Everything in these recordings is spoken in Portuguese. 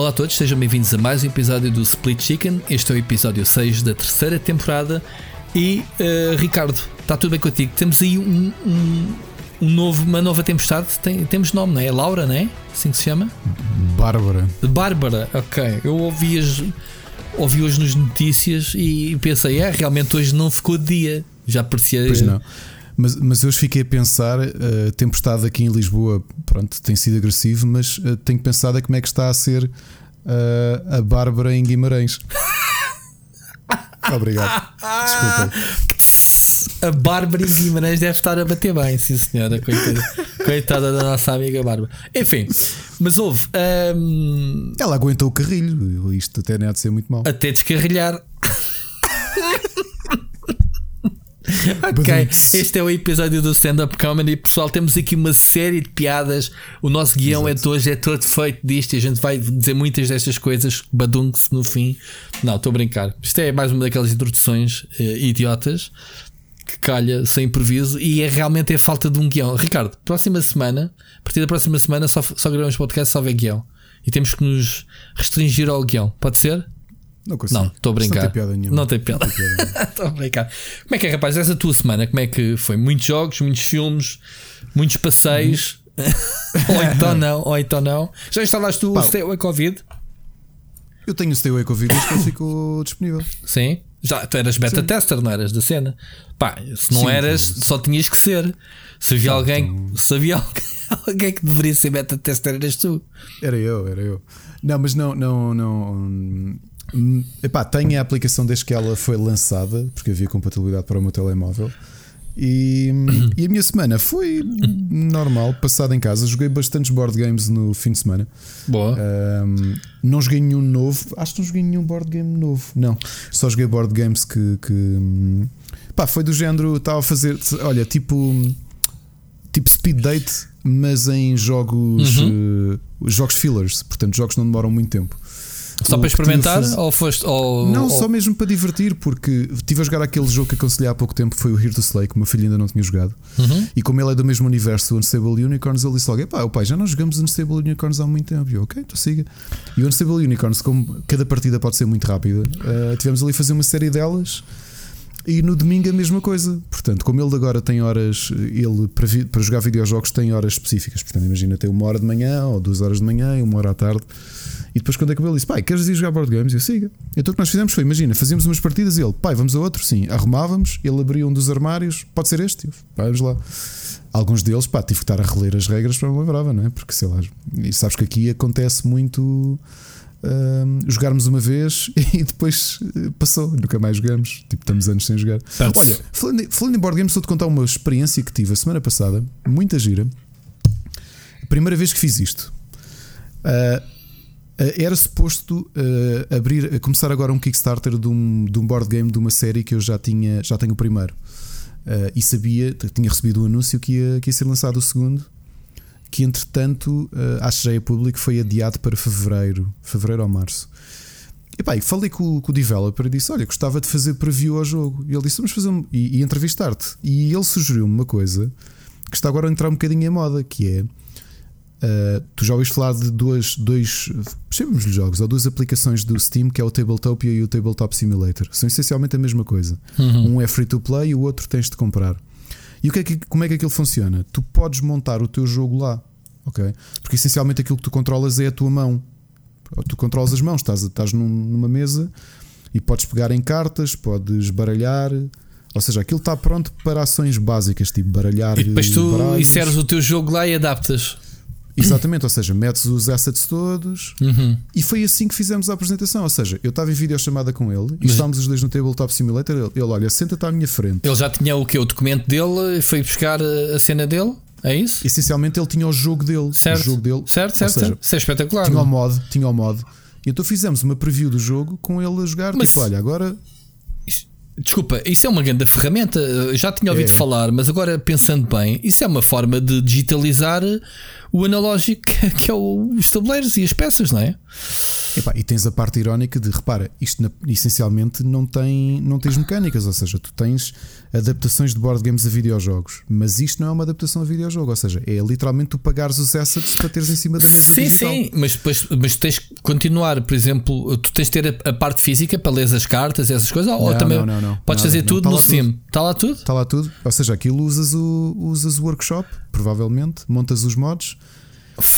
Olá a todos, sejam bem-vindos a mais um episódio do Split Chicken. Este é o episódio 6 da terceira temporada. E uh, Ricardo, está tudo bem contigo? Temos aí um, um, um novo, uma nova tempestade. Tem, temos nome, não é? Laura, não é? Assim que se chama? Bárbara. Bárbara, ok. Eu ouvi, as, ouvi hoje nas notícias e pensei, é, realmente hoje não ficou de dia. Já parecia. Pois não. Mas, mas hoje fiquei a pensar, uh, tempestade aqui em Lisboa, pronto, tem sido agressivo, mas uh, tenho pensado é como é que está a ser uh, a Bárbara em Guimarães. Obrigado. Desculpa. A Bárbara em Guimarães deve estar a bater bem, sim senhora. Coitada, coitada da nossa amiga Bárbara. Enfim, mas houve. Um... Ela aguentou o carrilho. Isto até não há de ser muito mal. Até descarrilhar. ok, este é o episódio do Stand Up Comedy. Pessoal, temos aqui uma série de piadas. O nosso guião é de hoje é todo feito disto e a gente vai dizer muitas destas coisas. Badunk-se no fim. Não, estou a brincar. Isto é mais uma daquelas introduções uh, idiotas que calha sem improviso e é realmente a falta de um guião. Ricardo, próxima semana, a partir da próxima semana, só, só gravamos podcast, só vê guião. E temos que nos restringir ao guião. Pode ser? Não consigo. Não, estou a brincar. Não tem piada nenhuma. Não tem piada. Estou a brincar. Como é que é, rapaz? Essa tua semana, como é que foi? Muitos jogos, muitos filmes, muitos passeios. ou então não, ou então não. Já instalaste o Stay Away Covid? Eu tenho o Stay Away Covid desde que ficou disponível. Sim. Já, tu eras beta Sim. tester, não eras da cena? Pá, se não Sim, eras, só tinhas que ser. Se havia alguém, se havia alguém, alguém que deveria ser beta tester, eras tu. Era eu, era eu. Não, mas não, não, não. Hum, epá, tenho a aplicação desde que ela foi lançada, porque havia compatibilidade para o meu telemóvel. E, e, a minha semana foi normal, passada em casa. Joguei bastantes board games no fim de semana. Boa. Um, não joguei nenhum novo. Acho que não joguei nenhum board game novo. Não. Só joguei board games que. que pá, foi do género. Estava a fazer. Olha, tipo. Tipo speed date, mas em jogos. Uhum. Uh, jogos fillers. Portanto, jogos que não demoram muito tempo. Só para experimentar faz... ou foste. Ou, não, ou... só mesmo para divertir, porque estive a jogar aquele jogo que aconselhei há pouco tempo, foi o Here to Slay, que o meu filho ainda não tinha jogado. Uhum. E como ele é do mesmo universo, o Unstable Unicorns, ele disse logo: pá, pai, já não jogamos Unstable Unicorns há muito tempo. E eu, ok, então siga. E o Unstable Unicorns, como cada partida pode ser muito rápida, uh, tivemos ali a fazer uma série delas. E no domingo a mesma coisa. Portanto, como ele agora tem horas, ele para, para jogar videojogos tem horas específicas. Portanto, imagina ter uma hora de manhã ou duas horas de manhã e uma hora à tarde. E depois, quando acabou, ele disse: Pai, queres ir jogar board games? Eu siga. Então o que nós fizemos foi: Imagina, fazíamos umas partidas e ele, pai, vamos a outro? Sim. Arrumávamos, ele abria um dos armários, pode ser este? Eu, pai, vamos lá. Alguns deles, pá, tive que estar a reler as regras para me lembrava, não é? Porque sei lá, e sabes que aqui acontece muito. Uh, jogarmos uma vez e depois eh, passou, nunca mais jogamos. Tipo, estamos anos sem jogar. Olha, falando, falando em board games, estou-te contar uma experiência que tive a semana passada, muita gira. Primeira vez que fiz isto. Uh, era suposto uh, abrir, começar agora um Kickstarter de um, de um board game de uma série que eu já tinha, já tenho o primeiro. Uh, e sabia, tinha recebido o um anúncio que ia, que ia ser lançado o segundo, que entretanto, uh, já é público, foi adiado para fevereiro, fevereiro ou março. E pá, falei com, com, o developer e disse: Olha, gostava de fazer preview ao jogo. E ele disse: Vamos fazer um, e, e entrevistar-te. E ele sugeriu-me uma coisa que está agora a entrar um bocadinho em moda, que é Uh, tu já ouviste falar de duas, dois, chamemos-lhe jogos, ou duas aplicações do Steam, que é o Tabletopia e o Tabletop Simulator. São essencialmente a mesma coisa. Uhum. Um é free to play e o outro tens de comprar. E o que é que, como é que aquilo funciona? Tu podes montar o teu jogo lá, ok? Porque essencialmente aquilo que tu controlas é a tua mão. Tu controlas as mãos, estás, estás num, numa mesa e podes pegar em cartas, podes baralhar. Ou seja, aquilo está pronto para ações básicas, tipo baralhar. E depois tu inseres o teu jogo lá e adaptas. Exatamente, ou seja, metes os assets todos uhum. e foi assim que fizemos a apresentação. Ou seja, eu estava em videochamada com ele e estávamos os dois no Tabletop Simulator. Ele, ele olha, senta-te à minha frente. Ele já tinha o que? O documento dele, foi buscar a cena dele? É isso? Essencialmente ele tinha o jogo dele. Certo, o jogo dele. certo, certo, seja, certo. Isso é espetacular. Tinha o mod, tinha o mod. E então fizemos uma preview do jogo com ele a jogar. Mas, tipo, olha, agora Desculpa, isso é uma grande ferramenta. Já tinha ouvido é. falar, mas agora pensando bem, isso é uma forma de digitalizar o analógico que é os tabuleiros e as peças, não é? Epá, e tens a parte irónica de repara, isto na, essencialmente não tem não tens mecânicas, ou seja, tu tens adaptações de board games a videojogos, mas isto não é uma adaptação a videojogo, ou seja, é literalmente tu pagares os assets para teres em cima da mesa. Sim, digital. sim, mas depois mas tens que continuar, por exemplo, tu tens de ter a, a parte física para ler as cartas e essas coisas, ou não, também não, não, não, podes fazer tudo tá no Sim. Está lá tudo? Está lá tudo. Ou seja, aquilo usas o, usas o workshop, provavelmente, montas os mods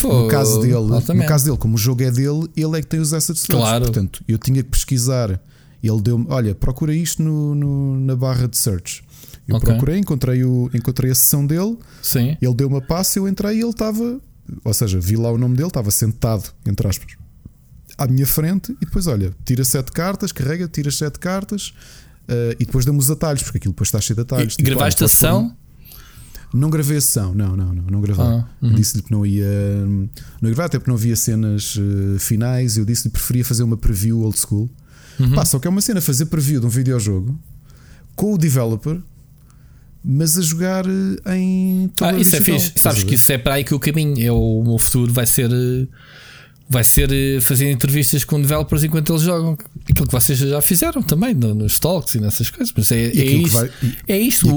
no caso dele, no caso dele, como o jogo é dele, ele é que tem os assets todos. Claro. Portanto, eu tinha que pesquisar. Ele deu-me, olha, procura isto no, no, na barra de search. Eu okay. procurei, encontrei, o, encontrei a sessão dele. Sim. Ele deu uma passe, eu entrei e ele estava, ou seja, vi lá o nome dele, estava sentado, entre aspas, à minha frente. E depois, olha, tira sete cartas, carrega, tira sete cartas. Uh, e depois damos os atalhos, porque aquilo depois está cheio de atalhos. E, tipo, gravaste a sessão? Não gravei a sessão, não, não, não, não gravei. Ah, uhum. Disse-lhe que não ia. Não ia gravar, até porque não havia cenas uh, finais. Eu disse-lhe que preferia fazer uma preview old school. Uhum. Pá, só que é uma cena fazer preview de um videojogo com o developer, mas a jogar eh, em. Ah, isso é fixe. Sabes que isso é para aí que o caminho. É o, o futuro vai ser. Uh vai ser eh, fazer entrevistas com developers enquanto eles jogam. Aquilo que vocês já fizeram também nos talks e nessas coisas. Mas é, é, isto, vai, e, é isto.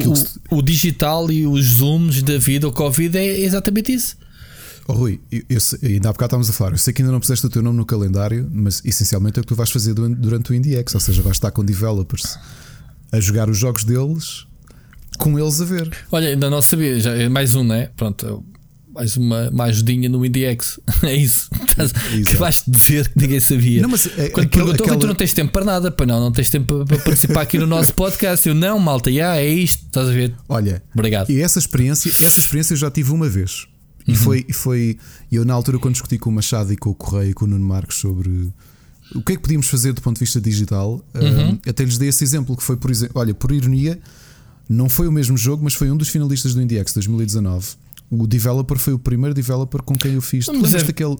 O, o, digital e os zooms da vida, o Covid, é exatamente isso. Oh, Rui, eu, eu, ainda há bocado estávamos a falar. Eu sei que ainda não puseste o teu nome no calendário, mas essencialmente é o que tu vais fazer durante o IndieX. Ou seja, vais estar com developers a jogar os jogos deles com eles a ver. Olha, ainda não sabia, já é mais um, né? Pronto, mais uma, uma ajudinha no IndieX. é isso. que vais dizer que ninguém sabia. Não, mas é, Quando aquele, perguntou aquela... tu não tens tempo para nada, para não, não tens tempo para participar aqui no nosso podcast. Eu não, malta, já é isto, estás a ver? Olha, obrigado. E essa experiência, essa experiência eu já tive uma vez. E uhum. foi, foi, eu na altura, quando discuti com o Machado e com o Correio e com o Nuno Marcos sobre o que é que podíamos fazer do ponto de vista digital, uhum. um, até lhes dei esse exemplo que foi, por exemplo, olha, por ironia, não foi o mesmo jogo, mas foi um dos finalistas do IndieX 2019 o developer foi o primeiro developer com quem eu fiz. Não, tu é... daquele.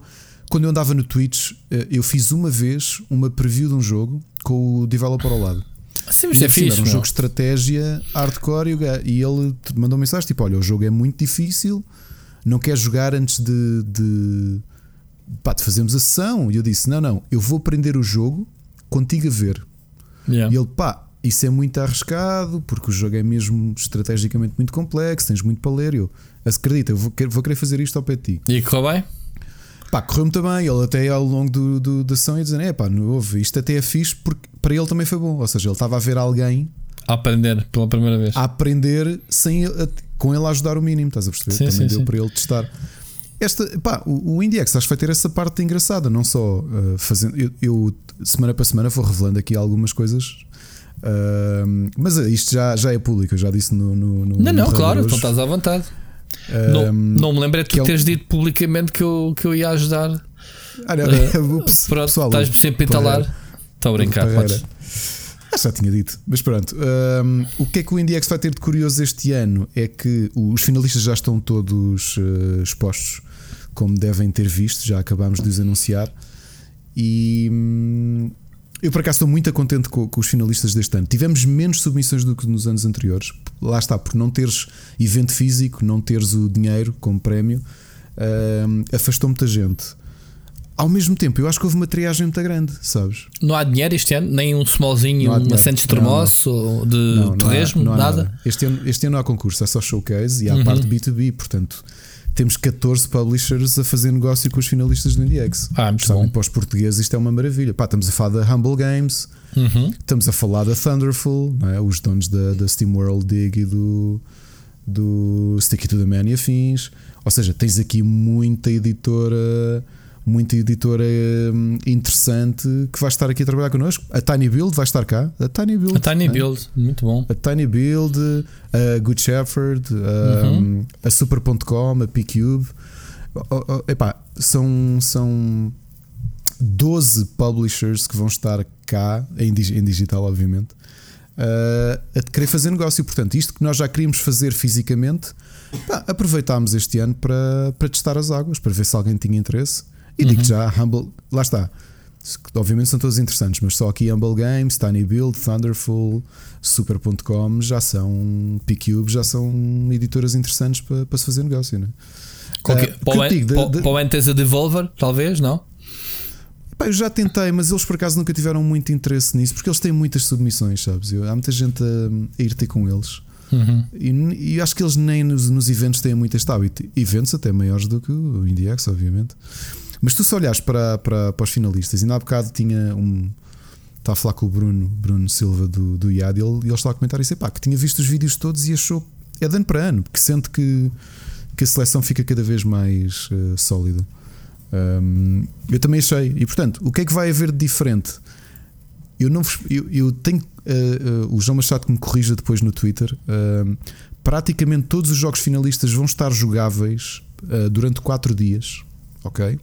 Quando eu andava no Twitch, eh, eu fiz uma vez uma preview de um jogo com o developer ao lado. Sim, mas é fixe, era um jogo de estratégia hardcore e ele mandou mensagem tipo: Olha, o jogo é muito difícil, não quer jogar antes de, de, pá, de fazermos a sessão. E eu disse: Não, não, eu vou aprender o jogo contigo a ver. Yeah. E ele, pá, isso é muito arriscado porque o jogo é mesmo estrategicamente muito complexo, tens muito para ler. Eu acredita, eu vou, vou querer fazer isto ao pé de ti. E correu bem? Pá, correu muito bem. Ele até ao longo do, do, da sessão ia dizer: é pá, não houve, isto até é fixe porque para ele também foi bom. Ou seja, ele estava a ver alguém a aprender pela primeira vez, a aprender sem, com ele a ajudar o mínimo. Estás a perceber? Sim, também sim, deu sim. para ele testar. Esta, pá, o, o IndieX acho que vai ter essa parte engraçada, não só uh, fazendo. Eu, eu, semana para semana, vou revelando aqui algumas coisas Uh, mas isto já, já é público, eu já disse no. no, no não, não, claro, então estás à vontade. Não, não me lembro é tu teres dito publicamente que eu, que eu ia ajudar. Olha, uh, ups, pronto, pessoal, estás sempre a entalar. Estou a brincar, podes. Ah, já tinha dito, mas pronto. Um, o que é que o IndieX vai ter de curioso este ano é que os finalistas já estão todos uh, expostos, como devem ter visto, já acabámos de os anunciar. E. Hum, eu por acaso estou muito contente com, com, os finalistas deste ano. Tivemos menos submissões do que nos anos anteriores. Lá está, por não teres evento físico, não teres o dinheiro como prémio, uh, afastou muita gente. Ao mesmo tempo, eu acho que houve uma triagem muito grande, sabes? Não há dinheiro este ano? Nem um smallzinho, um Santos Termoço de não, não torresmo? Há, nada? nada? Este, ano, este ano não há concurso, é só showcase e há uhum. parte B2B, portanto temos 14 publishers a fazer negócio com os finalistas do IndieX. Ah, muito bom. para os portugueses isto é uma maravilha. Pá, estamos a falar da Humble Games, uhum. estamos a falar da Thunderful, é? os donos da, da Steam World Dig e do, do Sticky to the Man e afins. Ou seja, tens aqui muita editora muita editora hum, interessante que vai estar aqui a trabalhar connosco. A Tiny Build vai estar cá. A Tiny Build. A Tiny é? Build, muito bom. A Tiny Build, a Good Shepherd, a, uhum. a Super.com, a P-Cube. Oh, oh, epá, são, são 12 publishers que vão estar cá, em, em digital, obviamente, uh, a querer fazer negócio. Portanto, isto que nós já queríamos fazer fisicamente, pá, aproveitámos este ano para, para testar as águas, para ver se alguém tinha interesse. E uhum. digo já, Humble, lá está. Obviamente são todos interessantes, mas só aqui Humble Games, Tiny Build, Thunderful, Super.com já são P-Cube, já são editoras interessantes para, para se fazer negócio, né? Qualquer, uh, para, o, digo, para, de, para o a Devolver, talvez, não? Pá, eu já tentei, mas eles por acaso nunca tiveram muito interesse nisso, porque eles têm muitas submissões, sabes? Eu, há muita gente a, a ir ter com eles. Uhum. E, e, acho que eles nem nos, nos, eventos têm muito este hábito. Eventos até maiores do que o IndieX, obviamente. Mas tu se olhares para, para, para os finalistas, ainda há bocado tinha um. Estava a falar com o Bruno, Bruno Silva do, do IAD, e ele, ele estava a comentar isso, pá, que tinha visto os vídeos todos e achou. É de ano para ano, porque sente que, que a seleção fica cada vez mais uh, sólida. Um, eu também achei. E portanto, o que é que vai haver de diferente? Eu não eu, eu tenho uh, uh, o João Machado que me corrija depois no Twitter. Praticamente todos os jogos finalistas vão estar jogáveis durante 4 dias, ok?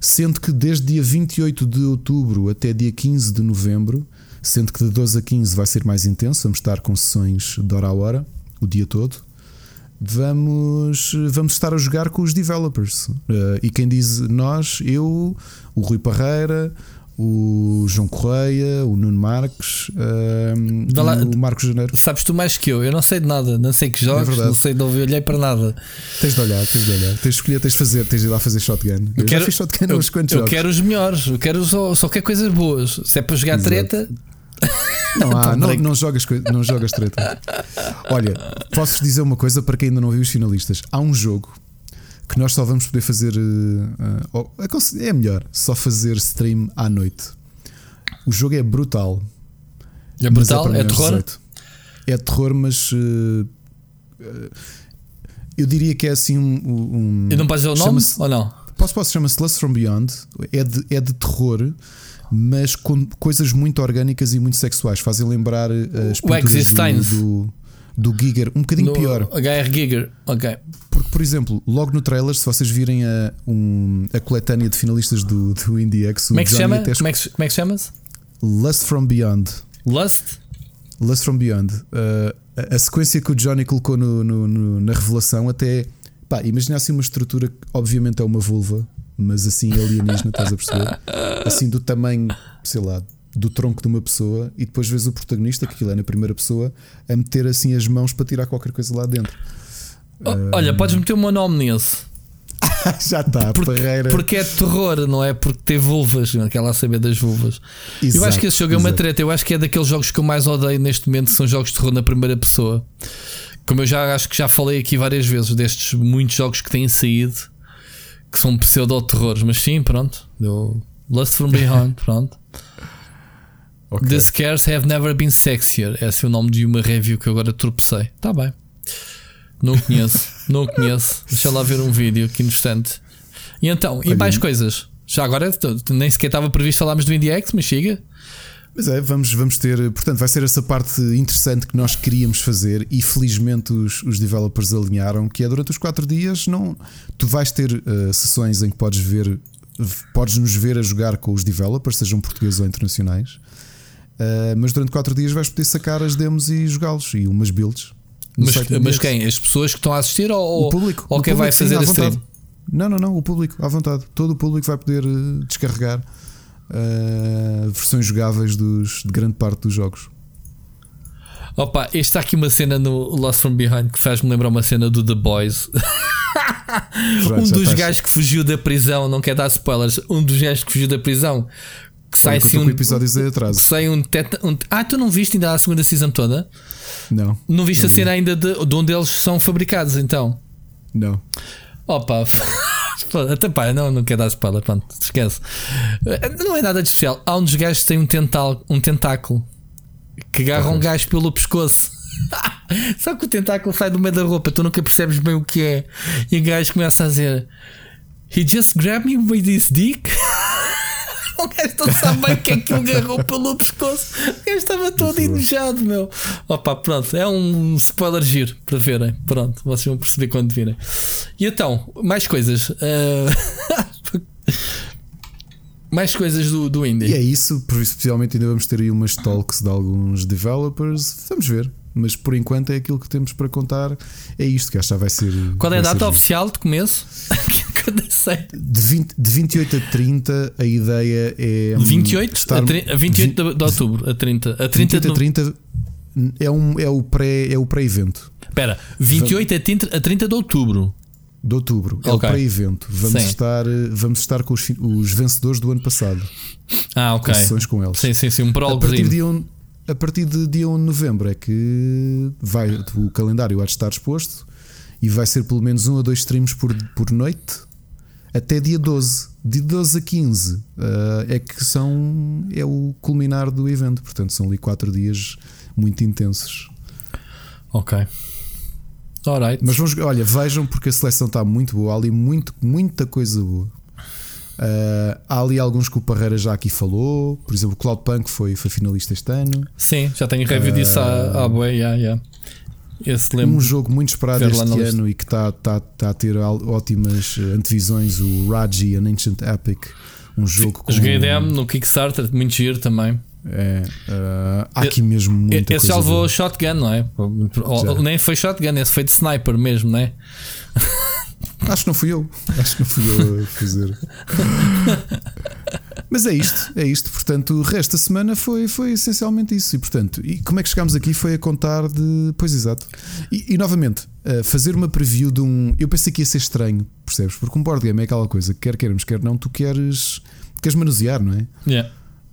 Sendo que desde dia 28 de outubro até dia 15 de novembro, sendo que de 12 a 15 vai ser mais intenso, vamos estar com sessões de hora a hora, o dia todo vamos, vamos estar a jogar com os developers. Uh, e quem diz nós, eu, o Rui Parreira, o João Correia, o Nuno Marques, uh, lá, o Marcos Janeiro. Sabes tu mais que eu, eu não sei de nada, não sei que jogos, é não sei de ouvir, olhei para nada. Tens de olhar, tens de olhar, tens de escolher, tens de fazer, tens de ir lá fazer shotgun. Eu, eu quero, já fiz shotgun eu, uns quantos eu jogos. quero os melhores, eu quero só, só quer coisas boas. Se é para jogar Exato. treta. Não, há, não, não, jogas, não jogas treta. Olha, posso dizer uma coisa para quem ainda não viu os finalistas: há um jogo que nós só vamos poder fazer. Uh, uh, é melhor só fazer stream à noite. O jogo é brutal. É brutal? É, é terror? É terror, mas. Uh, eu diria que é assim um. um e não podes dizer o nome? Ou não? Posso, posso chama-se Lust from Beyond. É de, é de terror mas com coisas muito orgânicas e muito sexuais. Fazem lembrar as pinturas do, do, do, Giger, um bocadinho no pior. HR Giger, ok. Por exemplo, logo no trailer, se vocês virem a, um, a coletânea de finalistas do, do IndieX, como é que se chama? Como é que, como é que chama-se? Lust from Beyond. Lust? Lust from Beyond. Uh, a, a, sequência que o Johnny colocou no, no, no, na revelação, até. Pá, imagina assim uma estrutura que, obviamente, é uma vulva mas assim alienígena, estás a perceber? Assim do tamanho, sei lá, do tronco de uma pessoa e depois vês o protagonista, que aquilo é na primeira pessoa, a meter assim as mãos para tirar qualquer coisa lá dentro. Oh, olha, podes meter o meu nome nesse. Já está, Por, Porque é terror, não é? Porque tem vulvas, aquela a saber das vulvas. Exato, eu acho que esse jogo é uma treta. Eu acho que é daqueles jogos que eu mais odeio neste momento, são jogos de terror na primeira pessoa. Como eu já acho que já falei aqui várias vezes destes muitos jogos que têm saído que são pseudo-terrores, mas sim, pronto. Deu Lust from Behind, pronto. Okay. The Scares Have Never Been Sexier. Esse é o nome de uma review que eu agora tropecei. Tá bem. Não conheço, não conheço. Deixa lá ver um vídeo aqui no instante. E então, e mais coisas? Já agora nem sequer estava previsto falarmos do IndieX, mas chega. Mas é, vamos, vamos ter, portanto, vai ser essa parte interessante que nós queríamos fazer e felizmente os, os developers alinharam, que é durante os quatro dias não, tu vais ter uh, sessões em que podes ver, podes nos ver a jogar com os developers, sejam portugueses ou internacionais, uh, mas durante quatro dias vais poder sacar as demos e jogá-los e umas builds. Mas, mas quem? As pessoas que estão a assistir ou, o público, ou o quem público, vai fazer sim, a stream? Não, não, não, o público, à vontade. Todo o público vai poder uh, descarregar uh, versões jogáveis dos, de grande parte dos jogos. Opa, este está aqui uma cena no Lost from Behind que faz-me lembrar uma cena do The Boys. um dos gajos que fugiu da prisão, não quer dar spoilers, um dos gajos que fugiu da prisão que sai assim um episódios. Sai um, teta, um, Ah, tu não viste ainda a segunda season toda? Não. Não viste não a cena ainda de, de onde eles são fabricados então? Não. Opa, até pá, não, não quero dar spoiler, pronto, esquece. Não é nada de especial. Há um dos gajos que tem um, tental, um tentáculo que agarra um gajo pelo pescoço. Só que o tentáculo sai do meio da roupa, tu nunca percebes bem o que é. E o gajo começa a dizer: He just grabbed me with his dick. o gajo não sabe bem o que é que o agarrou pelo pescoço. O gajo estava todo enojado, meu. Opa, pronto, é um spoiler giro para verem. Pronto, vocês vão perceber quando virem. E então, mais coisas. Uh... mais coisas do, do indie. E é isso, especialmente ainda vamos ter aí umas talks de alguns developers. Vamos ver. Mas por enquanto é aquilo que temos para contar. É isto que acho que já vai ser. Qual é a data oficial de começo? de, 20, de 28 a 30, a ideia é. 28? Estar, a, tri, a 28 de, de, outubro, a 30. A 30 28 a 30 é, um, é o pré-evento. É Espera, 28 a 30, a 30 de outubro. de outubro. É o Ok. pré-evento. Vamos Sim. estar, vamos estar com os, os vencedores do ano passado. Ah, ok. Com sessões com eles. Sim, sim, sim. Um A partir, de dia 1, a partir de dia 1 de novembro é que vai, o calendário há de estar exposto e vai ser pelo menos um ou dois streams por, por noite até dia 12. De 12 a 15 ah, é que são é o culminar do evento. Portanto, são ali 4 dias muito intensos. Ok. Alright. Mas vamos, olha, vejam porque a seleção está muito boa, há ali muito, muita coisa boa. Ah, há ali alguns que o Parreira já aqui falou, por exemplo, o Cloudpunk foi, foi finalista este ano. Sim, já tenho review disso à, à boa. Yeah, yeah. Esse lembro. Um jogo muito esperado este na lista. ano e que está tá, tá a ter ótimas antevisões, o Raji, An Ancient Epic, um jogo com. Joguei demo no Kickstarter, muito giro também. É, ah, há aqui mesmo muita esse já levou boa. shotgun, não é? Ou-. Nem foi shotgun, esse foi de sniper mesmo, não é? Acho que não fui eu. Acho que não fui eu a fazer. Mas é isto, é isto. Portanto, o resto da semana foi, foi essencialmente isso. E portanto, e como é que chegámos aqui? Foi a contar de. Pois exato. E, e, novamente, fazer uma preview de um. Eu pensei que ia ser estranho, percebes? Porque um board game é aquela coisa que quer queiramos, quer não, tu queres, queres manusear, não é? Yeah.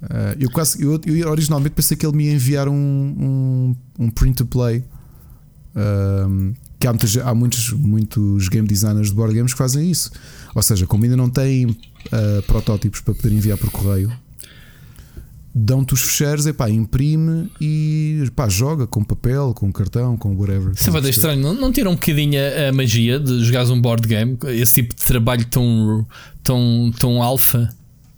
Ah, eu quase eu, eu originalmente pensei que ele me ia enviar um, um, um print to play. Ahm, que há, muitas, há muitos, muitos game designers de board games que fazem isso. Ou seja, como ainda não têm ah, protótipos para poder enviar por correio, dão-te os fecheiros, epá, imprime e pá, joga com papel, com cartão, com whatever. Isso é bué estranho. Não, não tira um bocadinho a, a magia de jogares um board game? Esse tipo de trabalho tão, tão, tão alfa,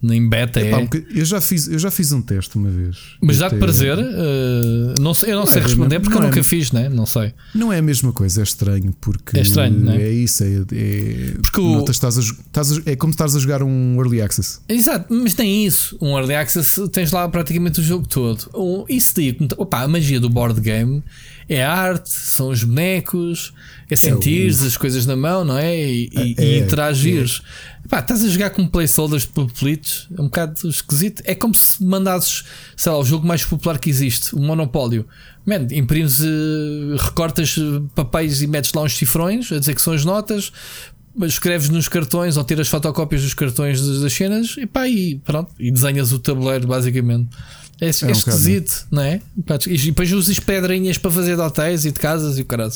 nem beta é. um boca- eu, já fiz, eu já fiz um teste uma vez. Mas dá-te prazer? Uh, não sei, eu não, Não sei é, responder não- porque não eu é, nunca mas- fiz, né? Não sei. Não é a mesma coisa, é estranho porque É estranho, não é? é isso, é, é, Porque o- notas, estás a estás a- é como estás a jogar um early access. Exato, mas nem isso. Um early access tens lá praticamente o jogo todo. Isso daí, opa, a magia do board game é a arte, são os bonecos, é sentir as coisas na mão, não é? E, É, e é, Epá, estás a jogar com placeholders de papelitos, é um bocado esquisito. É como se mandasses, sei lá, o jogo mais popular que existe, o Monopólio. Man, imprimes, eh, recortas eh, papéis e metes lá uns cifrões a dizer que são as notas, escreves nos cartões ou tiras fotocópias dos cartões das cenas e pá, e pronto, e desenhas o tabuleiro basicamente. É, é um bocado, esquisito, não é? Pá, E depois usas pedrinhas para fazer de hotéis e de casas e o caralho.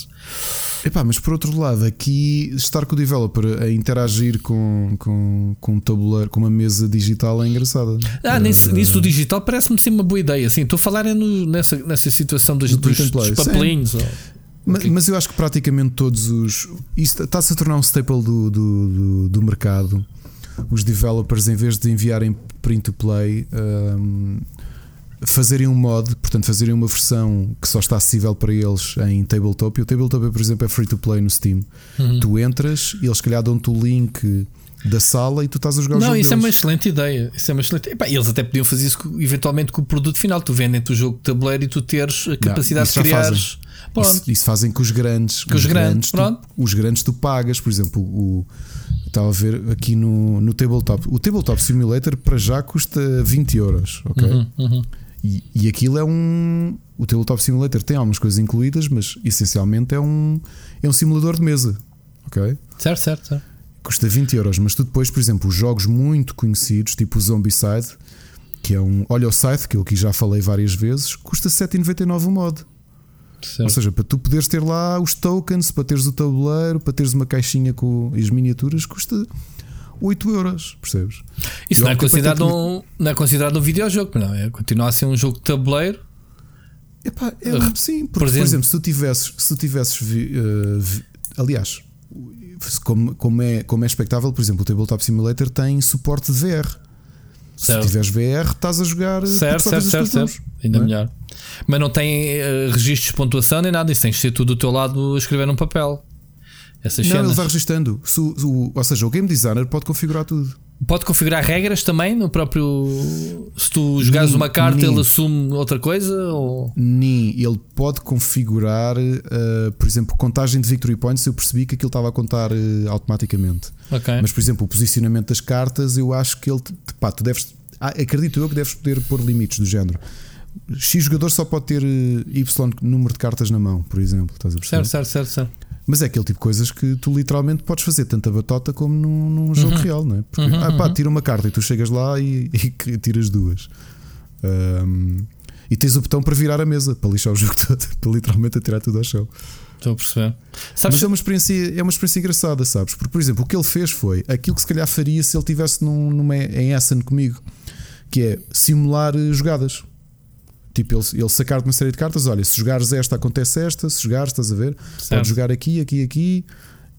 Epá, mas por outro lado, aqui estar com o developer a interagir com, com, com um tabuleiro, com uma mesa digital é engraçada. Ah, nisso, nisso do digital parece-me ser uma boa ideia. Assim, estou a falar é no- nessa, nessa situação dos, Do dos, dos papelinhos. ou- Ma- Ok. Mas eu acho que praticamente todos os. Isso está-se a tornar um staple do, do, do, do mercado. Os developers, em vez de enviarem print to play, hum, fazerem um mod, portanto, fazerem uma versão que só está acessível para eles em tabletop. E o tabletop, por exemplo, é free to play no Steam. Uhum. Tu entras e eles, se calhar, dão-te o link da sala e tu estás a jogar o Não, jogo isso é uma deles. excelente ideia. Isso é uma excelente... Epá, eles até podiam fazer isso eventualmente com o produto final. Tu vendem-te o jogo de tabuleiro e tu teres a capacidade isso de. Pronto. Isso, isso fazem com os grandes. Com os grandes, tu- pronto. os grandes tu pagas, por exemplo, o. Estava a ver aqui no, no Tabletop. O Tabletop Simulator para já custa 20 euros, ok? Uhum, uhum. E, e aquilo é um. O Tabletop Simulator tem algumas coisas incluídas, mas essencialmente é um, é um simulador de mesa, ok? Certo, certo, certo. Custa 20 euros, mas tu depois, por exemplo, os jogos muito conhecidos, tipo o Zombicide, que é um. Olha o site, que eu aqui já falei várias vezes, custa 7,99 o mod. Ou certo. seja, para tu poderes ter lá os tokens, para teres o tabuleiro, para teres uma caixinha com as miniaturas, custa 8 euros, percebes? Isso Eu não é, considerado um, não é considerado um videojogo, não é? Continua a ser um jogo de tabuleiro. Epá, é, Uh, sim, porque, por por exemplo, se tu tivesses, se tu tivesses vi- eh, vi- aliás, como, como, é, como é expectável, por exemplo, o Tabletop Simulator tem suporte de VR. Se Certo. tiveres VR, estás a jogar Certo, só certo, certo, certo. números, Ainda não é? melhor. Mas não tem eh, registros de pontuação nem nada. Isso tem que ser tudo do teu lado escrever num papel. Essas Não, ele vai registando. Se o- o- ou seja, o game designer pode configurar tudo. Pode configurar regras também no próprio. Se tu jogares uma carta, ele assume outra coisa? Ou... Nem ele pode configurar, eh, por exemplo, contagem de victory points. Eu percebi que aquilo estava a contar eh, automaticamente. Ok. Mas, por exemplo, o posicionamento das cartas, eu acho que ele. Pá, tu deves. ah, acredito eu que deves poder pôr limites do género. X jogador só pode ter eh, Y número de cartas na mão, por exemplo. Estás a perceber? certo, certo, certo, certo. Mas é aquele tipo de coisas que tu literalmente podes fazer tanta batota como num, num jogo Uhum. real, não é? Porque, Uhum, ah, pá, uhum. tira uma carta e tu chegas lá e, e tiras duas. Ahm, e tens o botão para virar a mesa, para lixar o jogo todo, para literalmente atirar tudo ao chão. Estou a perceber. Sabes, Mas é uma, experiência, é uma experiência engraçada, sabes? Porque, por exemplo, o que ele fez foi aquilo que se calhar faria se ele estivesse num, numa, em Essen comigo, que é simular eh, jogadas. Tipo, ele, ele sacar-te uma série de cartas: olha, se jogares esta, acontece esta, se jogares, estás a ver? Certo. Podes jogar aqui, aqui, aqui.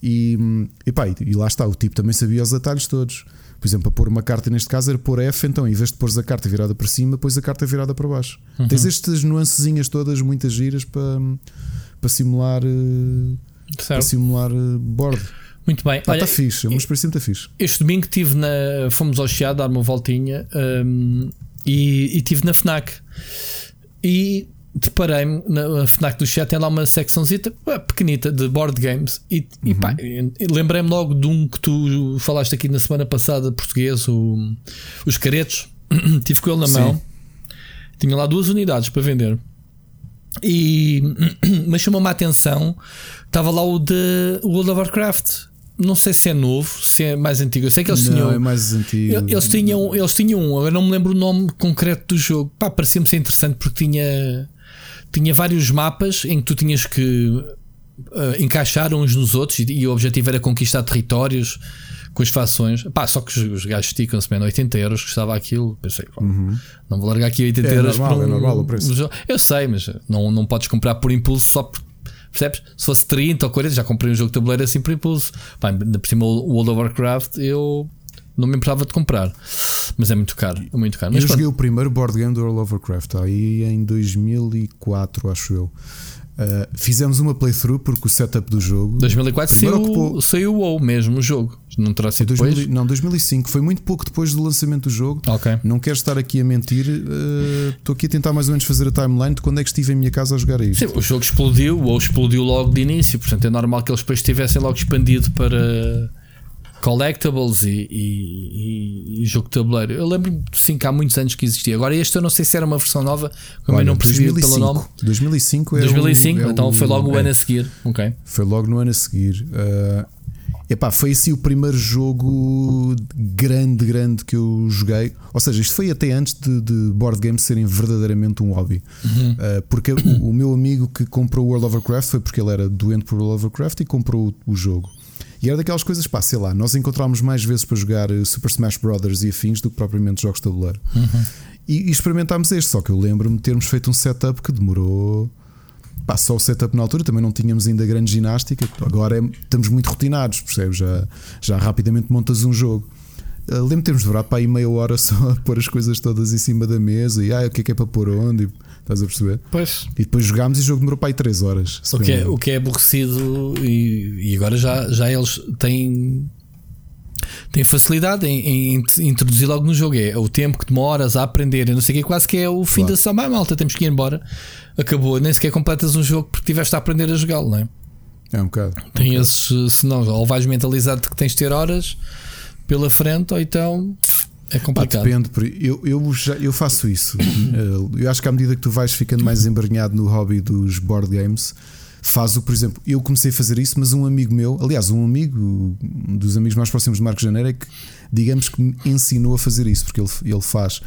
E, e, pá, e, lá está, o tipo também sabia os detalhes todos. Por exemplo, para pôr uma carta neste caso era pôr F, então em vez de pôres a carta virada para cima, pões a carta virada para baixo. Uhum. Tens estas nuancezinhas todas, muitas giras para, para simular. eh, para certo. simular eh, board. Muito bem. Está Olha, tá fixe, é uma experiência muito fixe. este domingo tive na, fomos ao Chiado dar uma voltinha hum, e, e tive na FNAC e deparei-me na na FNAC do Chiado tem lá uma secçãozita pá, pequenita de board games. E, e pá, e lembrei-me logo de um que tu falaste aqui na semana passada português, o, os caretos. Tive com ele na Sim. mão. Tinha lá duas unidades para vender. E mas chamou-me a atenção estava lá o de World of Warcraft não sei se é novo, se é mais antigo. Eu sei que eles não, tinham. é mais antigo. Eles tinham, eles tinham um, agora não me lembro o nome concreto do jogo. Pá, parecia-me ser interessante porque tinha, tinha vários mapas em que tu tinhas que ah, encaixar uns nos outros e, e o objetivo era conquistar territórios com as fações. Pá, só que os, os gajos esticam-se, man, 80 euros custava aquilo. Pensei, pá, não vou largar aqui 80 Uhum. É euros normal, por um, é normal o preço. um. Eu sei, mas não, não podes comprar por impulso só por. Percebes? Se fosse 30 ou 40, já comprei um jogo de tabuleiro assim por impulso. Pá, ainda por cima o World of Warcraft eu não me importava de comprar. Mas é muito caro. É muito caro. Mas eu pronto, joguei o primeiro board game do World of Warcraft aí em 2004, acho eu. Uh, fizemos uma playthrough porque o setup do jogo 2004 primeiro saiu, saiu o WoW mesmo, o jogo. Não terá sido 2000 depois? não, 2005, foi muito pouco depois do lançamento do jogo. Ok. Não quero estar aqui a mentir, uh, estou aqui a tentar mais ou menos fazer a timeline de quando é que estive em minha casa a jogar isto. Sim, o jogo explodiu, ou explodiu logo de início, portanto é normal que eles depois tivessem logo expandido para collectibles e, e- e- jogo de tabuleiro. Eu lembro sim que há muitos anos que existia. Agora este eu não sei se era uma versão nova, como eu Olha, não percebi pelo nome. 2005 é o- 2005, é o- então foi logo o é. ano a seguir. Ok. Foi logo no ano a seguir. Uh, epá, foi assim o primeiro jogo grande, grande que eu joguei. Ou seja, isto foi até antes de, de board games serem verdadeiramente um hobby. Uh, porque o, o meu amigo que comprou o World of Warcraft foi porque ele era doente por World of Warcraft e comprou o, o jogo. E era daquelas coisas, pá, sei lá, nós encontrámos mais vezes para jogar uh, Super Smash Brothers e afins do que propriamente jogos de tabuleiro. E, e experimentámos este, só que eu lembro-me de termos feito um setup que demorou. Pá, só o setup na altura também não tínhamos ainda grande ginástica. Agora é- estamos muito rotinados, percebes? Já, já rapidamente montas um jogo. Uh, Lembro de termos demorado para aí meia hora só a pôr as coisas todas em cima da mesa e ah, o que é que é para pôr onde? E, estás a perceber? Pois. E depois jogámos e o jogo demorou para aí 3 horas. O que, é, o que é aborrecido e, e agora já, já eles têm, têm facilidade em, em int- introduzir logo no jogo. É o tempo que demoras a aprender, e não sei o que, quase que é o fim Claro. da sessão. Vai, malta, temos que ir embora. Acabou, nem sequer completas um jogo porque tiveste a aprender a jogá-lo, não é? É um bocado. Tem esses, se não, ou vais mentalizado de que tens de ter horas pela frente, ou então é complicado. depende, eu, eu, já, eu faço isso. Eh, eu acho que à medida que tu vais ficando mais embranhado no hobby dos board games, faz o, por exemplo, eu comecei a fazer isso, mas um amigo meu, aliás, um amigo, um dos amigos mais próximos de Marcos Janeiro, é que digamos que me ensinou a fazer isso, porque ele, ele faz.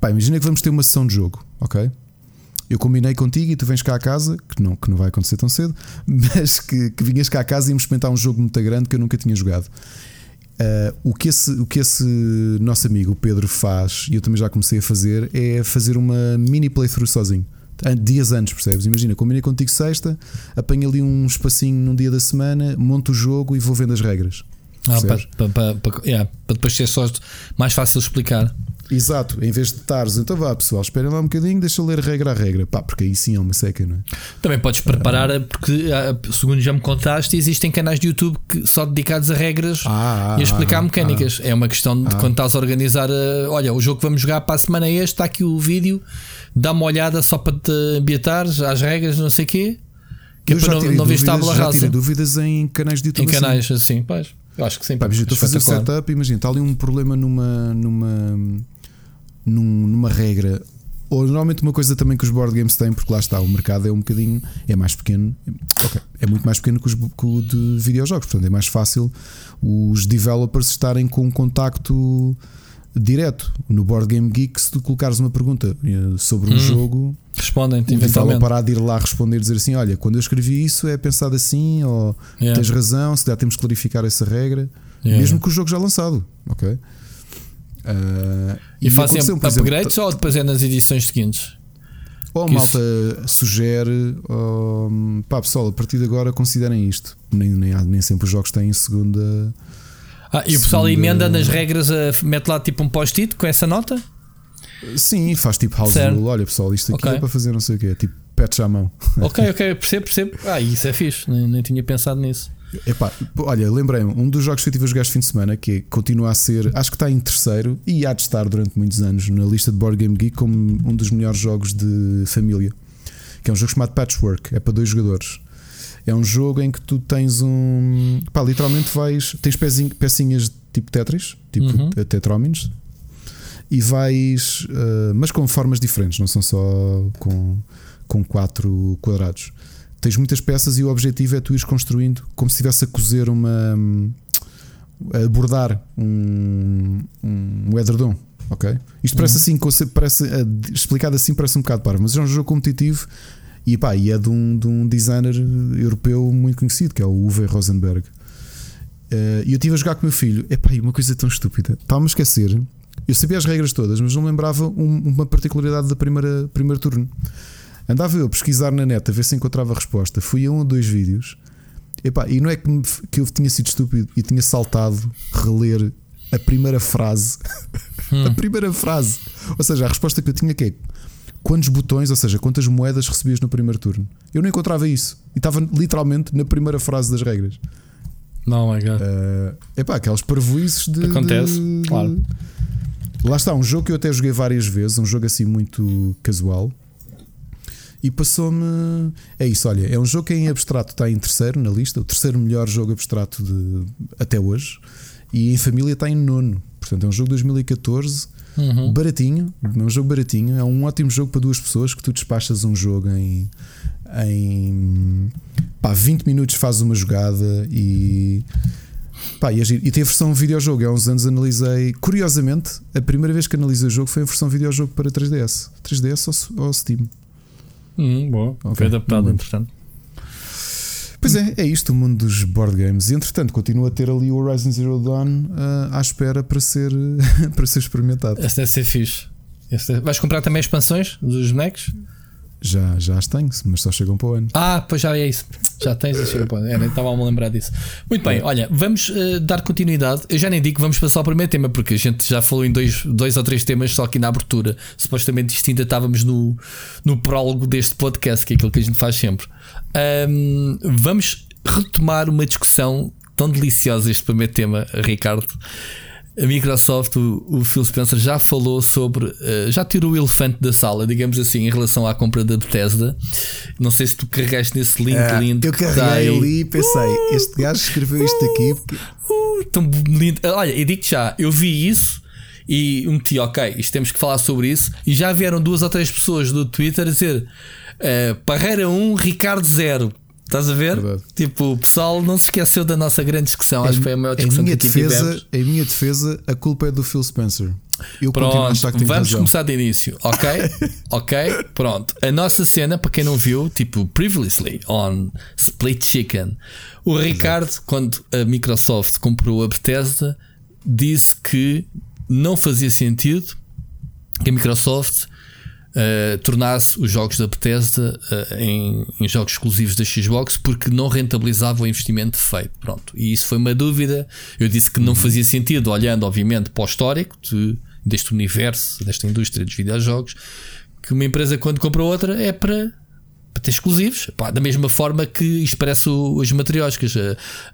Pá, imagina que vamos ter uma sessão de jogo, ok? Eu combinei contigo e tu vens cá à casa, que não, que não vai acontecer tão cedo, mas que, que vinhas cá à casa e íamos experimentar um jogo muito grande que eu nunca tinha jogado. Uh, o, que esse, o que esse nosso amigo Pedro faz, e eu também já comecei a fazer, é fazer uma mini playthrough sozinho. Dias antes, percebes? Imagina, combinei contigo sexta, apanho ali um espacinho num dia da semana, monto o jogo e vou vendo as regras. Ah, para, para, para, para- yeah, para depois ser só mais fácil de explicar. Exato, em vez de estares, então vá pessoal, esperem lá um bocadinho, deixa eu ler regra a regra. Pá, porque aí sim é uma seca, não é? Também podes preparar, porque, ah, segundo já me contaste, existem canais de YouTube que, só dedicados a regras Ah, e a explicar ah, mecânicas. É uma questão de Ah. quando estás a organizar. ah, olha, o jogo que vamos jogar para a semana é este, está aqui o vídeo, dá uma olhada só para te ambientar às regras, não sei o quê. Que é eu para não, não vês tábula já rasa tirei dúvidas em canais de em YouTube. assim. canais assim. Pois, eu acho que sim. Pá, estou a fazer setup, imagina, está ali um problema numa, numa, num- numa regra ou normalmente uma coisa também que os board games têm, porque lá está, o mercado é um bocadinho é mais pequeno, okay, é muito mais pequeno que, os, que o de videojogos, portanto é mais fácil os developers estarem com um contacto direto. No Board Game Geek, se tu colocares uma pergunta eh, sobre um hum, jogo, respondem o eventualmente. parar de ir lá responder e dizer assim: Olha, quando eu escrevi isso é pensado assim, ou yeah. tens razão, se der temos que clarificar essa regra, yeah. mesmo que o jogo já lançado, ok? Uh, e, e fazem upgrades exemplo, ou depois é nas edições seguintes? Ou a malta isso... sugere, um, pá pessoal, a partir de agora considerem isto. Nem, nem, nem sempre os jogos têm segunda. Ah, e o pessoal segunda... emenda nas regras, mete lá tipo um post-it com essa nota? Sim, faz tipo house certo. rule. Olha pessoal, isto aqui okay. é para fazer não sei o quê, tipo patch à mão. Ok, ok, percebo, percebo. Ah, isso é fixe, nem, nem tinha pensado nisso. Epá, olha, lembrei-me, um dos jogos que eu tive a jogar este fim de semana, que continua a ser, acho que está em terceiro e há de estar durante muitos anos na lista de Board Game Geek como um dos melhores jogos de família, que é um jogo chamado Patchwork, é para dois jogadores. É um jogo em que tu tens um. Pá, literalmente vais. Tens pecinhas tipo Tetris, tipo uhum. Tetróminos, e vais. Uh, mas com formas diferentes, não são só com, com quatro quadrados tens muitas peças e o objetivo é tu ires construindo como se estivesse a cozer uma. a bordar um, um edredom. Ok? Isto parece uhum. assim, parece, eh, explicado assim, parece um bocado parvo, mas é um jogo competitivo e, pá, e é de um, de um designer europeu muito conhecido que é o Uwe Rosenberg. Eh, e eu estive a jogar com o meu filho. Epá, e uma coisa tão estúpida. Estava-me a esquecer. Eu sabia as regras todas, mas não lembrava uma particularidade da primeira primeiro turno. Andava eu a pesquisar na net a ver se encontrava a resposta. Fui a um ou dois vídeos. Epá, e não é que, me, que eu tinha sido estúpido e tinha saltado reler a primeira frase. Hum. a primeira frase. Ou seja, a resposta que eu tinha que é quantos botões, ou seja, quantas moedas recebias no primeiro turno. Eu não encontrava isso. E estava literalmente na primeira frase das regras. Não, é uh, Epá, aquelas parvoices de. Acontece, de, claro. Lá está, um jogo que eu até joguei várias vezes, um jogo assim muito casual. E passou-me. É isso, olha, é um jogo que em abstrato está em terceiro na lista, o terceiro melhor jogo abstrato de, até hoje. E em família está em nono. Portanto, é um jogo de 2014, uhum. baratinho, é um jogo baratinho. É um ótimo jogo para duas pessoas que tu despachas um jogo em. em pá, 20 minutos fazes uma jogada e. Pá, e, e tem a versão videojogo. Há uns anos analisei. Curiosamente, a primeira vez que analisei o jogo foi a versão videojogo para 3DS. 3DS ou, ou Steam. Hum, boa. Okay. Foi adaptado, entretanto. Pois é, é isto o mundo dos board games. E entretanto, continua a ter ali o Horizon Zero Dawn uh, à espera para ser, para ser experimentado. Este deve ser fixe. Este... Vais comprar também expansões dos bonecos? Já, já as tenho, mas só chegam para o ano. Ah, pois já é isso. Já tens e chegam para o ano. É, estava a me lembrar disso. Muito bem, olha, vamos uh, dar continuidade. Eu já nem digo que vamos passar ao primeiro tema, porque a gente já falou em dois, dois ou três temas só aqui na abertura. Supostamente isto ainda estávamos no, no prólogo deste podcast, que é aquilo que a gente faz sempre. Um, vamos retomar uma discussão tão deliciosa este primeiro tema, Ricardo a Microsoft, o, o, Phil Spencer já falou sobre, uh, já tirou o elefante da sala, digamos assim, em relação à compra da Bethesda. Não sei se tu carregaste nesse link é, lindo. Eu carreguei ali e pensei, uh, este gajo escreveu isto aqui. Porque... Uh, tão lindo. Olha, eu digo já, eu vi isso e meti, ok, isto temos que falar sobre isso. E já vieram duas ou três pessoas do Twitter a dizer uh, Parreira 1, Ricardo 0. Estás a ver? Verdade. Tipo, o pessoal não se esqueceu da nossa grande discussão. Acho que foi a maior discussão minha que defesa, tivemos. Em minha defesa, a culpa é do Phil Spencer. Eu pronto, vamos razão. começar de início, ok? ok? Pronto. A nossa cena, para quem não viu, tipo, previously on Split Chicken, o Ricardo, quando a Microsoft comprou a Bethesda, disse que não fazia sentido que a Microsoft uh, tornasse os jogos da Bethesda uh, em, em, jogos exclusivos da Xbox porque não rentabilizava o investimento feito. Pronto. E isso foi uma dúvida. Eu disse que não uhum. fazia sentido, olhando, obviamente, para o histórico de, deste universo, desta indústria dos videojogos, que uma empresa, quando compra outra, é para para ter exclusivos. Pá, da mesma forma que isto parece os matrioscas. A,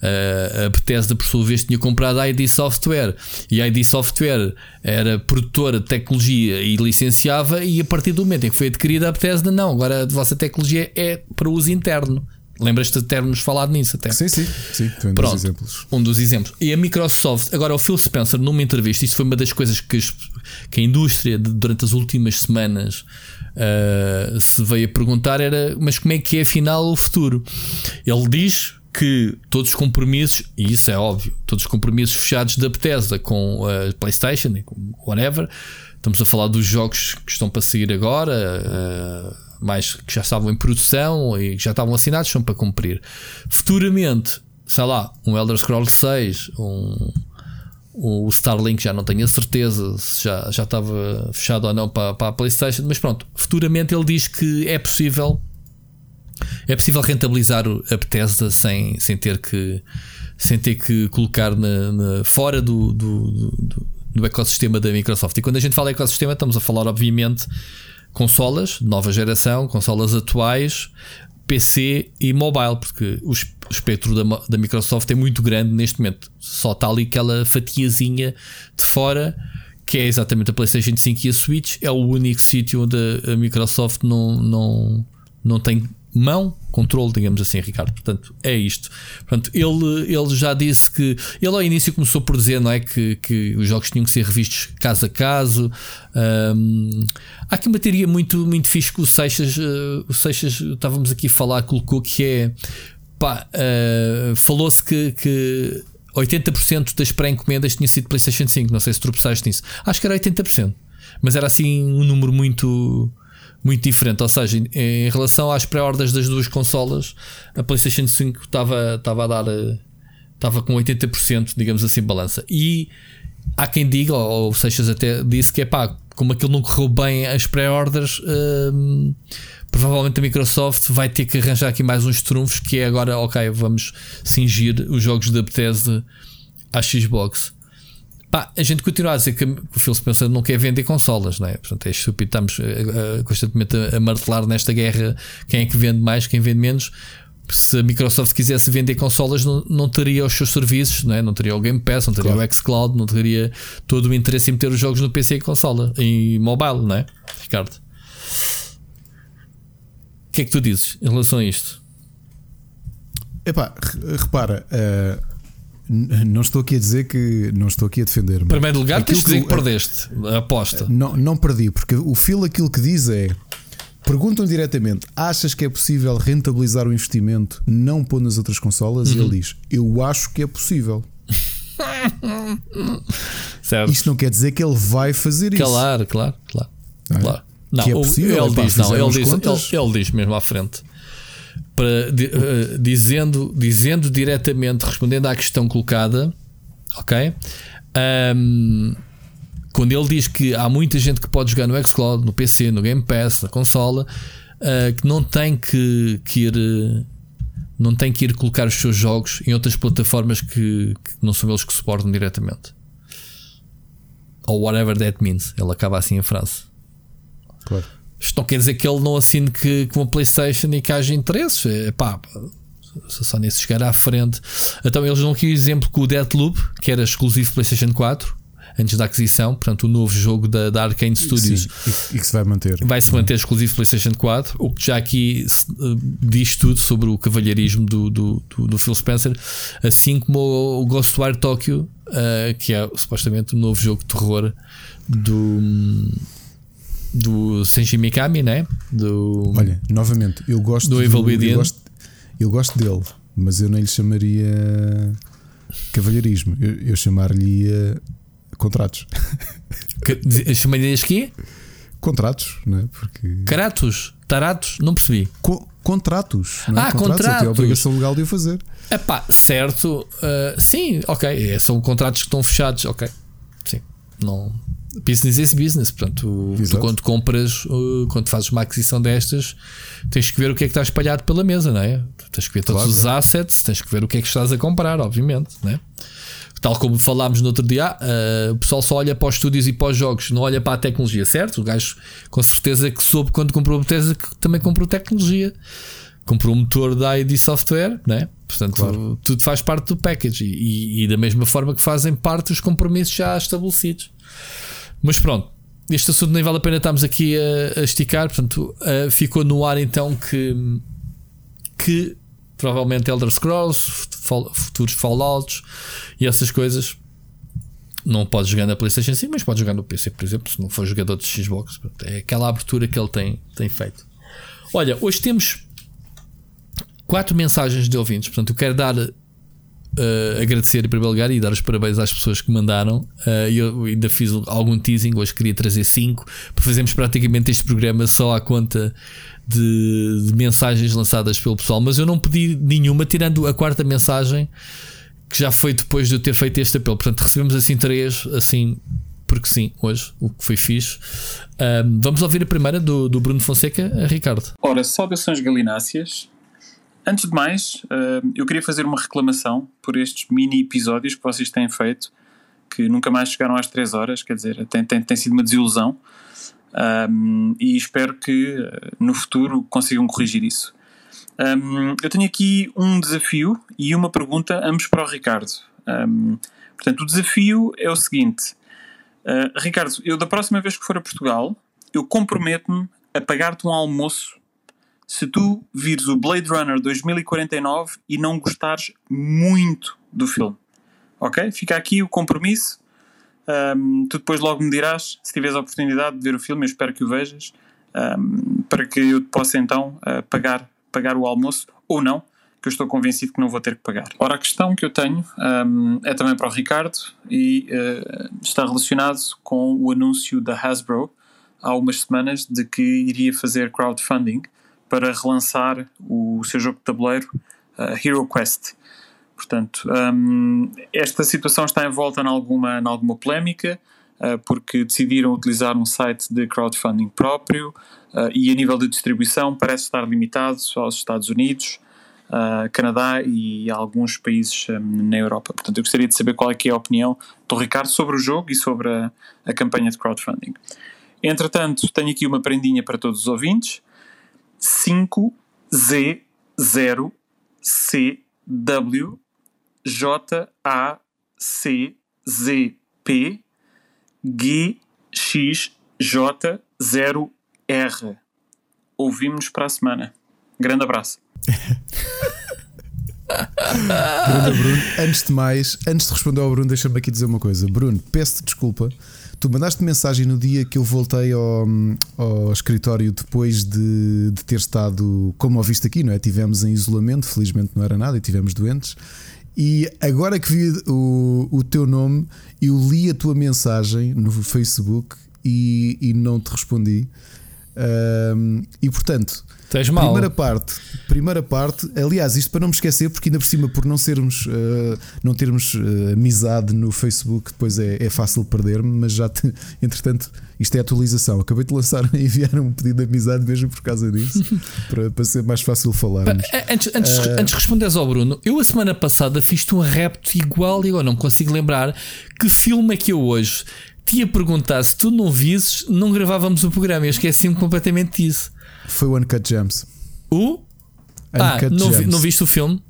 a, a Bethesda, por sua vez, tinha comprado a ID Software e a ID Software era produtora de tecnologia e licenciava. E a partir do momento em que foi adquirida a Bethesda, não, agora a vossa tecnologia é para uso interno. Lembras-te de termos falado nisso até? Sim, sim, sim. Um Pronto, dos exemplos. Um dos exemplos. E a Microsoft, agora o Phil Spencer, numa entrevista, isso foi uma das coisas que, que a indústria durante as últimas semanas uh, se veio a perguntar: era mas como é que é afinal o futuro? Ele diz que todos os compromissos, e isso é óbvio, todos os compromissos fechados da Bethesda com a PlayStation com whatever, estamos a falar dos jogos que estão para sair agora. Uh, mais que já estavam em produção e já estavam assinados, são para cumprir. Futuramente, sei lá, um Elder Scrolls 6, um, o Starlink já não tenho a certeza se já, já estava fechado ou não para, para a PlayStation, mas pronto, futuramente ele diz que é possível é possível rentabilizar a Bethesda sem, sem ter que sem ter que colocar na, na fora do, do, do, do ecossistema da Microsoft. E quando a gente fala ecossistema, estamos a falar, obviamente, consolas nova geração, consolas atuais, PC e mobile, porque o espectro da, da Microsoft é muito grande neste momento. Só está ali aquela fatiazinha de fora que é exatamente a PlayStation 5 e a Switch. É o único sítio onde a Microsoft não, não, não tem mão, controle, digamos assim, Ricardo. Portanto, é isto. Portanto, ele, ele já disse que ele ao início começou por dizer não é, que, que os jogos tinham que ser revistos caso a caso. Um, há aqui uma teoria muito, muito fixe que o Seixas, uh, o Seixas, estávamos aqui a falar, colocou que é pá, uh, falou-se que, que 80% das pré-encomendas tinha sido PlayStation 5. Não sei se tropeçaste nisso. Acho que era 80%, mas era assim um número muito muito diferente. Ou seja, em relação às pré-ordens das duas consolas, a PlayStation 5 estava, estava a dar. estava com 80%, digamos assim, balança. E há quem diga, ou o Seixas até disse que é pá, como aquilo não correu bem as pré-orders, hum, provavelmente a Microsoft vai ter que arranjar aqui mais uns trunfos. Que é agora, ok, vamos cingir os jogos da Bethesda à Xbox. Pá, a gente continua a dizer que o Phil Spencer não quer vender consolas, não é? Portanto, é estúpido, estamos uh, constantemente a, a martelar nesta guerra quem é que vende mais, quem vende menos. Se a Microsoft quisesse vender consolas, não, não teria os seus serviços, não, é? não teria o Game Pass, não teria claro. o Xcloud, não teria todo o interesse em meter os jogos no PC e consola, em mobile, não é? Ricardo, o que é que tu dizes em relação a isto? Epá, repara, uh não estou aqui a dizer que. Não estou aqui a defender. Primeiro lugar, tens que dizer que perdeste a aposta. Não, não perdi, porque o Phil aquilo que diz é. Perguntam diretamente: achas que é possível rentabilizar o investimento não pondo nas outras consolas? Uhum. E ele uhum. diz: Eu acho que é possível. certo. Isto não quer dizer que ele vai fazer isso. Claro, claro, claro. É? claro. Não, que é possível, ele, diz, não, ele, diz, ele, ele diz mesmo à frente para, uh, dizendo, dizendo diretamente, respondendo à questão colocada, ok? Um, quando ele diz que há muita gente que pode jogar no Xcloud, no PC, no Game Pass, na consola, uh, que não tem que, que ir. não tem que ir colocar os seus jogos em outras plataformas que, que não são eles que suportam diretamente. Ou whatever that means. Ele acaba assim a frase. Claro. Isto não quer dizer que ele não assine que, com a PlayStation e que haja interesses. É, pá, se a Sony se chegar à frente. Então eles dão aqui o exemplo com o Deathloop, que era exclusivo PlayStation 4 antes da aquisição, portanto, o novo jogo da, da Arkane Studios Sim, e, que se vai manter. Vai se manter exclusivo PlayStation 4, o que já aqui uh, diz tudo sobre o cavalheirismo do, do, do, do Phil Spencer, assim como o, o Ghostwire Tokyo, uh, que é supostamente o novo jogo de terror do do Senji Mikami, né? Do, Olha, novamente, eu gosto do Evil Within. Eu gosto, eu gosto dele, mas eu nem lhe chamaria cavalheirismo, eu, eu chamar-lhe contratos. Chamaria-lhes quê? Contratos, não é? Porque... Caratos? Taratos? Não percebi. Co contratos. Não é? Ah, contratos. contratos. Tenho a obrigação legal de o fazer. É pá, certo. Uh, sim, ok. É, são contratos que estão fechados, ok. Sim. Não, business is business. Portanto, tu, quando compras, uh, quando fazes uma aquisição destas, tens que ver o que é que está espalhado pela mesa, não é? Tens que ver todos claro, os assets, tens que ver o que é que estás a comprar, obviamente, não é? Tal como falámos no outro dia, uh, o pessoal só olha para os estúdios e para os jogos, não olha para a tecnologia, certo? O gajo com certeza que soube quando comprou a Bethesda que também comprou tecnologia, comprou o motor da ID Software, né? Portanto, claro. tudo faz parte do package e, e, e, da mesma forma que fazem parte os compromissos já estabelecidos. Mas pronto, este assunto nem vale a pena estarmos aqui a, a esticar. Portanto, uh, ficou no ar então que, que provavelmente Elder Scrolls, futuros Fallouts e essas coisas. Não pode jogar na PlayStation 5, mas pode jogar no PC, por exemplo, se não for jogador de Xbox. É aquela abertura que ele tem, tem feito. Olha, hoje temos quatro mensagens de ouvintes. Portanto, eu quero dar Uh, agradecer em primeiro lugar e dar os parabéns às pessoas que mandaram. Uh, eu ainda fiz algum teasing, hoje queria trazer cinco para fazermos praticamente este programa só à conta de, de, mensagens lançadas pelo pessoal. Mas eu não pedi nenhuma, tirando a quarta mensagem que já foi depois de eu ter feito este apelo. Portanto, recebemos assim três, assim, porque sim, hoje, o que foi fixe. Uh, vamos ouvir a primeira do, do Bruno Fonseca, Ricardo. Ora, saudações galináceas. Antes de mais, uh, eu queria fazer uma reclamação por estes mini episódios que vocês têm feito, que nunca mais chegaram às 3 horas, quer dizer, tem, tem, tem sido uma desilusão. Um, e espero que uh, no futuro consigam corrigir isso. Um, eu tenho aqui um desafio e uma pergunta, ambos para o Ricardo. Um, portanto, o desafio é o seguinte: uh, Ricardo, eu da próxima vez que for a Portugal, eu comprometo-me a pagar-te um almoço se tu vires o Blade Runner 2049 e não gostares muito do filme. Ok? Fica aqui o compromisso. Um, tu depois logo me dirás, se tiveres a oportunidade de ver o filme, eu espero que o vejas, um, para que eu possa então uh, pagar, pagar o almoço ou não, que eu estou convencido que não vou ter que pagar. Ora, a questão que eu tenho um, é também para o Ricardo e uh, está relacionado com o anúncio da Hasbro há umas semanas de que iria fazer crowdfunding para relançar o seu jogo de tabuleiro uh, Hero Quest. Portanto, um, esta situação está envolta em alguma, em alguma polémica, uh, porque decidiram utilizar um site de crowdfunding próprio uh, e a nível de distribuição parece estar limitado aos Estados Unidos, uh, Canadá e alguns países um, na Europa. Portanto, eu gostaria de saber qual é, é a opinião do Ricardo sobre o jogo e sobre a, a campanha de crowdfunding. Entretanto, tenho aqui uma prendinha para todos os ouvintes. 5Z0CW JACZP GXJ0R. Ouvimos para a semana. Grande abraço. Bruno, antes de mais, antes de responder ao Bruno, deixa-me aqui dizer uma coisa. Bruno, peço-te desculpa Tu mandaste mensagem no dia que eu voltei ao, ao escritório depois de, de ter estado, como ouviste aqui, não é? Tivemos em isolamento, felizmente não era nada e tivemos doentes. E agora que vi o, o teu nome, eu li a tua mensagem no Facebook e, e não te respondi. Um, e portanto, Tens mal. Primeira parte, primeira parte, aliás, isto para não me esquecer, porque ainda por cima, por não sermos, uh, não termos uh, amizade no Facebook, depois é, é fácil perder-me, mas já, te, entretanto, isto é atualização. Acabei de lançar e enviar um pedido de amizade mesmo por causa disso, para, para ser mais fácil falar. Antes, antes, uh, antes de responderes ao Bruno, eu a semana passada fiz-te um repto igual e agora não consigo lembrar que filme é que eu hoje te ia perguntar se tu não visses, não gravávamos o programa. Eu esqueci-me completamente disso. Foi o Uncut Gems. O? ah, não, Vi, não viste o filme?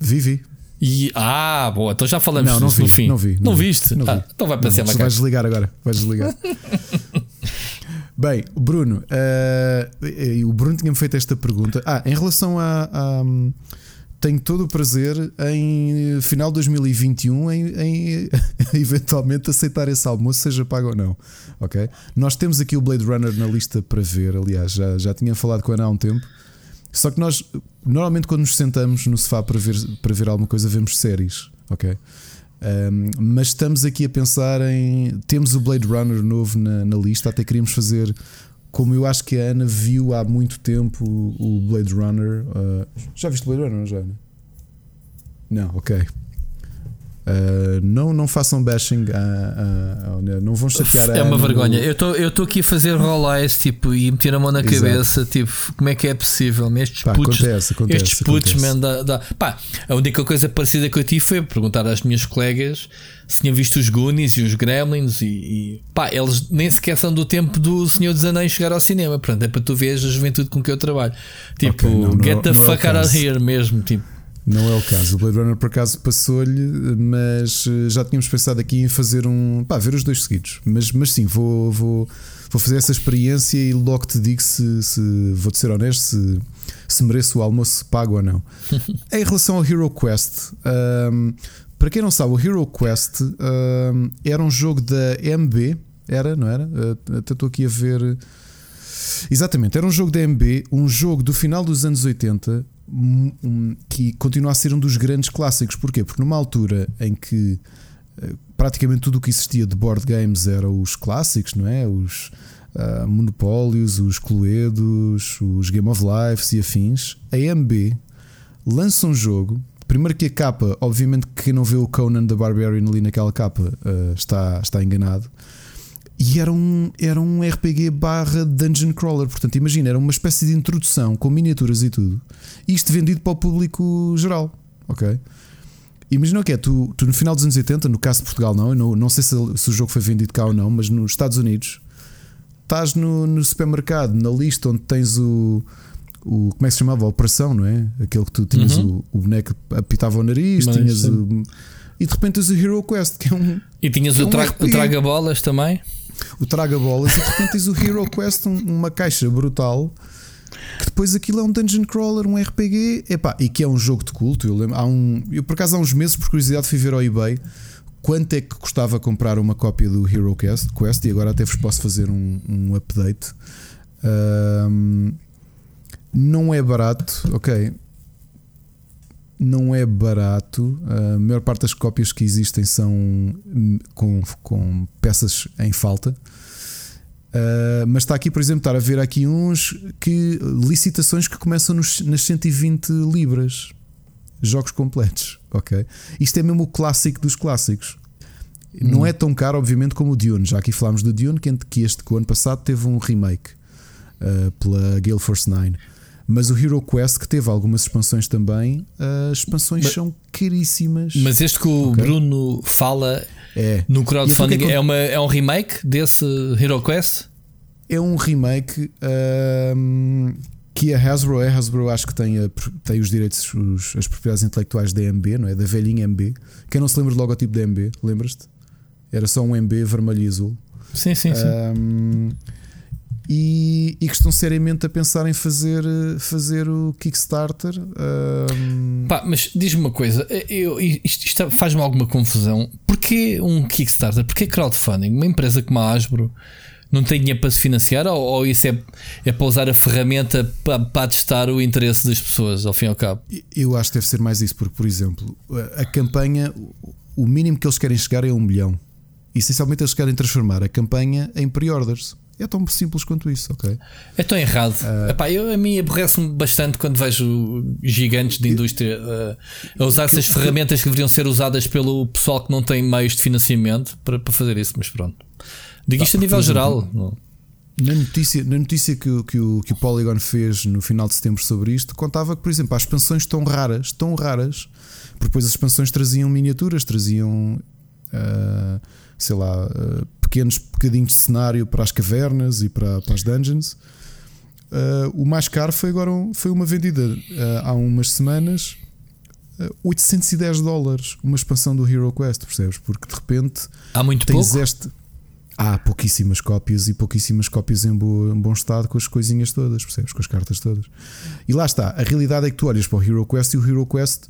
Vivi. E, ah, boa, então já falamos não, não vi, no fim. Não vi. Não, não vi. viste? Não ah, então vai para cima. Vais desligar agora. Vais desligar. Bem, Bruno, uh, o Bruno tinha-me feito esta pergunta. Ah, em relação a, a tenho todo o prazer em final de 2021 em, em eventualmente aceitar esse almoço, seja pago ou não. Ok? Nós temos aqui o Blade Runner na lista para ver, aliás, já, já tinha falado com a Ana há um tempo. Só que nós, normalmente, quando nos sentamos no sofá para ver, para ver alguma coisa, vemos séries, ok? Um, mas estamos aqui a pensar em. Temos o Blade Runner novo na, na lista, até queríamos fazer como eu acho que a Ana viu há muito tempo o Blade Runner. Uh, já viste o Blade Runner, já? Não, ok. Uh, não, não façam bashing, uh, uh, não vão chatear É uma vergonha. Eu estou aqui a fazer rolais tipo, e meter a mão na Exato. cabeça. Tipo, como é que é possível? Estes Pá, putos, acontece, acontece, estes putos, man, dá, dá. Pá, a única coisa parecida que eu tive foi perguntar às minhas colegas se tinham visto os Goonies e os Gremlins. E, e pá, eles nem sequer são do tempo do Senhor dos Anéis chegar ao cinema. Portanto, é para tu veres a juventude com que eu trabalho. Tipo, okay, não, get não, the fuck é out of here mesmo. Tipo. Não é o caso. O Blade Runner por acaso passou-lhe, mas eh, já tínhamos pensado aqui em fazer um. pá, ver os dois seguidos. Mas, mas sim, vou, vou, vou fazer essa experiência e logo te digo se, se vou-te ser honesto, se, se mereço o almoço pago ou não. em relação ao Hero Quest, um, para quem não sabe, o Hero Quest um, era um jogo da MB, era, não era? Uh, até estou aqui a ver. Exatamente, era um jogo da MB, um jogo do final dos anos 80 um, que continua a ser um dos grandes clássicos. Porquê? Porque numa altura em que uh, praticamente tudo o que existia de board games eram os clássicos, não é? Os uh, Monopólios, os Cluedos, os Game of Life e afins. A MB lança um jogo. Primeiro que a capa, obviamente, quem não vê o Conan the Barbarian ali naquela capa uh, está, está enganado. E era um, era um RPG barra dungeon crawler. Portanto, imagina, era uma espécie de introdução com miniaturas e tudo. Isto vendido para o público geral. Ok? Imagina o que é, tu, tu, no final dos anos 80, no caso de Portugal, não, não, não sei se, se, o jogo foi vendido cá ou não, mas nos Estados Unidos estás no, no supermercado, na lista onde tens o, o. Como é que se chamava? A operação, não é? Aquele que tu tinhas uhum. o, o boneco que apitava o nariz, mas, tinhas o. E de repente tens o Hero Quest, que é um. E tinhas é o, tra o Traga-Bolas também? O Traga-Bolas, e de repente tens o Hero Quest, um, uma caixa brutal que depois aquilo é um dungeon crawler, um RPG, epá, e que é um jogo de culto. Eu, lembro, há um, eu por acaso há uns meses, por curiosidade, fui ver ao eBay quanto é que custava comprar uma cópia do Hero Quest, Quest e agora até vos posso fazer um, um update. Um, não é barato, ok. Não é barato. A maior parte das cópias que existem são com, com peças em falta. Uh, mas está aqui, por exemplo, estar a ver aqui uns que licitações que começam nos, nas 120 libras, jogos completos, ok? Isto é mesmo o clássico dos clássicos. Hum. Não é tão caro, obviamente, como o Dune. Já aqui falámos do Dune, que este que o ano passado teve um remake uh, pela Gale Force 9. Mas o Hero Quest, que teve algumas expansões também, as expansões mas, são caríssimas. Mas este que o okay? Bruno fala é. no crowdfunding então, é, é, uma, é um remake desse Hero Quest? É um remake um, que a Hasbro, a Hasbro acho que tem, a, tem os direitos, os, as propriedades intelectuais da MB, não é? Da velhinha MB. Quem não se lembra do logotipo da MB, lembras-te? Era só um MB vermelho e azul. Sim, sim, sim. Um, e, e que estão seriamente a pensar em fazer, fazer o Kickstarter. Um... Pá, mas diz-me uma coisa, eu, isto, isto faz-me alguma confusão. Porquê um Kickstarter? Porquê crowdfunding? Uma empresa como a Asbro não tem dinheiro para se financiar ou, ou isso é, é para usar a ferramenta para, para testar o interesse das pessoas, ao fim e ao cabo? Eu acho que deve ser mais isso, porque, por exemplo, a campanha, o mínimo que eles querem chegar é um milhão. Essencialmente, eles querem transformar a campanha em pre-orders. É tão simples quanto isso, ok? É tão errado. Uh, Epá, eu, a mim aborrece-me bastante quando vejo gigantes de indústria uh, a usar essas ferramentas que deveriam ser usadas pelo pessoal que não tem meios de financiamento para, para fazer isso, mas pronto. Digo isto a nível geral. Na notícia, na notícia que, que, o, que o Polygon fez no final de setembro sobre isto, contava que, por exemplo, há expansões tão raras, tão raras, porque depois as expansões traziam miniaturas, traziam, uh, sei lá, uh, pequenos bocadinhos de cenário para as cavernas e para, para as dungeons. Uh, o mais caro foi agora foi uma vendida há umas semanas 810 dólares, uma expansão do Hero Quest, percebes? Porque de repente há muito tens pouco. este há pouquíssimas cópias e pouquíssimas cópias em, em bom estado com as coisinhas todas, percebes? Com as cartas todas. E lá está, a realidade é que tu olhas para o Hero Quest e o Hero Quest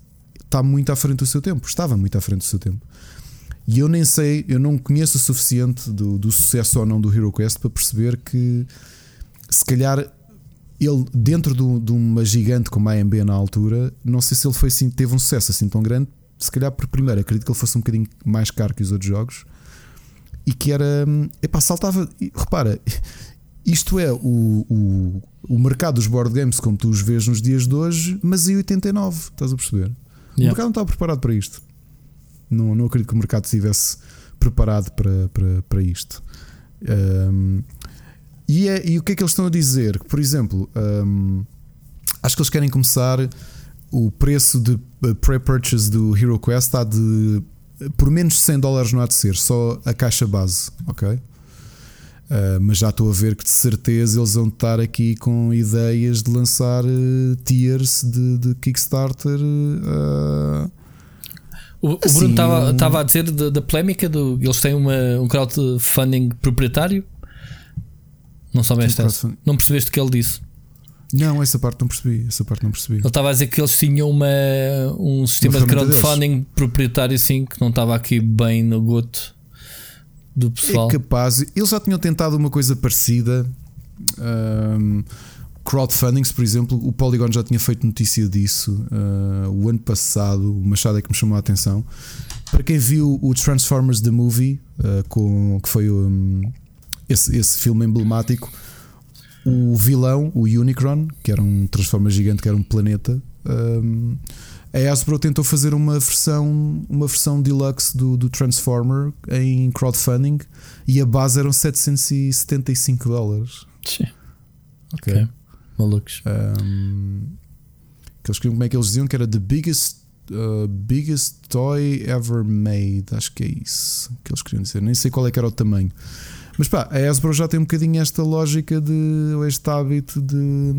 está muito à frente do seu tempo, estava muito à frente do seu tempo. E eu nem sei, eu não conheço o suficiente do, do sucesso ou não do Hero Quest para perceber que se calhar ele, dentro do, de uma gigante como a AMB na altura, não sei se ele foi assim, teve um sucesso assim tão grande. Se calhar, por primeiro, acredito que ele fosse um bocadinho mais caro que os outros jogos e que era. Epá, saltava. Repara, isto é o, o, o mercado dos board games como tu os vês nos dias de hoje, mas em 89, estás a perceber? Yeah. O mercado não estava preparado para isto. Não, não acredito que o mercado estivesse preparado para, para, para isto. Um, e, é, e o que é que eles estão a dizer? Por exemplo, um, acho que eles querem começar. O preço de uh, pre-purchase do Hero Quest está de por menos de 100 dólares não há de ser, só a caixa base, ok? Uh, mas já estou a ver que de certeza eles vão estar aqui com ideias de lançar uh, tiers de, de Kickstarter. Uh, o, o assim, Bruno estava a dizer da, da polémica do eles têm uma, um crowdfunding proprietário. Não soubeste Não percebeste o que ele disse? Não, essa parte não percebi. Essa parte não percebi. Ele estava a dizer que eles tinham uma, um sistema de crowdfunding deles. proprietário sim que não estava aqui bem no goto do pessoal. É capaz. Eles já tinham tentado uma coisa parecida. Um, crowdfundings, por exemplo, o Polygon já tinha feito notícia disso uh, o ano passado. O Machado é que me chamou a atenção. Para quem viu o Transformers The Movie, uh, com, que foi um, esse, esse filme emblemático, o vilão, o Unicron, que era um Transformer gigante, que era um planeta. Um, a Hasbro tentou fazer uma versão, uma versão deluxe do, do Transformer em crowdfunding e a base eram 775 dólares. Sim. Ok. Malucos. Um, que eles, como é que eles diziam que era the biggest, uh, biggest toy ever made. Acho que é isso que eles queriam dizer. Nem sei qual é que era o tamanho. Mas pá, a Hasbro já tem um bocadinho esta lógica de. ou este hábito de.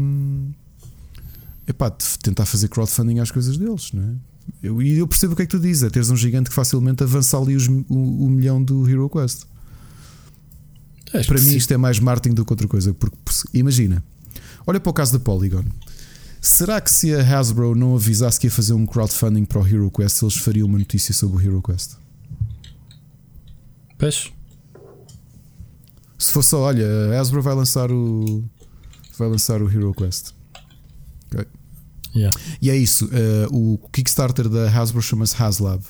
Epá, de tentar fazer crowdfunding às coisas deles, não é? Eu, e eu percebo o que é que tu dizes, é teres um gigante que facilmente avança ali os, o, o, milhão do Hero Quest. É, para mim, isto é mais marketing do que outra coisa. Porque imagina, olha para o caso da Polygon. Será que se a Hasbro não avisasse que ia fazer um crowdfunding para o Hero Quest, eles fariam uma notícia sobre o Hero Quest? Pois. Se fosse só, olha, a Hasbro vai lançar o. Vai lançar o Hero Quest. Okay. Yeah. E é isso. Uh, o Kickstarter da Hasbro chama-se Haslab.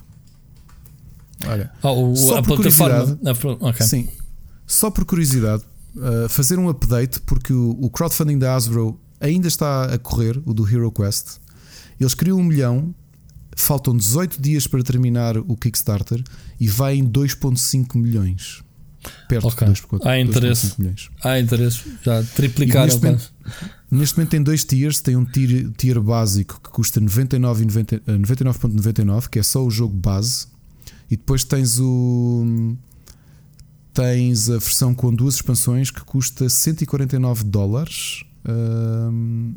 Olha, oh, o, só a por plataforma. Okay. Sim. Só por curiosidade, uh, fazer um update, porque o, o, crowdfunding da Hasbro ainda está a correr, o do Hero Quest. Eles criam um milhão, faltam 18 dias para terminar o Kickstarter e vai em 2,5 milhões perto okay. de 2, Há interesse. milhões. Há interesse. Já triplicaram. Neste momento, neste momento, tem dois tiers. Tem um tier, tier básico que custa 99,99, 99, eh, que é só o jogo base. E depois tens o. Tens a versão com duas expansões que custa 149 dólares. Um,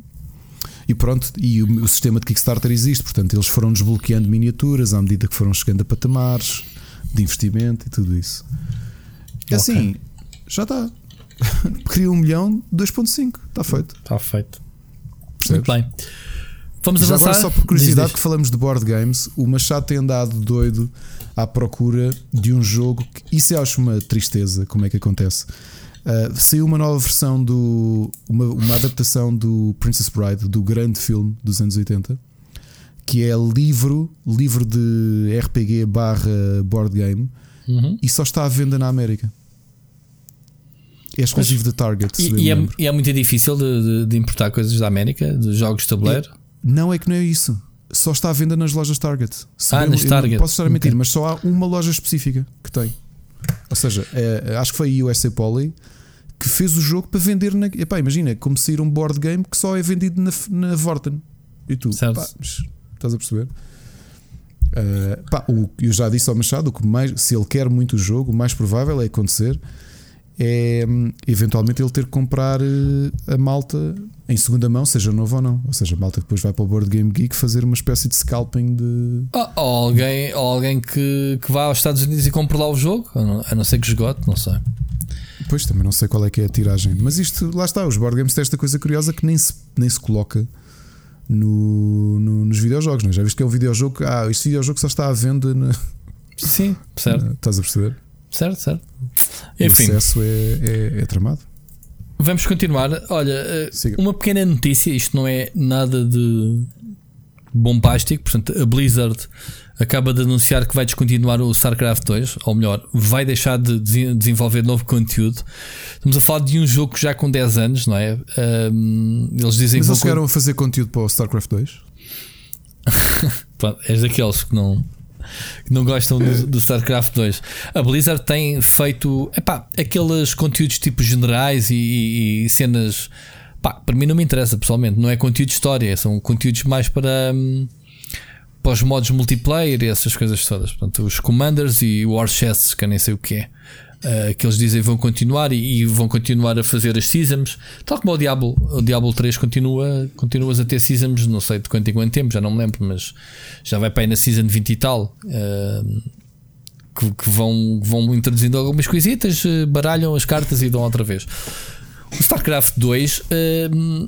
e pronto, e o, o, sistema de Kickstarter existe, portanto, eles foram desbloqueando miniaturas à medida que foram chegando a patamares de investimento e tudo isso. É assim, já está. Queria um milhão, 2.5. Está feito. Está feito. Percebes? Muito bem. Vamos já avançar. Agora, só por curiosidade, diz, diz. que falamos de board games, o Machado tem andado doido à procura de um jogo que isso eu acho uma tristeza. Como é que acontece? Uh, saiu uma nova versão do. Uma, uma adaptação do Princess Bride, do grande filme dos anos 80, que é livro, livro de RPG barra board game, uhum. e só está à venda na América. É exclusivo da Target. E, e, é, e, é, muito difícil de, de, de, importar coisas da América, de jogos de tabuleiro? É, não é que não é isso. Só está à venda nas lojas Target. Se ah, bem, nas Target. Posso estar a mentir, okay. mas só há uma loja específica que tem. Ou seja, é, acho que foi a USA Poly que fez o jogo para vender na. Epá, imagina, como sair um board game que só é vendido na, na Vorten. E tu. Pá, estás a perceber? Uh, pá, o, eu já disse ao Machado que mais, se ele quer muito o jogo, o mais provável é acontecer é eventualmente ele ter que comprar eh, a malta em segunda mão, seja novo ou não. Ou seja, a malta depois vai para o Board Game Geek fazer uma espécie de scalping de. Ou, ou alguém, ou alguém que, que vá aos Estados Unidos e compre lá o jogo, a não ser que esgote, não sei. Pois também não sei qual é que é a tiragem. Mas isto, lá está, os board games têm esta coisa curiosa que nem se, nem se coloca no, no nos videojogos. Não é? Já viste que é um videojogo que ah, este videojogo só está à venda. Na... Sim, certo. Estás a perceber? Certo, certo. Enfim. O acesso é, é, é tramado. Vamos continuar. Olha, eh, Siga. uma pequena notícia, isto não é nada de bombástico, portanto, a Blizzard acaba de anunciar que vai descontinuar o StarCraft 2, ou melhor, vai deixar de desenvolver novo conteúdo. Estamos a falar de um jogo já com 10 anos, não é? Um, eles dizem Mas que. eles chegaram a fazer conteúdo para o StarCraft 2? Pronto, és daqueles que não não gostam do, do, StarCraft 2. A Blizzard tem feito epá, aqueles conteúdos tipo generais e, e, e cenas. Pá, para mim não me interessa pessoalmente, não é conteúdo de história, são conteúdos mais para, hum, para os modos multiplayer e essas coisas todas. Portanto, os Commanders e War Chests, que eu nem sei o que é uh, que eles dizem vão continuar e, e, vão continuar a fazer as seasons, tal como o Diablo, o Diablo 3 continua, continuas a ter seasons, não sei de quanto em quanto tempo, já não me lembro, mas já vai para aí na season 20 e tal. Uh, que, que, vão, vão introduzindo algumas coisitas, eh, baralham as cartas e dão outra vez. StarCraft 2, uh,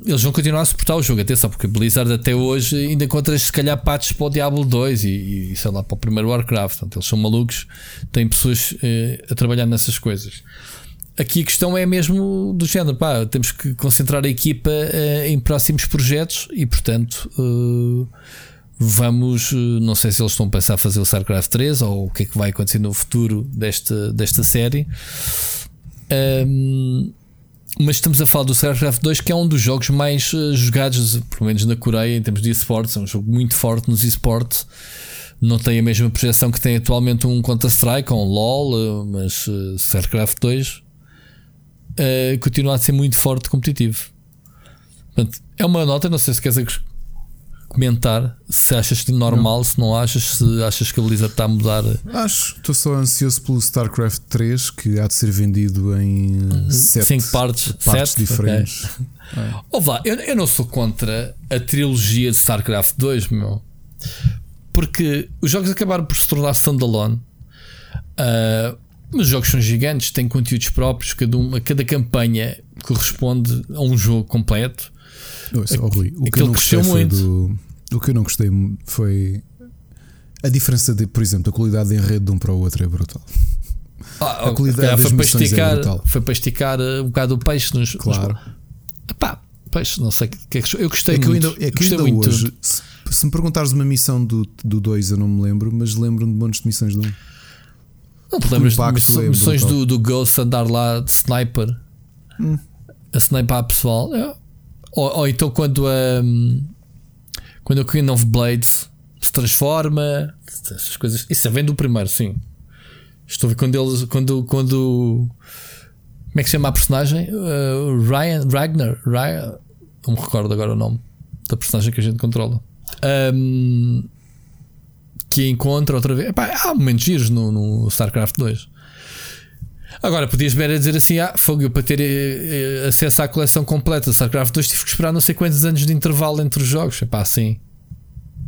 eles vão continuar a suportar o jogo. Atenção, porque Blizzard até hoje ainda encontra se calhar patches para o Diablo 2 e, e sei lá para o primeiro Warcraft. Portanto, eles são malucos, têm pessoas uh, a trabalhar nessas coisas. Aqui a questão é mesmo do género, pá, temos que concentrar a equipa uh, em próximos projetos e, portanto, vamos. Não sei se eles estão a pensar fazer o StarCraft 3 ou o que é que vai acontecer no futuro desta, desta série. Um, mas estamos a falar do StarCraft 2, que é um dos jogos mais uh, jogados, pelo menos na Coreia, em termos de esportes. É um jogo muito forte nos esportes. Não tem a mesma projeção que tem atualmente um Counter-Strike ou um LoL, uh, mas uh, StarCraft 2 continua a ser muito forte competitivo. Portanto, é uma nota, não sei se queres comentar se achas normal, não. se não achas, se achas que a Blizzard está a mudar. Acho, estou só ansioso pelo StarCraft 3 que há de ser vendido em 5 uhum. partes, partes sete? diferentes. Okay. É. Olá, eu, eu não sou contra a trilogia de StarCraft 2, meu. Porque os jogos acabaram por se tornar standalone. Uh, mas os jogos são gigantes, têm conteúdos próprios, cada, uma, cada campanha corresponde a um jogo completo. Ouça, oh, Rui, o que eu não gostei foi do, o que eu não gostei foi a diferença de, por exemplo, a qualidade de enredo de um para o outro é brutal. Ah, a qualidade foi para, é esticar, é foi para esticar uh, um bocado o peixe nos. Claro. Nos, pá, peixe, não sei que é que eu gostei é que muito. Ainda, é que ainda muito. hoje, se, se, me perguntares uma missão do 2, do eu não me lembro, mas lembro-me de montes de missões do 1. Um. Não te lembras de é missões do, do Ghost andar lá de sniper? Hum. A sniper pessoal? É, ou, ou então quando a. Um, quando o Queen of Blades se transforma, essas coisas. Isso vem do primeiro, sim. Estou a ver quando eles. Quando. quando como é que se chama a personagem? Uh, Ryan. Ragnar. Ryan, não me recordo agora o nome da personagem que a gente controla. Um, que encontra outra vez. Epá, há momentos giros no, no StarCraft 2. Agora, podias ver a dizer assim: ah, fogo, para ter eh, acesso à coleção completa de StarCraft 2 tive que esperar não sei quantos anos de intervalo entre os jogos. Epá, assim.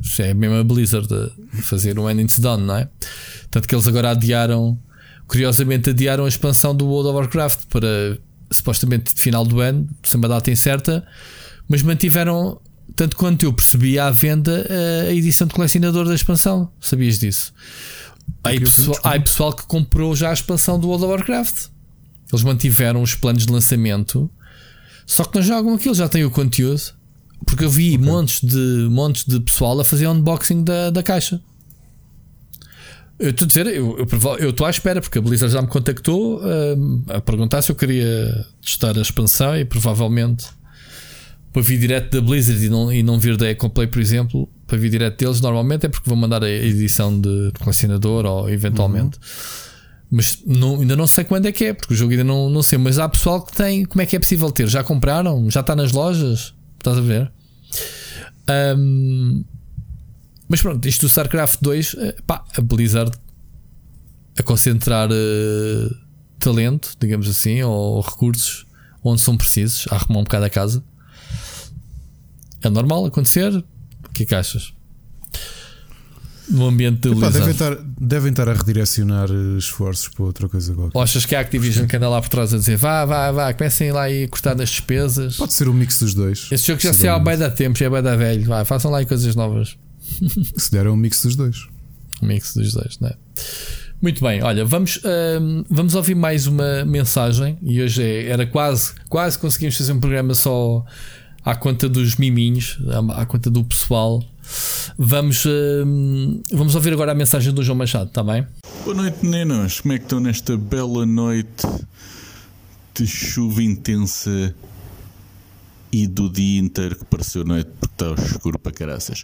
Isso é mesmo a Blizzard a fazer um It's Done, não é? Tanto que eles agora adiaram, curiosamente, adiaram a expansão do World of Warcraft para supostamente final do ano, sem uma data incerta, mas mantiveram, tanto quanto eu percebi, à venda a edição de colecionador da expansão. Sabias disso? Aí pessoal, há pessoal que comprou já a expansão do World of Warcraft. Eles mantiveram os planos de lançamento, só que não jogam aquilo, já têm o conteúdo. Porque eu vi okay. montes, de, montes de pessoal a fazer unboxing da, da caixa. Eu estou a dizer, eu estou à espera, porque a Blizzard já me contactou uh, a perguntar se eu queria testar a expansão e provavelmente para vir direto da Blizzard e não, e não vir da Ecoplay, por exemplo, para vir direto deles, normalmente é porque vão mandar a edição de colecionador ou eventualmente. Uhum. Mas não, ainda não sei quando é que é, porque o jogo ainda não, não sei. Mas há pessoal que tem. Como é que é possível ter? Já compraram? Já está nas lojas? Estás a ver? Um, mas pronto, isto do StarCraft 2, eh, pá, a Blizzard a concentrar uh, talento, digamos assim, ou recursos onde são precisos, a arrumar um bocado a casa. É normal acontecer. Que é que achas? No ambiente de Epá, devem, estar, devem estar a redirecionar eh, esforços para outra coisa qualquer. Ou achas que a Activision que anda lá por trás a dizer vá, vá, vá, comecem lá e cortar nas despesas? Pode ser um mix dos dois. Esse jogo já se há bem da tempo, já é bem da velho. Vá, façam lá coisas novas. Se der é um mix dos dois. Um mix dos dois, não é? Muito bem, olha, vamos, hum, vamos ouvir mais uma mensagem e hoje é, era quase, quase conseguimos fazer um programa só à conta dos miminhos, à conta do pessoal. Vamos, uh, vamos ouvir agora a mensagem do João Machado, está bem? Boa noite, meninos. Como é que estão nesta bela noite de chuva intensa e do dia inteiro que pareceu noite porque está escuro para caraças?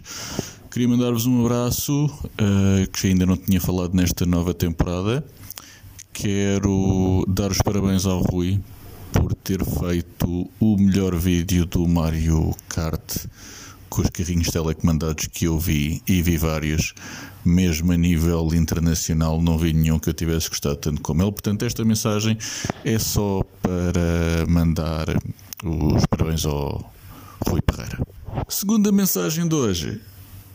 Queria mandar-vos um abraço uh, que ainda não tinha falado nesta nova temporada. Quero dar os parabéns ao Rui por ter feito o melhor vídeo do Mario Kart com os carrinhos telecomandados que eu vi e vi vários, mesmo a nível internacional, não vi nenhum que eu tivesse gostado tanto como ele. Portanto, esta mensagem é só para mandar os parabéns ao Rui Pereira. Segunda mensagem de hoje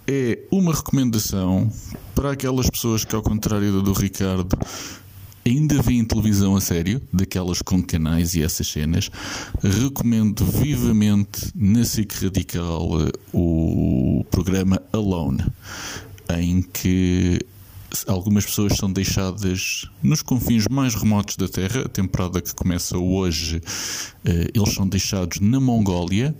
é uma recomendação para aquelas pessoas que, ao contrário do Ricardo, ainda veem televisão a sério, daquelas com canais e essas cenas, recomendo vivamente na SIC Radical o programa Alone, em que algumas pessoas são deixadas nos confins mais remotos da Terra. A temporada que começa hoje, eh, eles são deixados na Mongólia.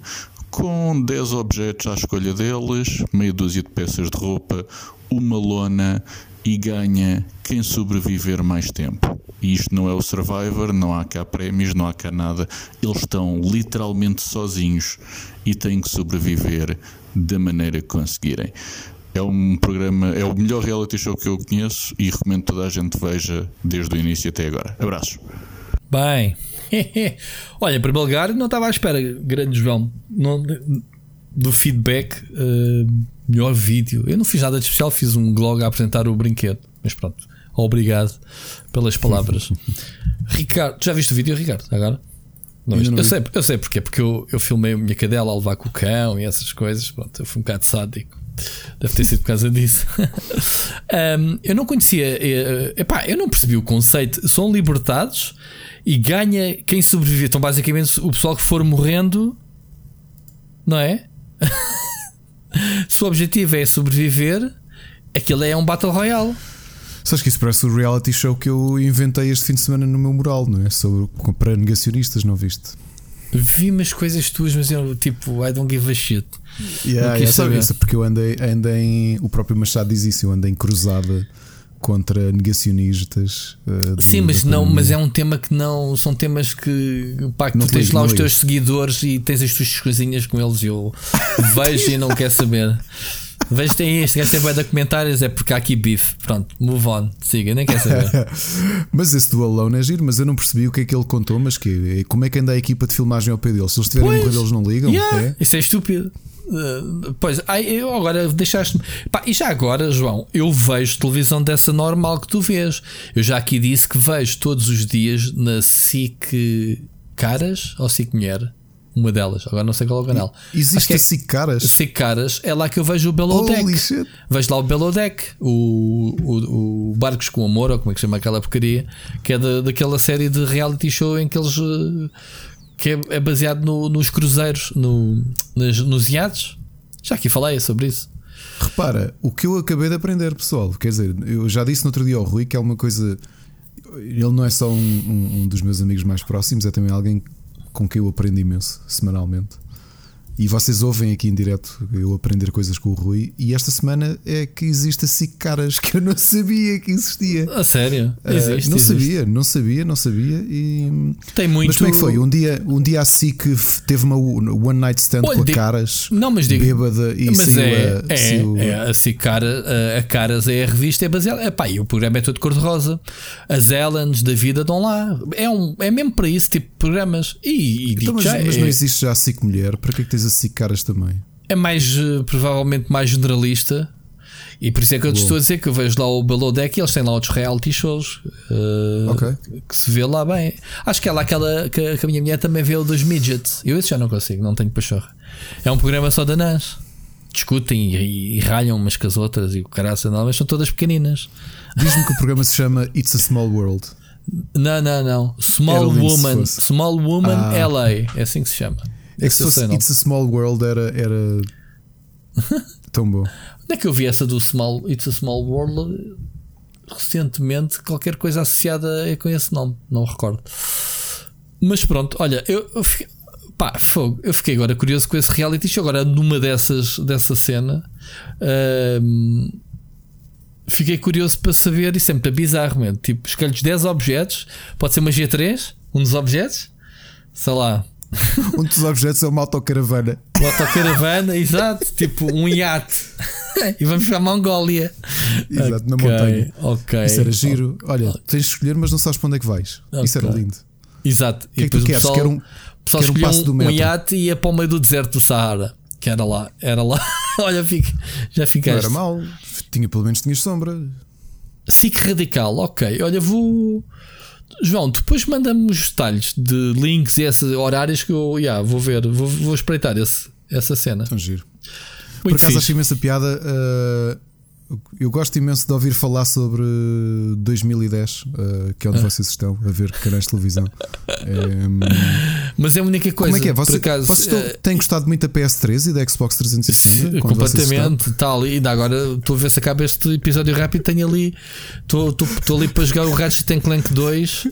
Com 10 objetos à escolha deles, meia dúzia de peças de roupa, uma lona e ganha quem sobreviver mais tempo. E isto não é o Survivor, não há cá prémios, não há cá nada. Eles estão literalmente sozinhos e têm que sobreviver da maneira que conseguirem. É um programa, é o melhor reality show que eu conheço e recomendo que toda a gente veja desde o início até agora. Abraços. Bem, olha, para Belgar não estava à espera, grande João, não, do feedback. Uh, melhor vídeo. Eu não fiz nada de especial, fiz um blog a apresentar o brinquedo, mas pronto. Obrigado pelas palavras. Ricardo, já viste o vídeo, Ricardo? Agora? Não, eu, sei, eu sei porque, porque eu, eu filmei a minha cadela a levar com o cão e essas coisas. Pronto, eu fui um bocado sádico. Deve ter sido por causa disso. um, eu não conhecia, uh, epá, eu não percebi o conceito. São libertados e ganha quem sobreviver. Então, basicamente, o pessoal que for morrendo, não é? Se o objetivo é sobreviver, aquilo é um Battle Royale. Sabes que isso parece o reality show que eu inventei este fim de semana no meu mural, não é? Sobre para negacionistas, não viste? Vi umas coisas tuas, mas eu tipo, I don't give a shit. Yeah, yeah, sabe, porque eu andei, andei. O próprio Machado diz isso, eu andei em cruzada contra negacionistas. Uh, Sim, mas não, mas é um tema que não são temas que, pá, que tu tens lá os teus seguidores e tens as tuas coisinhas com eles e eu vejo e não quero saber. Vejo tem isto, quer saber de comentários, é porque há aqui bife. Pronto, move on, siga, nem quer saber. mas esse do Alone é giro, mas eu não percebi o que é que ele contou. Mas que, como é que anda a equipa de filmagem ao pé dele? Se eles estiverem a morrer, eles não ligam. Yeah, é? Isso é estúpido. Uh, pois, eu agora deixaste-me. E já agora, João, eu vejo televisão dessa normal que tu vês. Eu já aqui disse que vejo todos os dias na SIC Caras ou SIC Mulher. Uma delas, agora não sei qual é o canal. Existe é SIC Caras? SIC Caras é lá que eu vejo o Below Shit. Vejo lá o Below o, o, o, Barcos com Amor, ou como é que chama aquela porcaria, que é da, daquela série de reality show em que eles uh, que é, é baseado no, nos cruzeiros, no, nos, nos iates. Já aqui falei sobre isso. Repara, o que eu acabei de aprender, pessoal, quer dizer, eu já disse no outro dia ao Rui que é uma coisa. Ele não é só um, um, um dos meus amigos mais próximos, é também alguém com quem eu aprendo imenso semanalmente. E vocês ouvem aqui em direto eu aprender coisas com o Rui. E esta semana é que existe assim caras que eu não sabia que existia. A sério? Ah, existe, uh, não existe. sabia, não sabia, não sabia. E... Tem muito. Mas como é que foi? Um dia, um dia assim que teve uma one night stand Olha, com a caras. Não, mas digo. Bêbada e mas saiu é, a, é, saiu... é, assim, cara, a, a caras é a revista, é baseada. Epá, e o programa é todo cor-de-rosa. As Ellens da vida dão lá. É, um, é mesmo para isso, tipo programas. E, e então, mas, já, mas é... não existe já assim mulher? Para que é que tens assim caras também. É mais, uh, provavelmente, mais generalista. E por isso é que eu te estou a dizer que eu vejo lá o Below Deck e eles têm lá outros reality shows uh, okay. que se vê lá bem. Acho que é lá aquela que, que a minha mulher também vê o dos Midgets. Eu esse já não consigo, não tenho pachorra. É um programa só da NAS. Discutem e, e, ralham umas com as outras e o caraça, não, mas são todas pequeninas. Diz-me que o programa se chama It's a Small World. Não, não, não. Small Woman. Small Woman ah. LA. É assim que se chama. É que se fosse It's a Small World era, era tão bom. Onde é que eu vi essa do Small It's a Small World recentemente? Qualquer coisa associada com esse nome, não recordo. Mas pronto, olha, eu, eu fiquei, pá, fogo, eu fiquei agora curioso com esse reality show. Agora, numa dessas, dessa cena, hum, fiquei curioso para saber. E sempre é bizarro, mesmo. Tipo, escolhes 10 objetos, pode ser uma G3, um dos objetos, sei lá, um dos objetos é uma autocaravana. Uma autocaravana, exato, tipo um iate. e vamos para a Mongólia. Exato, okay, na montanha. Ok. Isso era giro. Olha, tens de escolher, mas não sabes para onde é que vais. Okay. Isso era lindo. Exato. Que é que tu queres? Pessoal, quer um, pessoal quer um passo do metro. Um iate e ia para o meio do deserto do Saara. Que era lá, era lá. Olha, fica, já ficaste. Não era mal. Tinha, pelo menos tinhas sombra. SIC radical, ok. Olha, vou. João, depois manda-me os detalhes de links e esses horários que eu yeah, vou ver, vou, vou espreitar esse, essa cena. Tão giro. Muito Por acaso fixe. acho imensa piada. Uh, Eu gosto imenso de ouvir falar sobre 2010, uh, que é onde ah. vocês estão a ver canais de televisão. É, Mas é a única coisa. Como é que é? Você, acaso, vocês estão, uh, têm gostado muito da PS3 e da Xbox 360? Completamente, tal. E ainda agora estou a ver se acaba este episódio rápido. Tenho ali, estou, estou, estou ali para jogar o Ratchet Clank 2. Uh,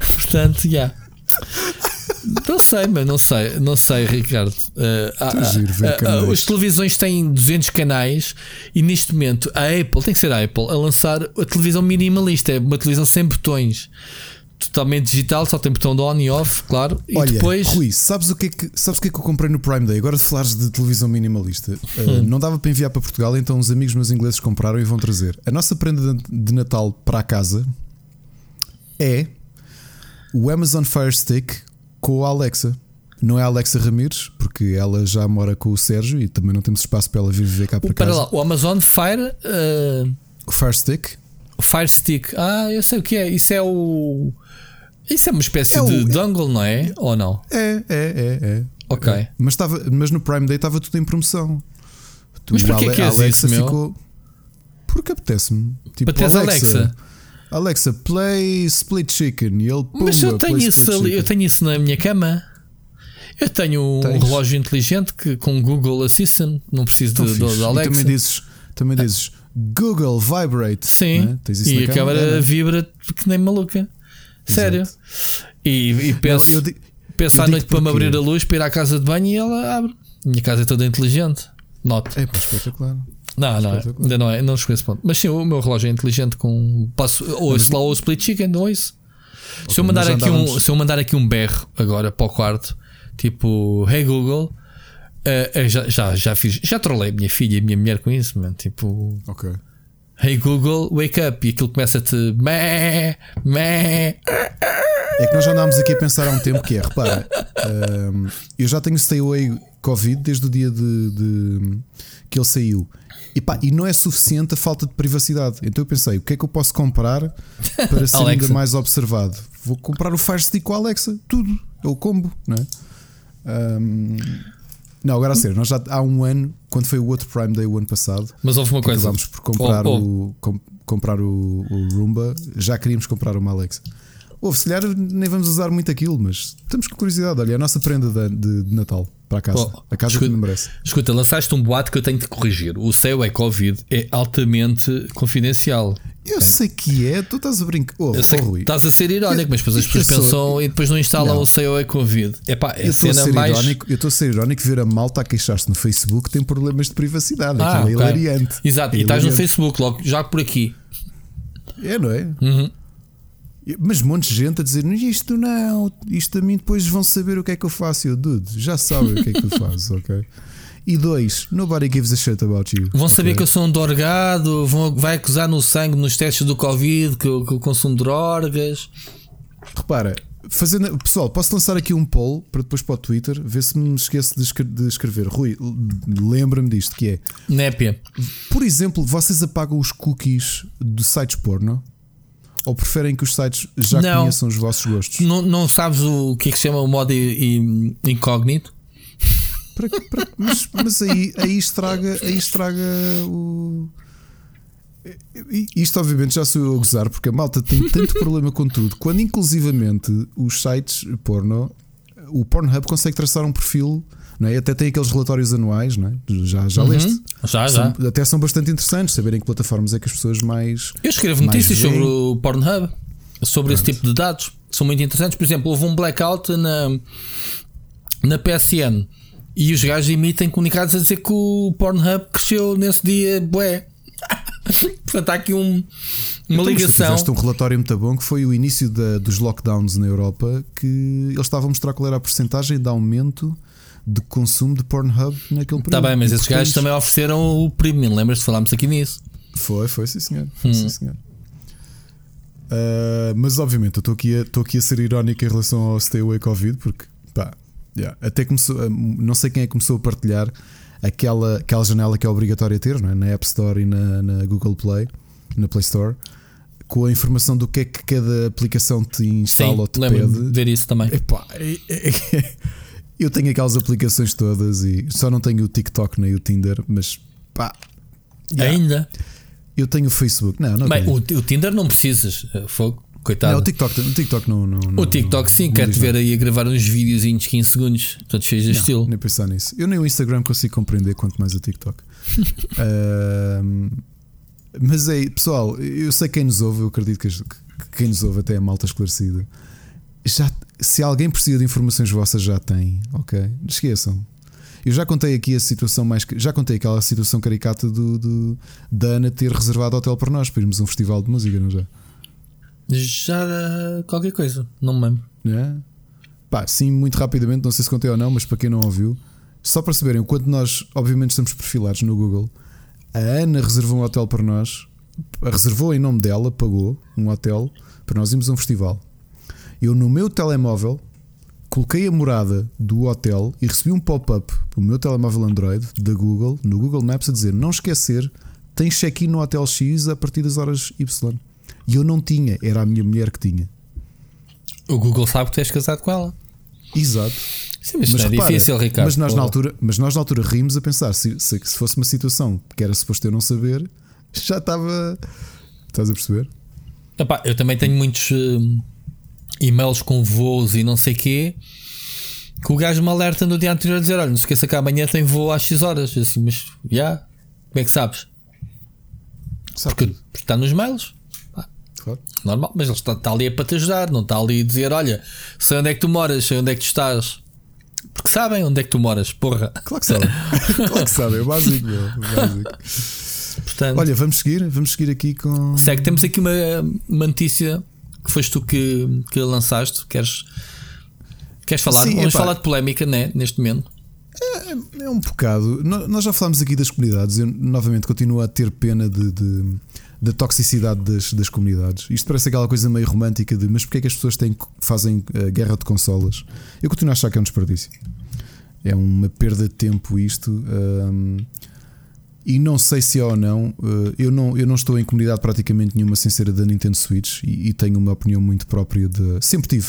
portanto, já. Yeah. Não sei, mas não sei, não sei, Ricardo. Uh, uh, uh, as televisões têm 200 canais e neste momento a Apple, tem que ser a Apple, a lançar a televisão minimalista, é uma televisão sem botões. Totalmente digital, só tem botão de on e off, claro. Olha, e depois... Rui, sabes o, que é que, sabes o que é que eu comprei no Prime Day? Agora, se falares de televisão minimalista, hum. não dava para enviar para Portugal, então os amigos meus ingleses compraram e vão trazer. A nossa prenda de Natal para a casa é o Amazon Fire Stick com a Alexa. Não é a Alexa Ramires, porque ela já mora com o Sérgio e também não temos espaço para ela vir viver cá para casa. Lá, o Amazon Fire. Uh... O Fire Stick? Fire Stick. Ah, eu sei o que é. Isso é o. Isso é uma espécie é de o... dongle, não é? Ou não? É, é, é. é. Ok. É. Mas, tava, mas no Prime Day estava tudo em promoção. Tu, mas porquê que é Alexa isso, ficou. Porque apetece-me. Tipo, Alexa. Alexa Alexa, play Split Chicken. E ele pumba, Mas eu tenho, isso ali, eu tenho isso na minha cama. Eu tenho um Tens? relógio inteligente que, com Google Assistant, não preciso de, de, de Alexa. E também dizes, também dizes Google Vibrate. Sim, né? e a câmera é, vibra que nem maluca. Sério. E, e penso, não, digo, penso à noite para me abrir a luz para ir à casa de banho e ela abre. Minha casa é toda inteligente. Nota. É espetacular. Não, não, ainda não é, não chegou a esse ponto. Mas sim, o meu relógio é inteligente com. Passo, ouço lá o split chicken, não ouço. Okay, se, eu mandar aqui um, se eu mandar aqui um berro agora para o quarto, tipo, hey Google, uh, já, já, já fiz, já trolei minha filha e minha mulher com isso, man. Tipo, ok. Hey Google, wake up, e aquilo começa-te meh, meh. É que nós já andámos aqui a pensar há um tempo que é, repara, um, ehm, eu já tenho Stay Away Covid desde o dia de, de que ele saiu. E, pá, e não é suficiente a falta de privacidade. Então eu pensei, o que é que eu posso comprar para ser ainda mais observado? Vou comprar o Fire Stick com a Alexa, tudo, é o combo, não é? Um, não, agora a ser, nós já há um ano, quando foi o outro Prime Day o ano passado, mas houve uma coisa. Acabámos por comprar, oh, oh. O, com, comprar o, o Roomba, já queríamos comprar uma Alexa. Ou se calhar nem vamos usar muito aquilo, mas estamos com curiosidade. Olha, a nossa prenda de, de, de Natal para a casa. Oh, a casa escuta, que me merece. Escuta, lançaste um boato que eu tenho de corrigir. O seu é Covid é altamente confidencial. Eu sei que é, tu estás a brincar. Oh, eu sei oh, Rui. Estás a ser irónico, mas depois as pessoas pensam e depois não instalam não. o seu é Covid. Epá, é eu estou a ser mais... irónico, eu estou a ser irónico ver a malta a queixar-se no Facebook tem problemas de privacidade. Ah, Aquilo é okay. hilariante. Exato, é e estás no Facebook logo, já por aqui. É, não é? Uhum. Mas um monte de gente a dizer isto não, isto a mim depois vão saber o que é que eu faço. Eu, dude, já sabem o que é que tu fazes, ok? E dois, nobody gives a shit about you. Vão saber okay? que eu sou um dorgado, vão, vai acusar no sangue nos testes do Covid que eu, que eu consumo drogas. Repara, fazendo, pessoal, posso lançar aqui um poll para depois para o Twitter, ver se me esqueço de, de escrever. Rui, lembra-me disto que é Népia. Por exemplo, vocês apagam os cookies de sites porno? Ou preferem que os sites já não, conheçam os vossos gostos? Não, não sabes o que é que se chama o modo incógnito? Para, para, mas, mas aí, aí estraga, aí estraga o. Isto obviamente já sou eu a gozar, porque a malta tem tanto problema com tudo, quando inclusivamente os sites porno, o Pornhub consegue traçar um perfil não é? Até tem aqueles relatórios anuais, não é? já, já uhum. leste? Já, são, já. Até são bastante interessantes saberem que plataformas é que as pessoas mais. Eu escrevo notícias sobre o Pornhub, sobre Pronto. esse tipo de dados, são muito interessantes. Por exemplo, houve um blackout na, na PSN e os gajos emitem comunicados a dizer que o Pornhub cresceu nesse dia, bué. Portanto, há aqui um, uma então, ligação. Fizeste um relatório muito bom que foi o início da, dos lockdowns na Europa, que eles estavam a mostrar qual era a porcentagem de aumento de consumo de Pornhub naquele período. Está bem, mas esses gajos também ofereceram o premium, lembras-te? Falámos aqui nisso. Foi, foi, sim senhor. Hum. Sim, senhor. Uh, mas obviamente eu estou aqui, a, aqui a ser irónico em relação ao Stay Away Covid, porque pá, yeah, até começou, ah, não sei quem é que começou a partilhar aquela, aquela janela que é obrigatória ter é? na App Store e na, na Google Play, na Play Store com a informação do que é que cada aplicação te instala Sim, ou te pede. ver isso também. Epá, é, é, eu tenho aquelas aplicações todas e só não tenho o TikTok nem o Tinder, mas Pá, yeah. Ainda? Eu tenho o Facebook. Não, não Bem, tenho. o, o Tinder não precisas. eh, Fogo, coitado. Não, o TikTok, o TikTok não. não, o TikTok sim, não quer diz te ver aí a gravar uns videozinhos de 15 segundos, todos cheios de Não, estilo. Nem pensar nisso. Eu nem o Instagram consigo compreender, quanto mais o TikTok. Ahm, mas é, pessoal, eu sei quem nos ouve, eu acredito que, que quem nos ouve até é malta esclarecida. Se alguém precisa de informações vossas, já tem, ok? Não esqueçam. Eu já contei aqui a situação mais. Já contei aquela situação caricata do, do- da Ana ter reservado hotel para nós para irmos a um festival de música, não já? Já qualquer coisa, não me lembro. É? Pá, sim, muito rapidamente, não sei se contei ou não, mas para quem não ouviu, só para saberem, quando nós, obviamente, estamos perfilados no Google, a Ana reservou um hotel para nós, reservou em nome dela, pagou um hotel para nós irmos a um festival. Eu, no meu telemóvel, coloquei a morada do hotel e recebi um pop-up no meu telemóvel Android da Google, no Google Maps, a dizer: Não esquecer, tem check-in no Hotel X a partir das horas Y. E eu não tinha, era a minha mulher que tinha. O Google sabe que tu és casado com ela. Exato. Sim, mas, Mas é repara, difícil, Ricardo. Mas nós, na altura, mas nós na altura rimos a pensar: se, se, se fosse uma situação que era suposto eu não saber, já estava. Estás a perceber? Epá, eu também tenho muitos hum, e-mails com voos e não sei quê. Que o gajo me alerta no dia anterior a dizer: Olha, não se esqueça que amanhã tem voo às X horas. Eu assim, mas já, como é que sabes? Sabe Porque, porque está nos mails, claro. normal, mas ele está, está ali é para te ajudar, não está ali a dizer: Olha, sei onde é que tu moras, sei onde é que tu estás. Porque sabem onde é que tu moras, porra. Claro que sabem. claro que sabem, é básico, meu, é básico. Portanto, Olha, vamos seguir, vamos seguir aqui com. segue, temos aqui uma, uma notícia que foste tu que, que lançaste. Queres, queres falar? Sim, Vamos epá. falar de polémica, né? Neste momento. É um bocado. Nós já falámos aqui das comunidades. Eu novamente continuo a ter pena de, de- da toxicidade das, das comunidades. Isto parece aquela coisa meio romântica de mas porque é que as pessoas têm, fazem eh, guerra de consolas? Eu continuo a achar que é um desperdício. É uma perda de tempo isto. hum, e não sei se é ou não, eh, eu não. Eu não estou em comunidade praticamente nenhuma sem ser da Nintendo Switch e, e tenho uma opinião muito própria de. Sempre tive.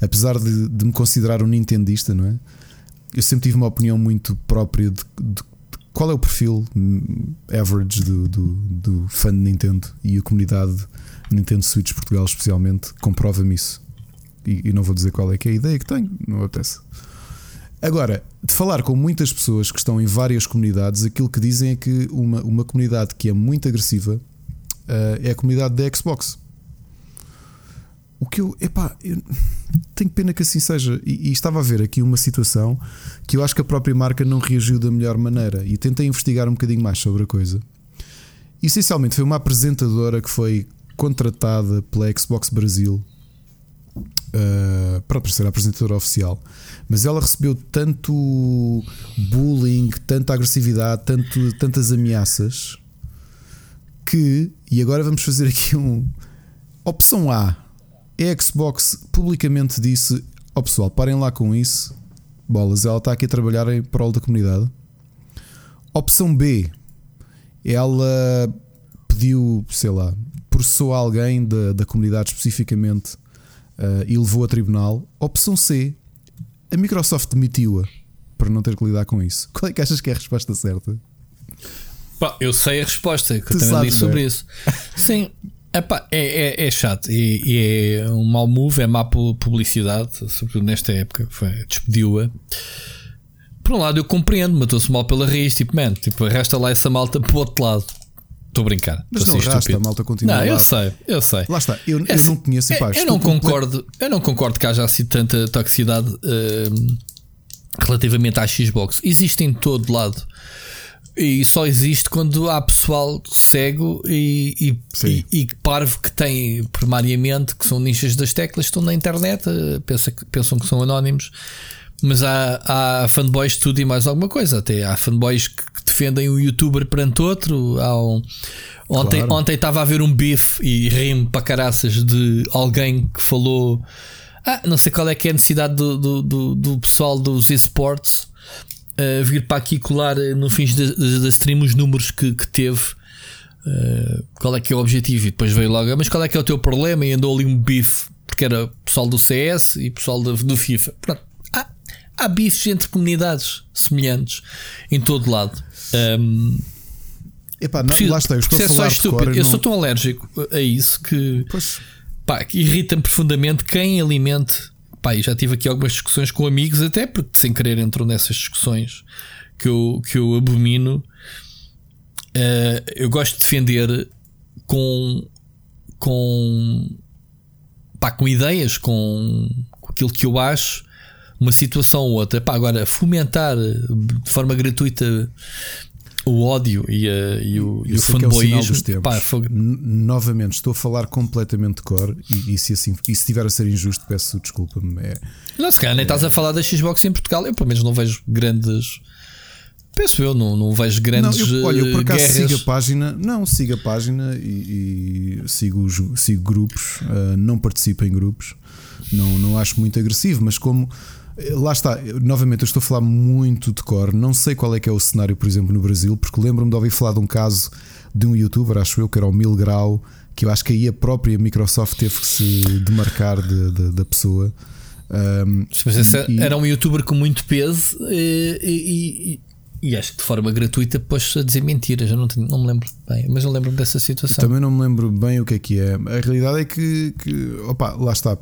Apesar de, de me considerar um nintendista, não é? eu sempre tive uma opinião muito própria de, de- qual é o perfil hum, average do, do, do fã de Nintendo e a comunidade Nintendo Switch Portugal, especialmente, comprova-me isso. E, e não vou dizer qual é que é a ideia que tenho, não apetece. Agora, de falar com muitas pessoas que estão em várias comunidades, aquilo que dizem é que uma, uma comunidade que é muito agressiva ah, é a comunidade da Xbox. O que eu, epá, eu tenho pena que assim seja. E, e estava a ver aqui uma situação que eu acho que a própria marca não reagiu da melhor maneira. E tentei investigar um bocadinho mais sobre a coisa. Essencialmente foi uma apresentadora que foi contratada pela Xbox Brasil uh, para ser a apresentadora oficial. Mas ela recebeu tanto bullying, tanta agressividade, tanto, tantas ameaças que, e agora vamos fazer aqui um. Opção A. A Xbox publicamente disse: Ó pessoal, parem lá com isso. Bolas, ela está aqui a trabalhar em prol da comunidade. Opção B. Ela pediu, sei lá, processou alguém da, da comunidade especificamente uh, e levou a tribunal. Opção C. A Microsoft demitiu-a para não ter que lidar com isso. Qual é que achas que é a resposta certa? Pá, eu sei a resposta, que Tu eu também li sobre é? isso. Sim, epá, é, é, é chato e, e é um mau move, é má pu- publicidade, sobretudo nesta época. Despediu-a. Por um lado, eu compreendo, matou-se mal pela raiz, tipo, man, tipo, arrasta lá essa malta para o outro lado. Estou a brincar. Mas não a ser arrasta, estúpido. a malta continua Não, lá. eu sei, eu sei. Lá está, eu, É eu assim, não conheço, eu- pá, eu, não concordo, eu não concordo que haja assim tanta toxicidade hum, relativamente à Xbox. Existe em todo lado. E só existe quando há pessoal cego e, e, e, e parvo que tem primariamente, que são nichas das teclas, estão na internet, eh, pensa pensam que são anónimos. Mas há, há fanboys de tudo e mais alguma coisa. Até há fanboys que defendem um youtuber perante outro. Um- ontem, Claro. ontem estava a ver um bife e ri-me para caraças de alguém que falou. Ah, não sei qual é que é a necessidade do, do, do, do pessoal dos esportes uh, vir para aqui colar uh, no fim da stream os números que, que teve. Uh, qual é que é o objetivo? E depois veio logo, "Ah, mas qual é que é o teu problema? E andou ali um bife, porque era pessoal do CS e pessoal do, do FIFA. Pronto, há, bifes entre comunidades semelhantes em todo lado. Um, Epá, não, lá está, eu estou a falar só estúpido. Eu não... sou tão alérgico a isso que, pois. pá, que irrita-me profundamente quem alimente. Pá, e já tive aqui algumas discussões com amigos, até porque sem querer entram nessas discussões que eu, que eu abomino. Uh, eu gosto de defender com, com, pá, com ideias, com, com aquilo que eu acho, uma situação ou outra. Pá, agora, fomentar de forma gratuita o ódio e, a, e o, e o fanboyismo. É pá, foi... Novamente, estou a falar completamente de cor e, e, se assim, e se estiver a ser injusto, peço desculpa-me. É, não, se calhar nem é... estás a falar da Xbox em Portugal. Eu, pelo menos, não vejo grandes Penso eu, não, não vejo grandes. Não, eu, olha, eu por acaso sigo a página, não, sigo a página e, e sigo, sigo grupos, uh, não participo em grupos, não, não acho muito agressivo, mas como. Eh, lá está, novamente eu estou a falar muito de cor, não sei qual é que é o cenário, por exemplo, no Brasil, porque lembro-me de ouvir falar de um caso de um youtuber, acho eu, que era o Mil Grau, que eu acho que aí a própria Microsoft teve que se demarcar de, de, da pessoa. Um, mas e, era um youtuber com muito peso e, e, e acho que de forma gratuita pôs a dizer mentiras. Eu não, tenho, não me lembro bem, mas eu lembro-me dessa situação. Também não me lembro bem o que é que é. A realidade é que, que opa, lá está.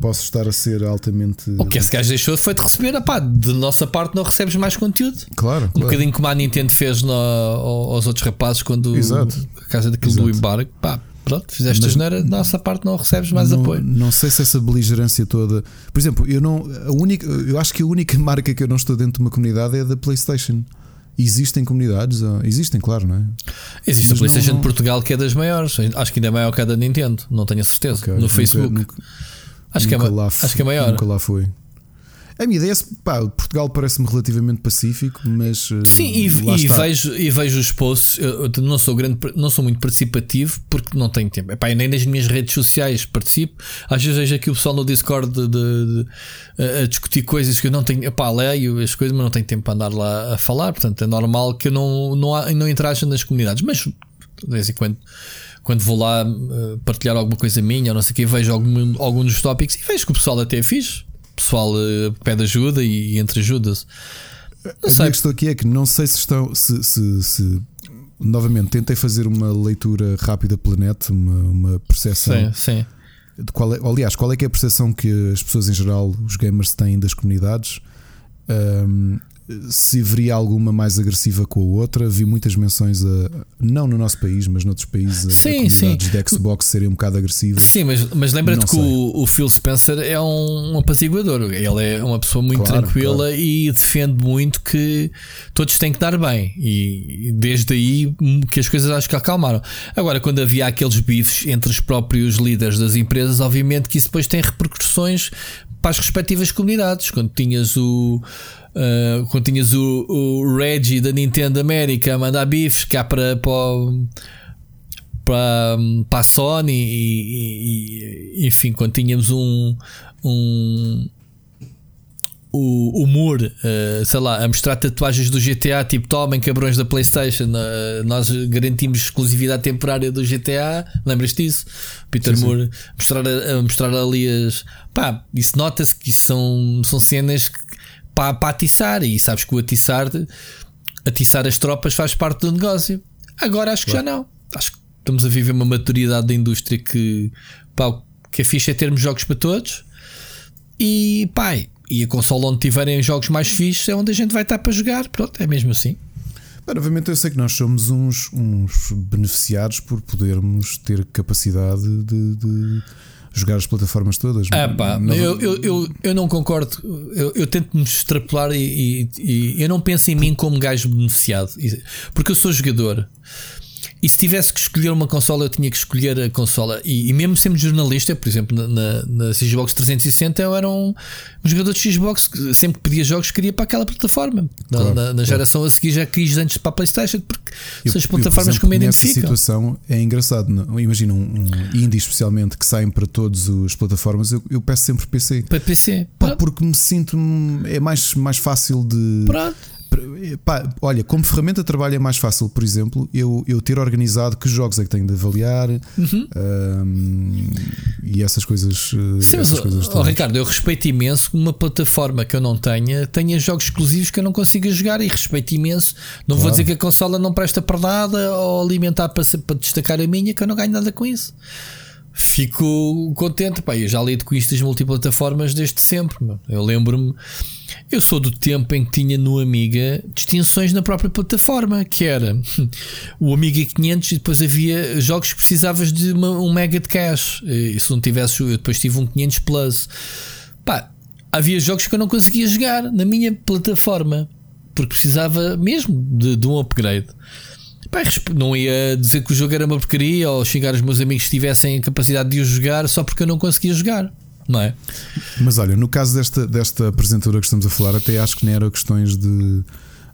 Posso estar a ser altamente. O que esse gajo deixou foi de receber, opá, de nossa parte não recebes mais conteúdo. Claro. Um claro. bocadinho como a Nintendo fez no, aos outros rapazes quando Exato. a casa daquilo Exato. do embargo. Pá, pronto, fizeste Mas, a da nossa parte não recebes mais não, apoio. Não sei se essa beligerância toda. Por exemplo, eu não. A única, eu acho que a única marca que eu não estou dentro de uma comunidade é a da PlayStation. Existem comunidades? Existem, claro, não é? Existe Mas a PlayStation não, de Portugal que é das maiores. Acho que ainda é maior que a da Nintendo, não tenho a certeza. Okay, no nunca, Facebook. Nunca, acho, que é, acho que é maior. Nunca lá foi. A minha ideia é pá, Portugal parece-me relativamente pacífico, mas eh, sim, e, e vejo, e vejo os posts. Eu não sou grande, não sou muito participativo porque não tenho tempo. Epá, nem nas minhas redes sociais participo. Às vezes vejo aqui o pessoal no Discord de, de, de, a discutir coisas que eu não tenho. Epá, leio as coisas, mas não tenho tempo para andar lá a falar. Portanto, é normal que eu não, não, não interaja nas comunidades. Mas de vez em quando quando vou lá uh, partilhar alguma coisa minha ou não sei o que, vejo algum, algum dos tópicos e vejo que o pessoal até é fixe pessoal uh, pede ajuda e, e entre ajuda-se. A sei. questão aqui é que não sei se estão. Se, se, se, novamente, tentei fazer uma leitura rápida pela net, uma, uma percepção. Sim, sim. De qual é, aliás, qual é que é a percepção que as pessoas em geral, os gamers, têm das comunidades? Um, se haveria alguma mais agressiva com a outra. Vi muitas menções a, não no nosso país, mas noutros países, sim, a sim. de Xbox serem um bocado agressivas. Sim, mas, mas lembra-te que o, o, Phil Spencer é um, um apaziguador. Ele é uma pessoa muito claro, tranquila claro. e defende muito que todos têm que dar bem. E desde aí que as coisas acho que acalmaram. Agora, quando havia aqueles bifes entre os próprios líderes das empresas, obviamente que isso depois tem repercussões para as respectivas comunidades. Quando tinhas o Uh, quando tinhas o, o Reggie da Nintendo América a mandar bifes cá para, para, para, para a Sony e, e, enfim, quando tínhamos um, um o, o Moore, uh, sei lá, a mostrar tatuagens do GTA, tipo, tomem cabrões da PlayStation, uh, nós garantimos exclusividade temporária do GTA. Lembras disso? Peter sim, Moore sim. Mostrar, a, mostrar ali as. pá, isso nota-se que isso são, são cenas que para, para atiçar. E sabes que o atiçar, atiçar as tropas faz parte do negócio. Agora acho que claro. já não. Acho que estamos a viver uma maturidade da indústria que, pá, que é fixe é termos jogos para todos. E pai, e a consola onde tiverem jogos mais fixes é onde a gente vai estar para jogar. Pronto, é mesmo assim. Bem, obviamente eu sei que nós somos uns, uns beneficiados por podermos ter capacidade de, de jogar as plataformas todas. Ah, pá, não... eu, eu, eu, eu, não concordo. Eu, eu tento me extrapolar e, e, e, eu não penso em mim como gajo beneficiado, porque eu sou jogador. E se tivesse que escolher uma consola, eu tinha que escolher a consola. E, e mesmo sendo jornalista, por exemplo, na, na, Xbox 360, eu era um, jogador de Xbox que sempre que pedia jogos queria para aquela plataforma. Claro, na, na, geração a seguir já quis antes para a PlayStation, porque eu, são as plataformas eu, por exemplo, me identificam. Nessa situação é engraçado. Não? Imagina um, um indie, especialmente, que saem para todas as plataformas. Eu, eu peço sempre PC. Para PC. Pá, porque me sinto. É mais, mais fácil de. Pronto Pá, olha, como ferramenta de trabalho é mais fácil, por exemplo, eu, eu ter organizado que jogos é que tenho de avaliar uhum. um, e essas coisas. Eh, Sim, essas mas, coisas oh, Ricardo, eu respeito imenso que uma plataforma que eu não tenha tenha jogos exclusivos que eu não consiga jogar e respeito imenso. Não claro. vou dizer que a consola não presta para nada ou alimentar para, para destacar a minha, que eu não ganho nada com isso fico contente. Pá, eu já lido com isto das multiplataformas desde sempre. Eu lembro-me, eu sou do tempo em que tinha no Amiga distinções na própria plataforma, que era o Amiga 500 e depois havia jogos que precisavas de uma, um mega de cache. E se não tivesse, eu depois tive um 500 Plus. Pá, havia jogos que eu não conseguia jogar na minha plataforma porque precisava mesmo de, de um upgrade. Não ia dizer que o jogo era uma porcaria ou xingar os meus amigos que tivessem a capacidade de o jogar só porque eu não conseguia jogar, não é? Mas olha, no caso desta, desta apresentadora que estamos a falar, até acho que nem eram questões de,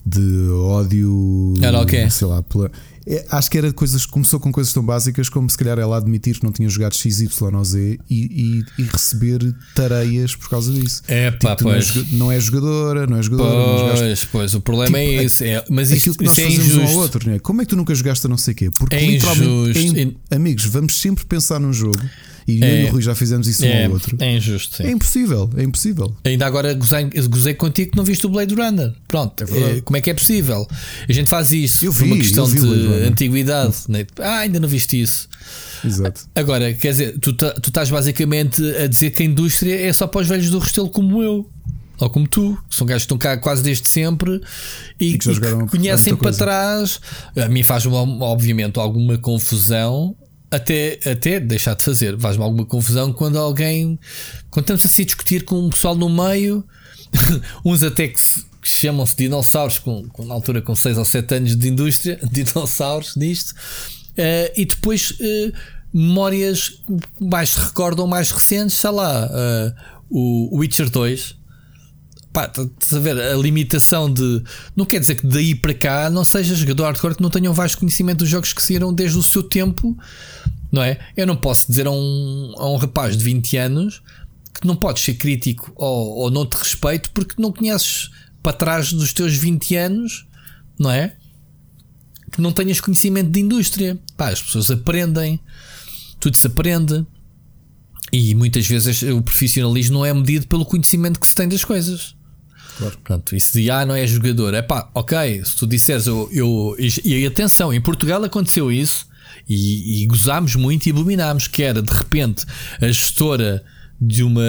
de ódio. Era o quê? Sei lá, pela, acho que era coisas, começou com coisas tão básicas como se calhar ela admitir que não tinha jogado XY ou Z e, e, e receber tareias por causa disso. É pá, tipo, pois. Não é, não é, jogadora, não é jogadora. Pois, não pois, o problema tipo, é esse. É, mas isso, que nós isso é fazemos um ao outro, né? como é que tu nunca jogaste a não sei quê? Porque é literalmente, é, amigos, vamos sempre pensar num jogo e é, eu e o Rui já fizemos isso é, um ao outro. É injusto. Sim. É impossível, é impossível. Ainda agora gozei, gozei contigo que não viste o Blade Runner. Pronto, é como é que é possível? A gente faz isso eu vi, por uma questão de antiguidade. Né? Ah, ainda não viste isso. Exato. Agora, quer dizer, tu, tu estás basicamente a dizer que a indústria é só para os velhos do Restelo como eu ou como tu, que são gajos que estão cá quase desde sempre e, e que, e que conhecem para trás. A mim faz obviamente alguma confusão até, até deixar de fazer. Faz-me alguma confusão quando alguém. Quando estamos assim a discutir com o pessoal no meio, uns até que, que chamam-se dinossauros, com, com, na altura com 6 ou 7 anos de indústria, dinossauros nisto, uh, e depois uh, memórias mais se recordam, mais recentes, sei lá, uh, o Witcher 2 pá, estás a ver a limitação de. Não quer dizer que daí para cá não seja jogador hardcore que não tenha um vasto conhecimento dos jogos que saíram desde o seu tempo, não é? Eu não posso dizer a um, a um rapaz de 20 anos que não podes ser crítico ou, ou não te respeito porque não conheces para trás dos teus 20 anos, não é? Que não tenhas conhecimento de indústria. Pá, as pessoas aprendem, tudo se aprende. E muitas vezes o profissionalismo não é medido pelo conhecimento que se tem das coisas. Claro. Pronto, isso de ah, não é jogador. É pá, ok, se tu disseres eu, eu. E, atenção, em Portugal aconteceu isso e, e gozámos muito e abominámos que era de repente a gestora de uma,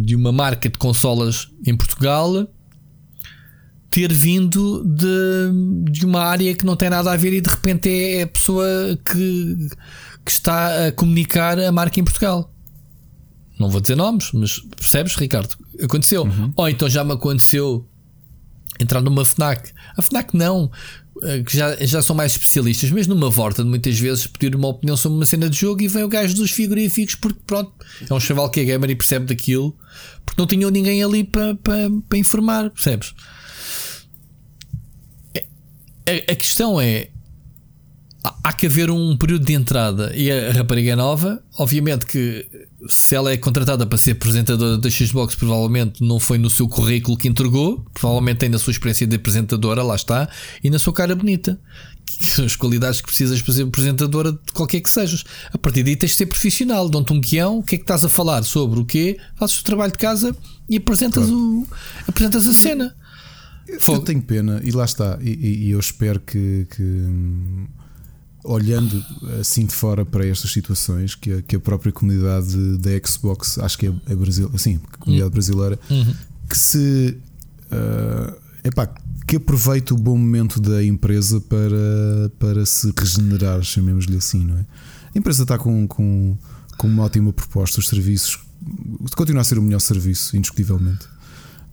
de uma marca de consolas em Portugal ter vindo de, de uma área que não tem nada a ver e de repente é a pessoa que, que está a comunicar a marca em Portugal. Não vou dizer nomes, mas percebes, Ricardo? Aconteceu. Uhum. Ou então já me aconteceu entrar numa FNAC. A FNAC não, eh, que já, já são mais especialistas, mas numa Vorta, muitas vezes pedir uma opinião sobre uma cena de jogo e vem o gajo dos frigoríficos porque pronto, é um chaval que é gamer e percebe daquilo, porque não tinham ninguém ali para, para, para informar, percebes? É, a, a questão é há que haver um período de entrada e a rapariga é nova. Obviamente que se ela é contratada para ser apresentadora da Xbox, provavelmente não foi no seu currículo que entregou, provavelmente tem na sua experiência de apresentadora, lá está, e na sua cara bonita. Que são as qualidades que precisas para ser apresentadora de qualquer que sejas. A partir daí tens de ser profissional, dão-te um guião, o que é que estás a falar sobre o quê, fazes o trabalho de casa e apresentas, claro. o, apresentas a cena. Eu, eu tenho pena, e lá está, e, e eu espero que, que olhando assim de fora para estas situações que a, que a própria comunidade da Xbox, acho que é, é Brasil, assim, comunidade uhum. brasileira, uhum. que se uh, epá, que aproveite o bom momento da empresa para, para se regenerar, chamemos-lhe assim, não é? A empresa está com, com, com uma ótima proposta, os serviços continua a ser o melhor serviço, indiscutivelmente.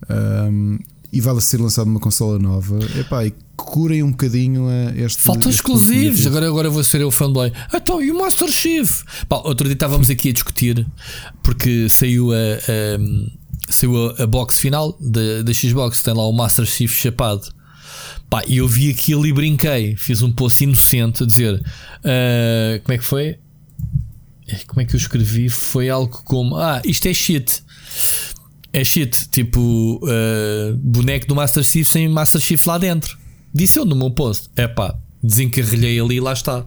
Um, e vai ser lançado uma consola nova. Epá, e curem um bocadinho este. Faltam exclusivos. Agora, agora vou ser eu fanboy. Ah, então, e o Master Chief? Pá, outro dia estávamos aqui a discutir porque saiu a, a saiu a, a, box final da, da Xbox. Tem lá o Master Chief chapado. Pá, e eu vi aquilo e brinquei. Fiz um post inocente a dizer: uh, Como é que foi? Como é que eu escrevi? Foi algo como: Ah, isto é shit É shit, tipo uh, boneco do Master Chief sem Master Chief lá dentro. Disse eu no meu post. É pá, desencarrilhei ali e lá está.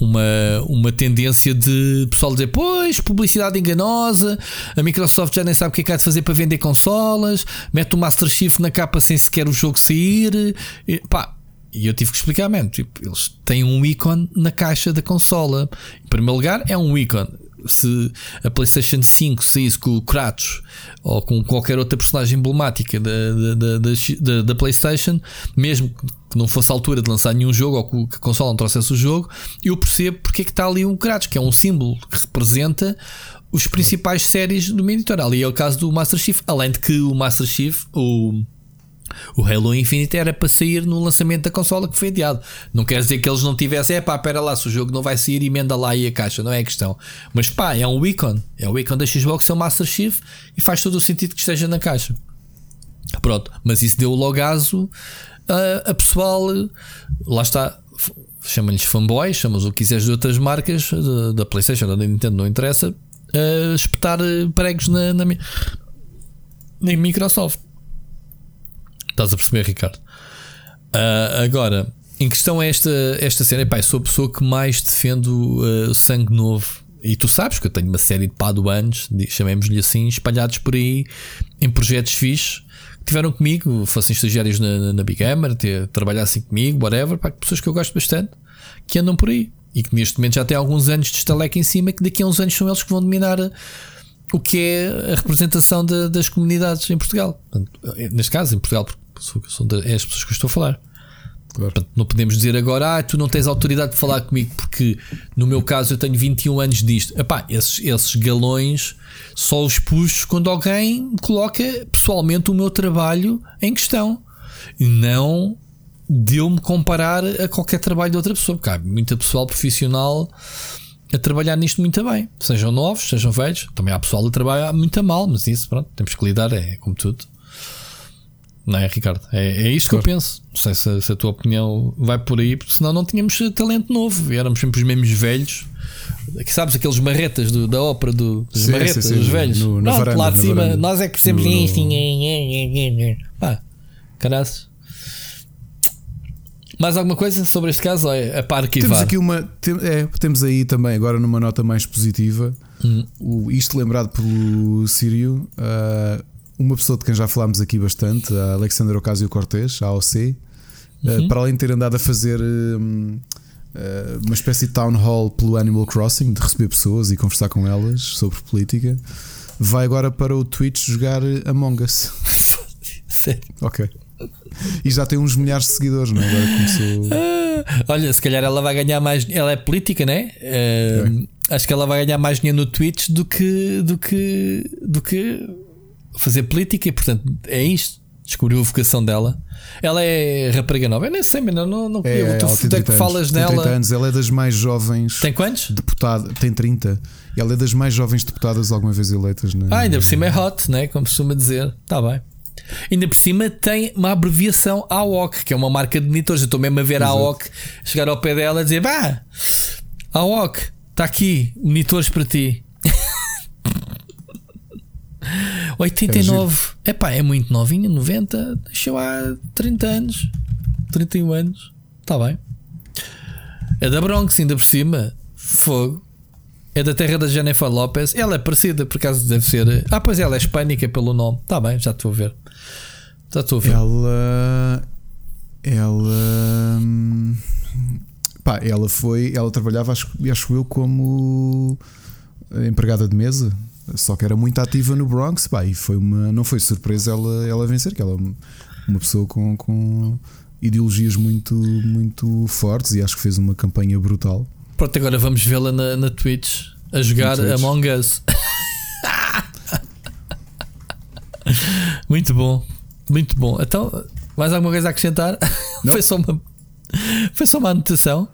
Uma, uma tendência de pessoal dizer: Pois, publicidade enganosa, a Microsoft já nem sabe o que é que há de fazer para vender consolas, mete o Master Chief na capa sem sequer o jogo sair. E, pá, e eu tive que explicar mesmo: tipo, eles têm um ícone na caixa da consola. Em primeiro lugar, é um ícone se a PlayStation 5 saísse com o Kratos ou com qualquer outra personagem emblemática da, da, da, da, PlayStation, mesmo que não fosse a altura de lançar nenhum jogo ou que a console não trouxesse o jogo, eu percebo porque é que está ali um Kratos, que é um símbolo que representa os principais séries do monitor. Ali é o caso do Master Chief, além de que o Master Chief, o o Halo Infinite era para sair no lançamento da consola que foi adiado. Não quer dizer que eles não tivessem, é pá, espera lá, se o jogo não vai sair, emenda lá aí a caixa, não é a questão. Mas pá, é um ícone, é o ícone da Xbox, é o Master Chief e faz todo o sentido que esteja na caixa. Pronto, mas isso deu logo aso a, a pessoal, lá está, chama-lhes fanboys, chamas o que quiseres de outras marcas, da, da PlayStation, da Nintendo, não interessa, a espetar pregos na, na, na Microsoft. Estás a perceber, Ricardo? Uh, agora, em questão é esta, esta cena, epá, sou a pessoa que mais defendo uh, sangue novo. E tu sabes que eu tenho uma série de paduanos, chamemos-lhe assim, espalhados por aí em projetos fixos que tiveram comigo, fossem estagiários na, na Big Hammer, trabalhassem comigo, whatever, pá, pessoas que eu gosto bastante, que andam por aí e que neste momento já têm alguns anos de estaleca em cima, que daqui a uns anos são eles que vão dominar o que é a representação de, das comunidades em Portugal. Portanto, neste caso, em Portugal, é as pessoas que eu estou a falar. Claro. Portanto, não podemos dizer agora, ah, tu não tens autoridade de falar comigo, porque no meu caso eu tenho 21 anos disto. Epá, esses, esses galões só os puxo quando alguém coloca pessoalmente o meu trabalho em questão e não deu-me comparar a qualquer trabalho de outra pessoa, porque há muita pessoal profissional a trabalhar nisto muito bem, sejam novos, sejam velhos. Também há pessoal a trabalhar muito mal, mas isso, pronto, temos que lidar, é como tudo. Não é, Ricardo? É, é isto claro. que eu penso. Não sei se, se, a tua opinião vai por aí, porque senão não tínhamos talento novo. Éramos sempre os mesmos velhos. Que sabes aqueles marretas do, da ópera do, dos sim, marretas, sim, sim, dos velhos. No, na varanda, lá de cima, varanda. nós é que sempre no. Pá, caraças. Mais alguma coisa sobre este caso? É a par arquivar. Temos aqui uma. Tem, é, temos aí também, agora numa nota mais positiva, hum. o, isto lembrado pelo Sírio. Uh, uma pessoa de quem já falámos aqui bastante, a Alexandra Ocasio Cortez, a AOC, eh, uhum. para além de ter andado a fazer um, eh, uma espécie de town hall pelo Animal Crossing, de receber pessoas e conversar com elas sobre política, vai agora para o Twitch jogar Among Us. Sério? Ok. E já tem uns milhares de seguidores, não é? Agora começou. Ah, olha, se calhar ela vai ganhar mais. Ela é política, né? Uh, é. Acho que ela vai ganhar mais dinheiro no Twitch do que. do que. do que fazer política e, portanto, é isto. Descobriu a vocação dela. Ela é rapariga nova. Eu nem sei, mas não, não, não é, tu tem que falas tem 30 anos, ela é das mais jovens. Tem quantos? Deputada, tem 30. Ela é das mais jovens deputadas alguma vez eleitas. Ah, ainda por cima é hot, né? como costuma dizer. Está bem. Ainda por cima tem uma abreviação AOC, que é uma marca de monitores. Eu estou mesmo a ver Exato. a AOC chegar ao pé dela e dizer: Bah, AOC, está aqui, monitores para ti. 89. É pá, é muito novinha, 90. Deixou há 30 anos. 31 anos. Está bem. É da Bronx, ainda por cima. Fogo. É da terra da Jennifer Lopez. Ela é parecida, por acaso deve ser. Ah, pois ela é hispânica pelo nome. Está bem, já estou a ver. Já estou a ver. Ela. Ela. Pá, ela foi. Ela trabalhava, acho, acho eu, como empregada de mesa só que era muito ativa no Bronx, pá, e foi uma, não foi surpresa ela, ela vencer, que ela é uma pessoa com, com ideologias muito, muito fortes e acho que fez uma campanha brutal. Pronto, agora vamos vê-la na, na Twitch a jogar Twitch. Among Us. muito bom, muito bom. Então, mais alguma coisa a acrescentar? foi só uma, foi só uma anotação.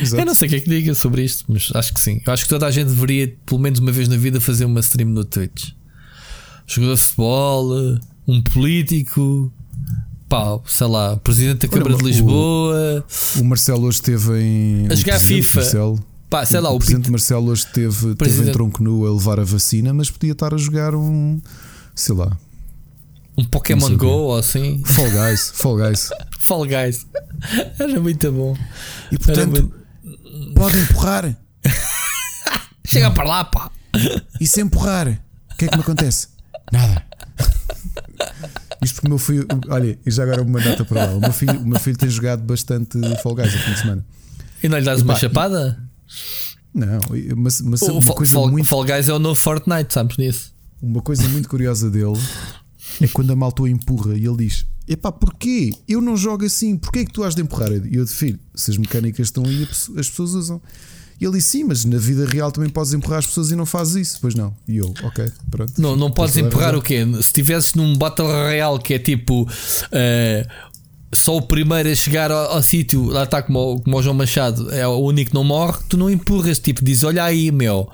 Exato. Eu não sei o que é que diga sobre isto, mas acho que sim. Eu acho que toda a gente deveria, pelo menos uma vez na vida, fazer uma stream no Twitch. Jogador de futebol, um político, pá, sei lá, presidente da Câmara de Lisboa. O, o Marcelo hoje esteve em. A jogar FIFA. Marcelo, pá, sei lá, o, o presidente Marcelo hoje esteve, presidente... em tronco nu a levar a vacina, mas podia estar a jogar um sei lá. Um Pokémon Não Go ou assim. Fall Guys, Fall Guys. Fall Guys. Era muito bom. E portanto, muito- pode empurrar. Chega para lá, pá. E se empurrar, o que é que me acontece? Nada. Isto porque o meu filho, olha, e já agora uma nota para lá. O meu filho, o meu filho tem jogado bastante Fall Guys a fim de semana. E não lhe dás uma Epá, chapada? Não, mas, mas O uma, Fall, coisa Fall- muito, Fall Guys é o novo Fortnite, sabes nisso? uma coisa muito curiosa dele é quando a malta o empurra e ele diz: Epá, porquê? Eu não jogo assim, porquê é que tu has de empurrar? E eu digo, filho, se as mecânicas estão aí, as pessoas usam. E ele disse: Sim, mas na vida real também podes empurrar as pessoas e não fazes isso. Pois não. E eu, ok, pronto. Não, não podes empurrar o quê? Se estivesses num Battle Royale que é tipo eh, só o primeiro a chegar ao, ao sítio, lá está como, como o João Machado, é o único que não morre, tu não empurras, tipo, diz: Olha aí, meu,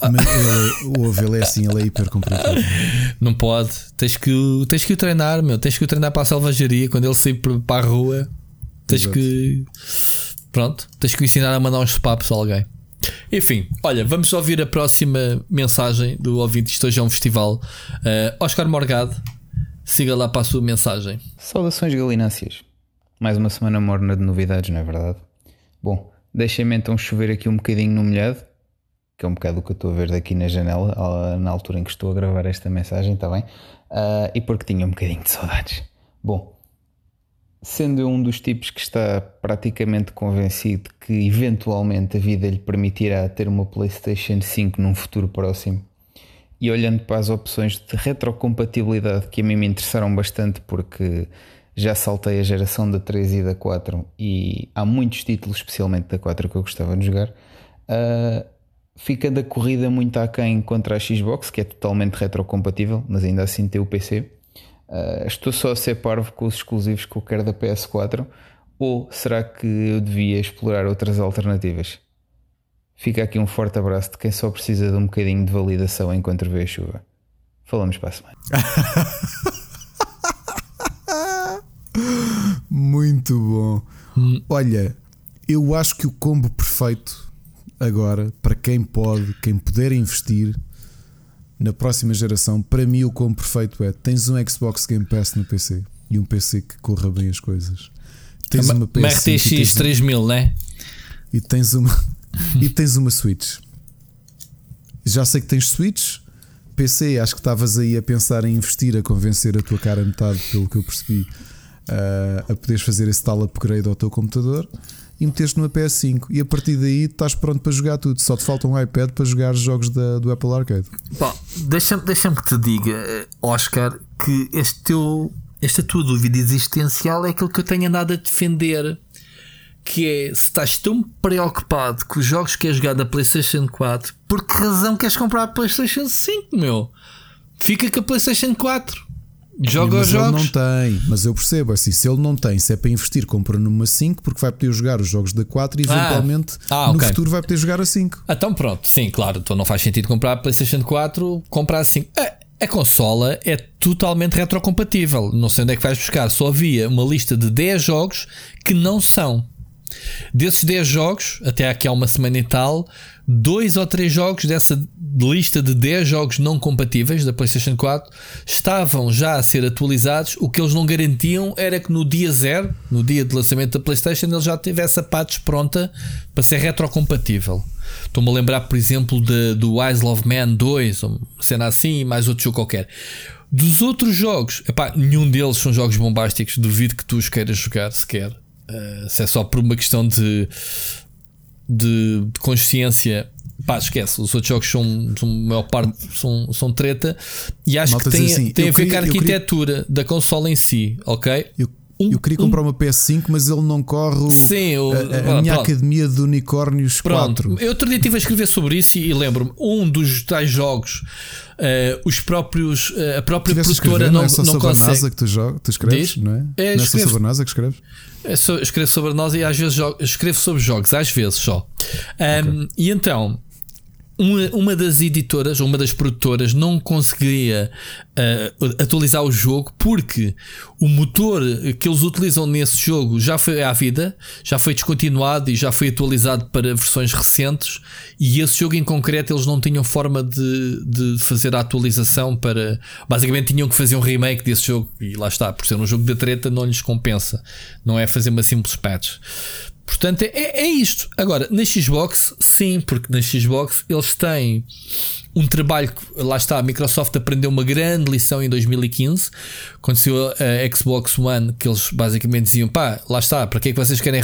Mas ele, o ouve, ele é assim, ele é hiper complicado. não pode, tens que, tens que o treinar, meu, tens que o treinar para a selvageria quando ele sair para a rua, tens Exato. que pronto, tens que o ensinar a mandar uns papos a alguém. Enfim, olha, vamos ouvir a próxima mensagem do ouvinte. Isto hoje é um festival. Eh, Oscar Morgado, siga lá para a sua mensagem. Saudações galináceas. Mais uma semana morna de novidades, não é verdade? Bom, deixem-me então chover aqui um bocadinho no molhado, que é um bocado o que eu estou a ver daqui na janela, na altura em que estou a gravar esta mensagem, está bem? Ah, e porque tinha um bocadinho de saudades. Bom, sendo um dos tipos que está praticamente convencido que eventualmente a vida lhe permitirá ter uma PlayStation 5 num futuro próximo, e olhando para as opções de retrocompatibilidade que a mim me interessaram bastante porque já saltei a geração da 3 e da 4 e há muitos títulos, especialmente da 4, que eu gostava de jogar, ah, fica da corrida muito aquém contra a Xbox, que é totalmente retrocompatível, mas ainda assim tem o PC. Ah, estou só a ser parvo com os exclusivos que eu quero da PS4 ou será que eu devia explorar outras alternativas? Fica aqui um forte abraço de quem só precisa de um bocadinho de validação enquanto vê a chuva. Falamos para a semana. Muito bom. Olha, eu acho que o combo perfeito agora, para quem pode, quem puder investir na próxima geração, para mim o combo perfeito é: tens um Xbox Game Pass no PC e um PC que corra bem as coisas. Tens uma, Uma PS5 e RTX tens, 3000, né? e tens uma e tens uma Switch. Já sei que tens Switch. PC, acho que estavas aí a pensar em investir, a convencer a tua cara a metade, pelo que eu percebi, ah, a poderes fazer esse tal upgrade ao teu computador e meteste numa PS5. E a partir daí estás pronto para jogar tudo. Só te falta um iPad para jogar os jogos da- do Apple Arcade. Deixa-me deixa que te diga, eh, Oscar, que este teu, esta tua dúvida existencial é aquilo que eu tenho andado a defender. Que é se estás tão preocupado com os jogos que queres jogar da PlayStation 4, por que razão queres comprar a PlayStation 5, meu? Fica com a PlayStation 4, joga mas os ele jogos. não tem, mas eu percebo assim, se ele não tem, se é para investir, compra numa 5 porque vai poder jogar os jogos da 4 e Ah. eventualmente Ah, no ok. futuro vai poder jogar a 5. Então pronto, sim, claro, então não faz sentido comprar a PlayStation 4, comprar assim. A, a consola é totalmente retrocompatível. Não sei onde é que vais buscar. Só havia uma lista de 10 jogos que não são. Desses 10 jogos, até aqui há uma semana e tal, dois ou três jogos dessa lista de 10 jogos não compatíveis da PlayStation 4 estavam já a ser atualizados. O que eles não garantiam era que no dia zero, no dia de lançamento da PlayStation, ele já tivesse a patch pronta para ser retrocompatível. Estou-me a lembrar, por exemplo, de, do Isle of Man 2, ou uma cena assim, e mais outro jogo qualquer. Dos outros jogos, epá, nenhum deles são jogos bombásticos, duvido que tu os queiras jogar sequer. Uh, se é só por uma questão de, de, de consciência, pá, esquece. Os outros jogos são, são a maior parte são, são treta e acho Malta que tem, assim, tem a ver com a eu queria- arquitetura da consola em si, ok? Eu, Um- eu queria um- comprar uma PS5, mas ele não corre Sim, o- a, a- a minha pronto. academia de unicórnios Pronto, 4. eu outro dia estive a escrever sobre isso e, e lembro-me, um dos tais jogos, eh, os próprios, eh, a própria Tiveste produtora escrever, não, não é só não sobre a consegue. NASA que tu, joga, tu escreves, Diz? não é? É, não é só sobre a NASA que escreves? Eu escrevo sobre nós e às vezes escrevo sobre jogos, às vezes só. Um, E então, uma, uma das editoras, uma das produtoras, não conseguia uh, atualizar o jogo porque o motor que eles utilizam nesse jogo já foi à vida, já foi descontinuado e já foi atualizado para versões recentes. E esse jogo em concreto eles não tinham forma de, de fazer a atualização para. Basicamente tinham que fazer um remake desse jogo. E lá está, por ser um jogo de treta, não lhes compensa. Não é fazer uma simples patch. Portanto, é, é isto. Agora, na Xbox, sim, porque na Xbox eles têm um trabalho que, lá está, a Microsoft aprendeu uma grande lição em 2015, quando saiu a Xbox One, que eles basicamente diziam: pá, lá está, para que é que vocês querem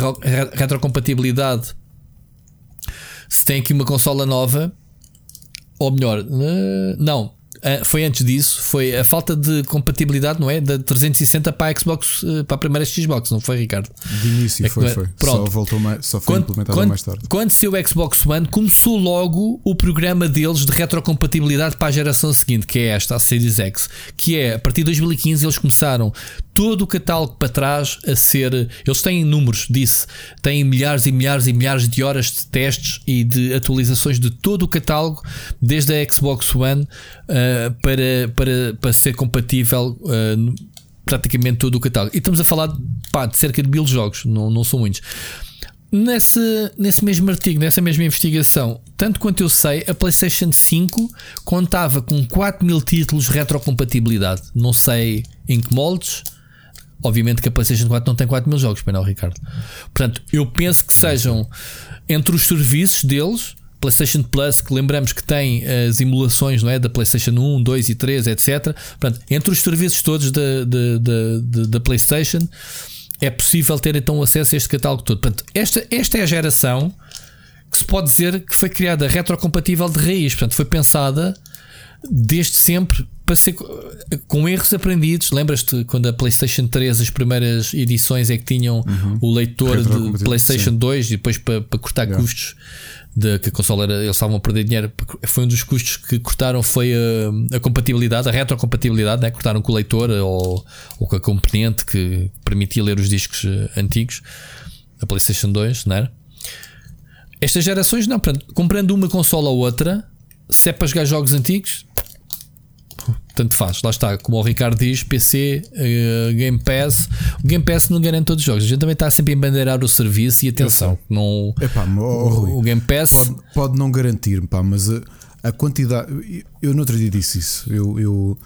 retrocompatibilidade se tem aqui uma consola nova? Ou melhor, não, ah, foi antes disso, foi a falta de compatibilidade, não é? Da 360 para a Xbox, ah, para a primeira Xbox, não foi, Ricardo? De início é foi, foi. Pronto. Só, voltou mais, só foi quando, implementado quando, mais tarde. Quando saiu o Xbox One, começou logo o programa deles de retrocompatibilidade para a geração seguinte, que é esta, a Series X, que é a partir de 2015 eles começaram todo o catálogo para trás a ser. Eles têm números, disse, têm milhares e milhares e milhares de horas de testes e de atualizações de todo o catálogo, desde a Xbox One uh, para, para, para ser compatível. Uh, praticamente todo o catálogo. E estamos a falar pá, de cerca de mil jogos, não, não são muitos. Nesse, nesse mesmo artigo, nessa mesma investigação, tanto quanto eu sei, a PlayStation 5 contava com 4 mil títulos retrocompatibilidade. Não sei em que moldes, Obviamente que a PlayStation 4 não tem 4 mil jogos, não, Ricardo. Portanto, eu penso que sejam entre os serviços deles, PlayStation Plus, que lembramos que tem as emulações não é, da PlayStation 1, 2 e 3, etc. Portanto, entre os serviços todos da, da, da, da PlayStation, é possível ter então acesso a este catálogo todo. Portanto, esta, esta é a geração que se pode dizer que foi criada retrocompatível de raiz. Portanto, foi pensada desde sempre para ser com erros aprendidos. Lembras-te quando a PlayStation 3, as primeiras edições é que tinham uhum. o leitor de PlayStation sim. 2 e depois para, para cortar yeah. custos de que a consola era, eles estavam a perder dinheiro. Foi um dos custos que cortaram foi a, a compatibilidade, a retrocompatibilidade, né? cortaram com o leitor ou, ou com a componente que permitia ler os discos eh, antigos da PlayStation 2, não era? Estas gerações não, comprando uma consola ou outra, se é para jogar jogos antigos, tanto faz. Lá está, como o Ricardo diz, PC, uh, eh, Game Pass. O Game Pass não garante todos os jogos. A gente também está sempre a embandeirar o serviço e atenção. Não, Epá, o, o, Game Pass pode, pode não garantir, pá, mas a, a, quantidade. Eu no outro dia disse isso. Eu, eu,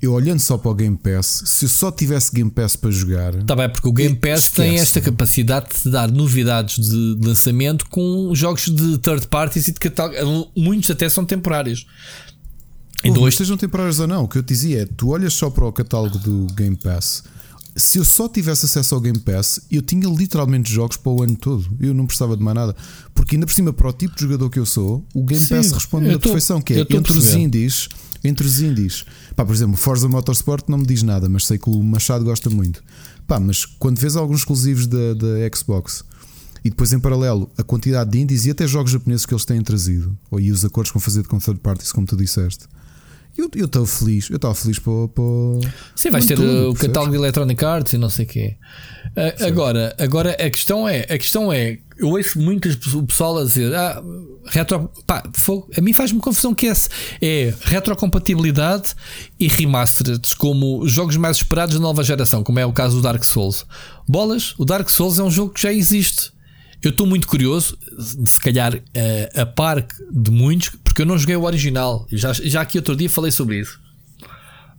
eu olhando só para o Game Pass, se eu só tivesse Game Pass para jogar. Está bem, porque o Game Pass esquece. tem esta capacidade de dar novidades de lançamento com jogos de third parties e de catálogo. Muitos até são temporários. Então, hoje... Sejam temporários ou não, o que eu te dizia é: tu olhas só para o catálogo do Game Pass. Se eu só tivesse acesso ao Game Pass, eu tinha literalmente jogos para o ano todo. Eu não precisava de mais nada. Porque ainda por cima, para o tipo de jogador que eu sou, o Game Sim, Pass responde na perfeição, que é entre os indies. Entre os indies. Pá, por exemplo, Forza Motorsport não me diz nada, mas sei que o Machado gosta muito. Pá, mas quando vês alguns exclusivos da, da Xbox e depois em paralelo a quantidade de indies e até jogos japoneses que eles têm trazido, ou e os acordos com fazer com third parties, como tu disseste eu estou feliz, eu estava feliz para, para. Sim, vais ter tudo, o catálogo de Electronic Arts e não sei o quê. Uh, agora, agora a questão é: a questão é, eu ouço muitas o pessoal a dizer, ah, retro, pá, a mim faz-me confusão que esse é retrocompatibilidade e remastered como jogos mais esperados da nova geração, como é o caso do Dark Souls. Bolas, o Dark Souls é um jogo que já existe. Eu estou muito curioso, se calhar uh, a par de muitos, porque eu não joguei o original. Já, já aqui outro dia falei sobre isso.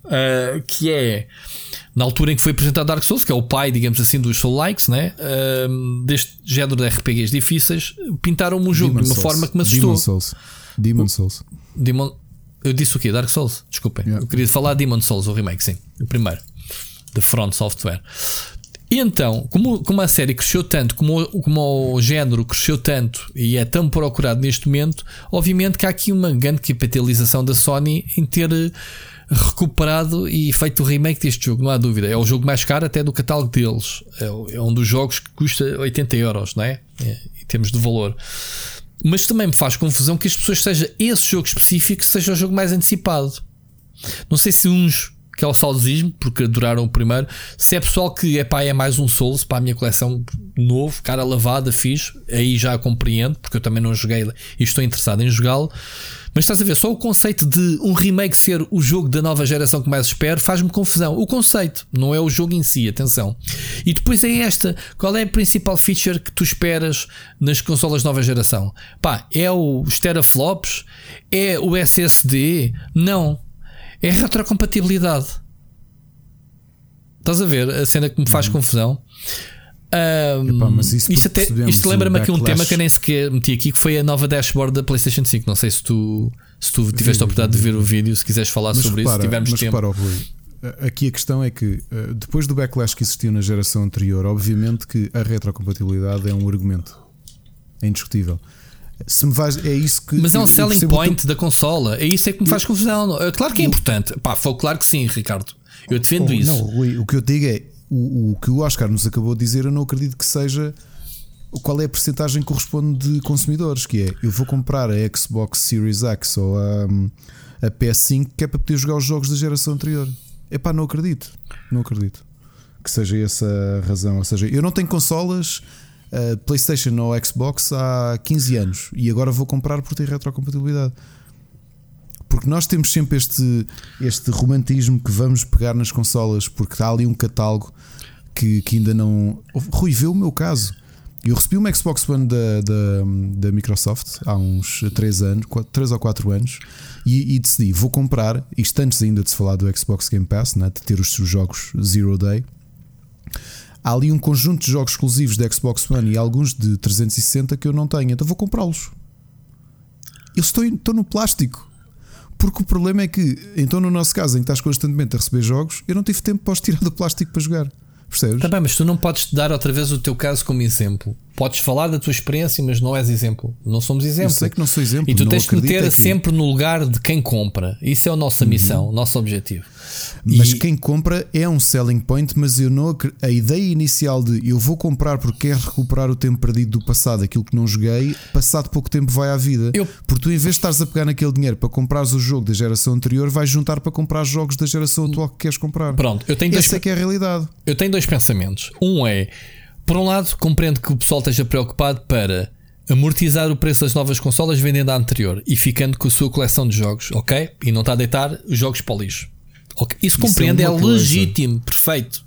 Uh, que é na altura em que foi apresentado Dark Souls, que é o pai, digamos assim, dos Soul Likes, né? Uh, deste género de RPGs difíceis, pintaram-me um jogo Demon de uma Souls. forma que me assustou. Demon Souls. Demon Souls. Demon... Eu disse o quê? Dark Souls? Desculpem. Yeah. Eu queria falar Demon Souls, o remake, sim. O primeiro. De Front Software. E então, como, como a série cresceu tanto, como, como o género cresceu tanto e é tão procurado neste momento, obviamente que há aqui uma grande capitalização da Sony em ter eh, recuperado e feito o remake deste jogo, não há dúvida. É o jogo mais caro até do catálogo deles. É, é um dos jogos que custa 80 euros, não é? é? Em termos de valor. Mas também me faz confusão que as pessoas seja esse jogo específico seja o jogo mais antecipado. Não sei se uns que é o saudosismo, porque adoraram o primeiro. Se é pessoal que é pá, é mais um Souls para a minha coleção novo, cara lavada, fiz, aí já compreendo, porque eu também não joguei e estou interessado em jogá-lo. Mas estás a ver, só o conceito de um remake ser o jogo da nova geração que mais espero faz-me confusão. O conceito, não é o jogo em si, atenção. E depois é esta: qual é a principal feature que tu esperas nas consolas nova geração? Pá, é os teraflops? É o SSD? Não. É a retrocompatibilidade. Estás a ver a cena que me faz uhum. confusão? Um, Epá, isto, até, isto lembra-me aqui um tema que eu nem sequer meti aqui, que foi a nova dashboard da PlayStation 5. Não sei se tu, se tu tiveste a oportunidade de ver o vídeo, se quiseres falar mas sobre repara, isso, se tivermos mas tempo. Repara, Rui, aqui a questão é que eh, depois do backlash que existiu na geração anterior, obviamente que a retrocompatibilidade é um argumento. É indiscutível. Se me vais, é isso que. Mas é um selling point da consola. É isso é que me faz confusão. Claro que é importante. Pá, foi claro que sim, Ricardo. Eu defendo oh, isso. Não, Rui, o que eu digo é o, o que o Oscar nos acabou de dizer, eu não acredito que seja qual é a percentagem que corresponde de consumidores, que é eu vou comprar a Xbox Series X ou a, a PS5 que é para poder jogar os jogos da geração anterior. Epá, não acredito. Não acredito que seja essa a razão. Ou seja, eu não tenho consolas uh, PlayStation ou Xbox há 15 anos e agora vou comprar por ter retrocompatibilidade. Porque nós temos sempre este, este romantismo que vamos pegar nas consolas porque há ali um catálogo que, que ainda não. Rui, vê o meu caso. Eu recebi uma Xbox One da, da, da Microsoft há uns 3 anos, 3 ou 4 anos, e, e, decidi, vou comprar, isto antes ainda de se falar do Xbox Game Pass, né, de ter os seus jogos Zero Day. Há ali um conjunto de jogos exclusivos da Xbox One e alguns de 360 que eu não tenho, então vou comprá-los. Eles estão, estão no plástico. Porque o problema é que, então, no nosso caso, em que estás constantemente a receber jogos, eu não tive tempo para os tirar do plástico para jogar. Percebes? Também, mas tu não podes dar outra vez o teu caso como exemplo. Podes falar da tua experiência, mas não és exemplo. Não somos exemplo. Eu sei que não sou exemplo. E tu tens que meter que... sempre no lugar de quem compra. Isso é a nossa uhum. missão, o nosso objetivo. Mas e... quem compra é um selling point, mas eu não a ideia inicial de eu vou comprar porque quero recuperar o tempo perdido do passado, aquilo que não joguei, passado pouco tempo vai à vida. Eu... Porque tu, em vez de estares a pegar naquele dinheiro para comprares o jogo da geração anterior, vais juntar para comprar jogos da geração atual que queres comprar. Pronto, eu tenho dois... Essa é que é a realidade. Eu tenho dois pensamentos. Um é por um lado, compreendo que o pessoal esteja preocupado para amortizar o preço das novas consolas vendendo a anterior e ficando com a sua coleção de jogos, ok? E não está a deitar os jogos para o lixo. Okay. Isso, Isso compreende, é, é legítimo, perfeito.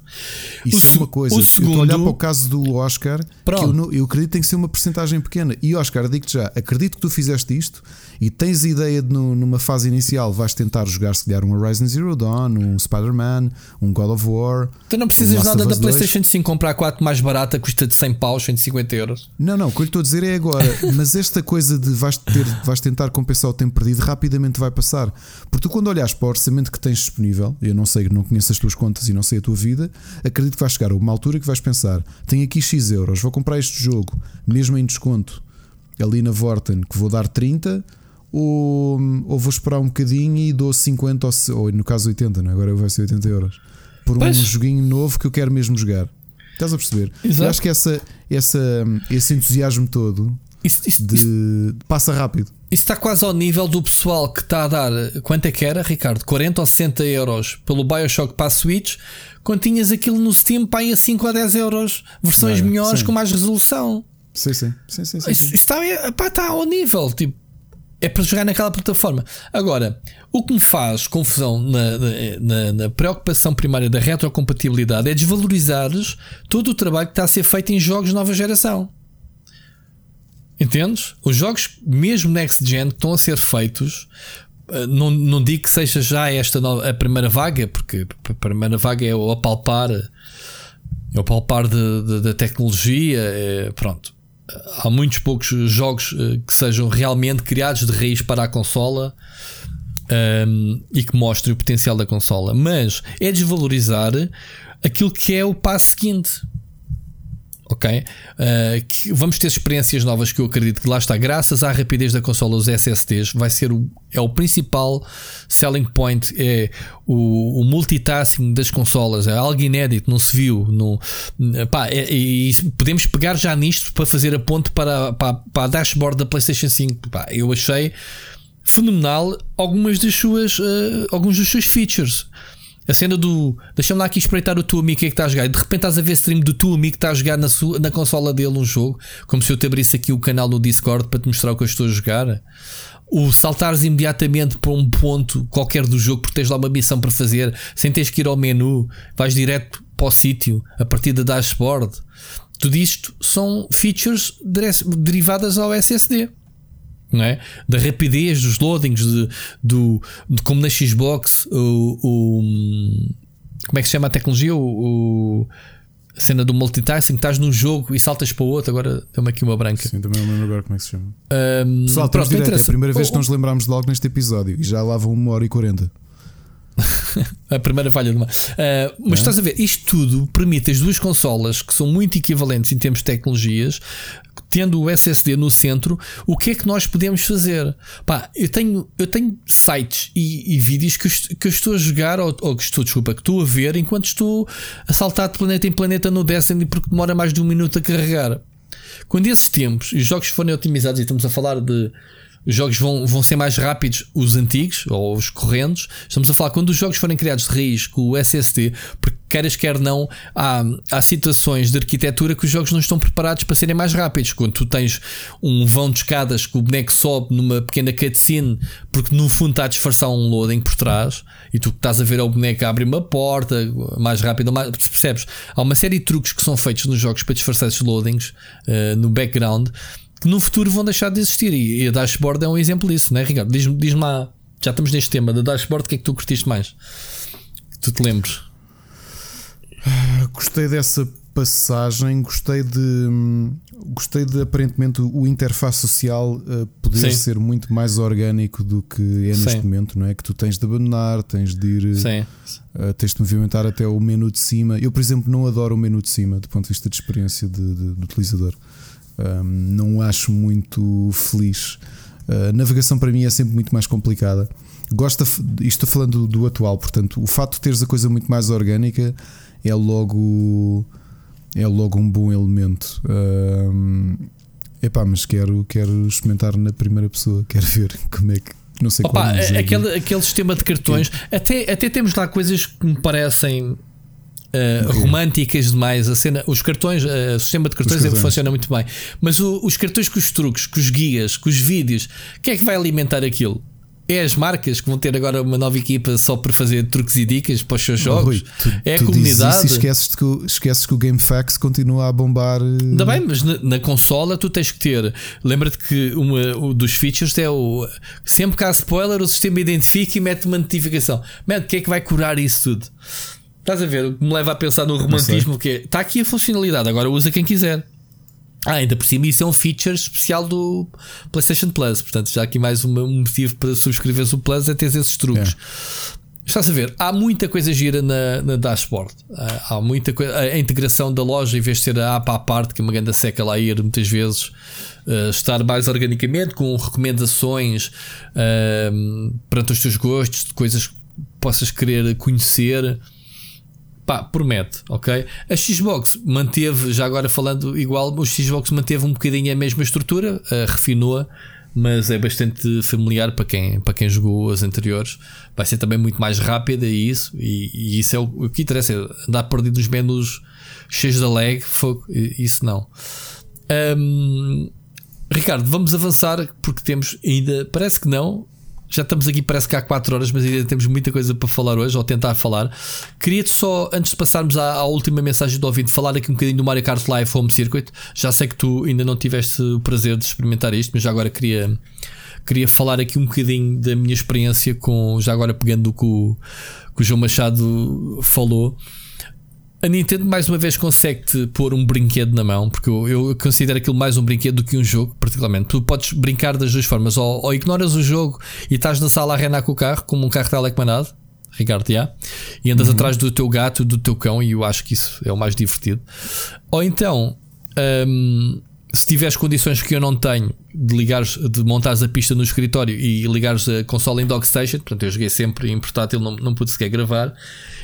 Isso o, é uma coisa. O segundo, eu olhar para o caso do Oscar, que eu, eu, acredito que tem que ser uma porcentagem pequena. E Oscar, digo-te já, acredito que tu fizeste isto e tens a ideia de no, numa fase inicial vais tentar jogar se calhar um Horizon Zero Dawn, um Spider-Man, um God of War. Tu não precisas um nada da PlayStation 5 comprar 4 mais barata, custa de 100 paus, 150 euros. Não, não, o que eu lhe estou a dizer é agora. mas esta coisa de vais, ter, vais tentar compensar o tempo perdido rapidamente vai passar. Porque tu, quando olhas para o orçamento que tens disponível, eu não sei, não conheço as tuas contas e não sei a tua vida, acredito que vais chegar a uma altura que vais pensar: tenho aqui X euros, vou comprar este jogo, mesmo em desconto, ali na Vorten, que vou dar 30 ou, ou vou esperar um bocadinho e dou 50 ou, ou no caso 80, não? É? agora vai ser 80 euros por pois. um joguinho novo que eu quero mesmo jogar. Estás a perceber? Exato. Eu acho que essa, essa, esse entusiasmo todo isso, isso, de, isso, passa rápido. Isso está quase ao nível do pessoal que está a dar quanto é que era, Ricardo? 40 ou 60 euros pelo Bioshock para a Switch, quando tinhas aquilo no Steam para a 5 ou 10 euros, versões melhores sim. com mais resolução. Sim, sim, sim, sim, sim, Isso, isso está, pá, está ao nível. Tipo, é para jogar naquela plataforma. Agora, o que me faz confusão na, na, na, preocupação primária da retrocompatibilidade é desvalorizares todo o trabalho que está a ser feito em jogos de nova geração. Entendes? Os jogos, mesmo next gen, que estão a ser feitos, eh, não, não digo que seja já esta nova, a primeira vaga, porque a primeira vaga é o apalpar, é o apalpar da tecnologia, é, pronto há muitos poucos jogos eh, que sejam realmente criados de raiz para a consola um, ehm, e que mostrem o potencial da consola, mas é desvalorizar aquilo que é o passo seguinte ok? Uh, vamos ter experiências novas que eu acredito que lá está, graças à rapidez da consola, os SSDs, vai ser o, é o principal selling point, é o, o multitasking das consolas, é algo inédito, não se viu. Pá, é, e podemos pegar já nisto para fazer a ponte para, para, para a dashboard da PlayStation 5. Pá, eu achei fenomenal algumas das suas, uh, alguns dos seus features. A cena do deixa-me lá aqui espreitar o teu amigo que é que está a jogar. E de repente estás a ver stream do teu amigo que está a jogar na, sua, na consola dele um jogo, como se eu te abrisse aqui o canal no Discord para te mostrar o que eu estou a jogar. O saltares imediatamente para um ponto qualquer do jogo porque tens lá uma missão para fazer, sem teres que ir ao menu, vais direto para o sítio a partir da dashboard. Tudo isto são features derivadas ao SSD não é? Da rapidez dos loadings, de, do, de como na Xbox, o, o, como é que se chama a tecnologia? O, o a cena do multitasking, estás num jogo e saltas para o outro, agora deu-me aqui uma branca. Sim, também não lembro agora como é que se chama. Um, Pessoal, pronto, direto, é a primeira vez que nos lembramos logo neste episódio e já lá vão uma hora e quarenta. a primeira falha de uma. Uh, mas é? estás a ver, isto tudo permite as duas consolas que são muito equivalentes em termos de tecnologias, tendo o SSD no centro, o que é que nós podemos fazer? Pá, eu tenho, eu tenho sites e, e vídeos que eu, que eu, estou a jogar, ou, ou, que estou, desculpa, que estou a ver enquanto estou a saltar de planeta em planeta no Destiny porque demora mais de um minuto a carregar. Quando esses tempos os jogos forem otimizados e estamos a falar de os jogos vão, vão ser mais rápidos, os antigos ou os correntes. Estamos a falar quando os jogos forem criados de raiz com o SSD, porque queres quer não, há, há situações de arquitetura que os jogos não estão preparados para serem mais rápidos. Quando tu tens um vão de escadas que o boneco sobe numa pequena cutscene, porque no fundo está a disfarçar um loading por trás, e tu estás a ver o boneco abrir uma porta mais rápido, mais, percebes? Há uma série de truques que são feitos nos jogos para disfarçar esses loadings uh, no background que no futuro vão deixar de existir. E, a dashboard é um exemplo disso, não é, Ricardo? Diz-me diz lá, já estamos neste tema da dashboard, o que é que tu curtiste mais? Que tu te lembres? Ah, gostei dessa passagem, gostei de. Gostei de aparentemente o interface social uh, poder Sim. ser muito mais orgânico do que é neste Sim. momento, não é? Que tu tens de abandonar, tens de ir, uh, tens de movimentar até o menu de cima. Eu, por exemplo, não adoro o menu de cima do ponto de vista de experiência de, de, de utilizador. Um, não acho muito feliz. Uh, a navegação para mim é sempre muito mais complicada. Gosto, de, estou falando do, do, atual, portanto, o facto de teres a coisa muito mais orgânica é logo é logo um bom elemento. Um, epá, mas quero, quero experimentar na primeira pessoa, quero ver como é que. Não sei Opa, aquele, aquele sistema de cartões, até, até temos lá coisas que me parecem Uh, românticas demais. A cena, os cartões, uh, o sistema de cartões, cartões. funciona muito bem, mas o, os cartões com os truques, com os guias, com os vídeos, quem é que vai alimentar aquilo? É as marcas que vão ter agora uma nova equipa só para fazer truques e dicas para os seus jogos? Oh, Rui, tu, é a comunidade. Esqueces, que, esqueces que o GameFAQs continua a bombar. Ainda bem, mas na, na, consola tu tens que ter. Lembra-te que uma um dos features é o. Sempre que há spoiler, o sistema identifica e mete uma notificação. Mano, o que é que vai curar isso tudo? Estás a ver? Me leva a pensar no romantismo que é. Está aqui a funcionalidade, agora usa quem quiser. Ah, ainda por cima, isso é um feature especial do PlayStation Plus. Portanto, já aqui mais um motivo para subscrever o Plus é ter esses truques. É. Estás a ver? Há muita coisa gira na, na dashboard. Há muita coisa. A integração da loja, em vez de ser a app à parte, que é uma grande seca lá ir muitas vezes, uh, estar mais organicamente, com recomendações uh, perante os teus gostos, de coisas que possas querer conhecer pá, promete, ok? A Xbox manteve, já agora falando igual, o Xbox manteve um bocadinho a mesma estrutura, uh, refinou-a, mas é bastante familiar para quem, para quem jogou as anteriores. Vai ser também muito mais rápida e isso, e, e isso é o, o, que interessa, é andar perdido nos menus cheios de lag, fogo, isso não. Um, Ricardo, vamos avançar porque temos ainda, parece que não, já estamos aqui, parece que há 4 horas, mas ainda temos muita coisa para falar hoje, ou tentar falar. Queria-te só, antes de passarmos à, à, última mensagem do ouvinte, falar aqui um bocadinho do Mario Kart Live Home Circuit. Já sei que tu ainda não tiveste o prazer de experimentar isto, mas já agora queria, queria falar aqui um bocadinho da minha experiência com, já agora pegando o que o, que o João Machado falou a Nintendo mais uma vez consegue-te pôr um brinquedo na mão, porque eu, eu, considero aquilo mais um brinquedo do que um jogo, particularmente. Tu podes brincar das duas formas, ou, ou ignoras o jogo e estás na sala a reinar com o carro, como um carro telecomandado, Ricardo, já, e andas uhum. atrás do teu gato, do teu cão, e eu acho que isso é o mais divertido. Ou então, hum, se tiveres condições que eu não tenho de ligares, de montares a pista no escritório e ligares a consola em dock station, portanto eu joguei sempre em portátil, não, não pude sequer gravar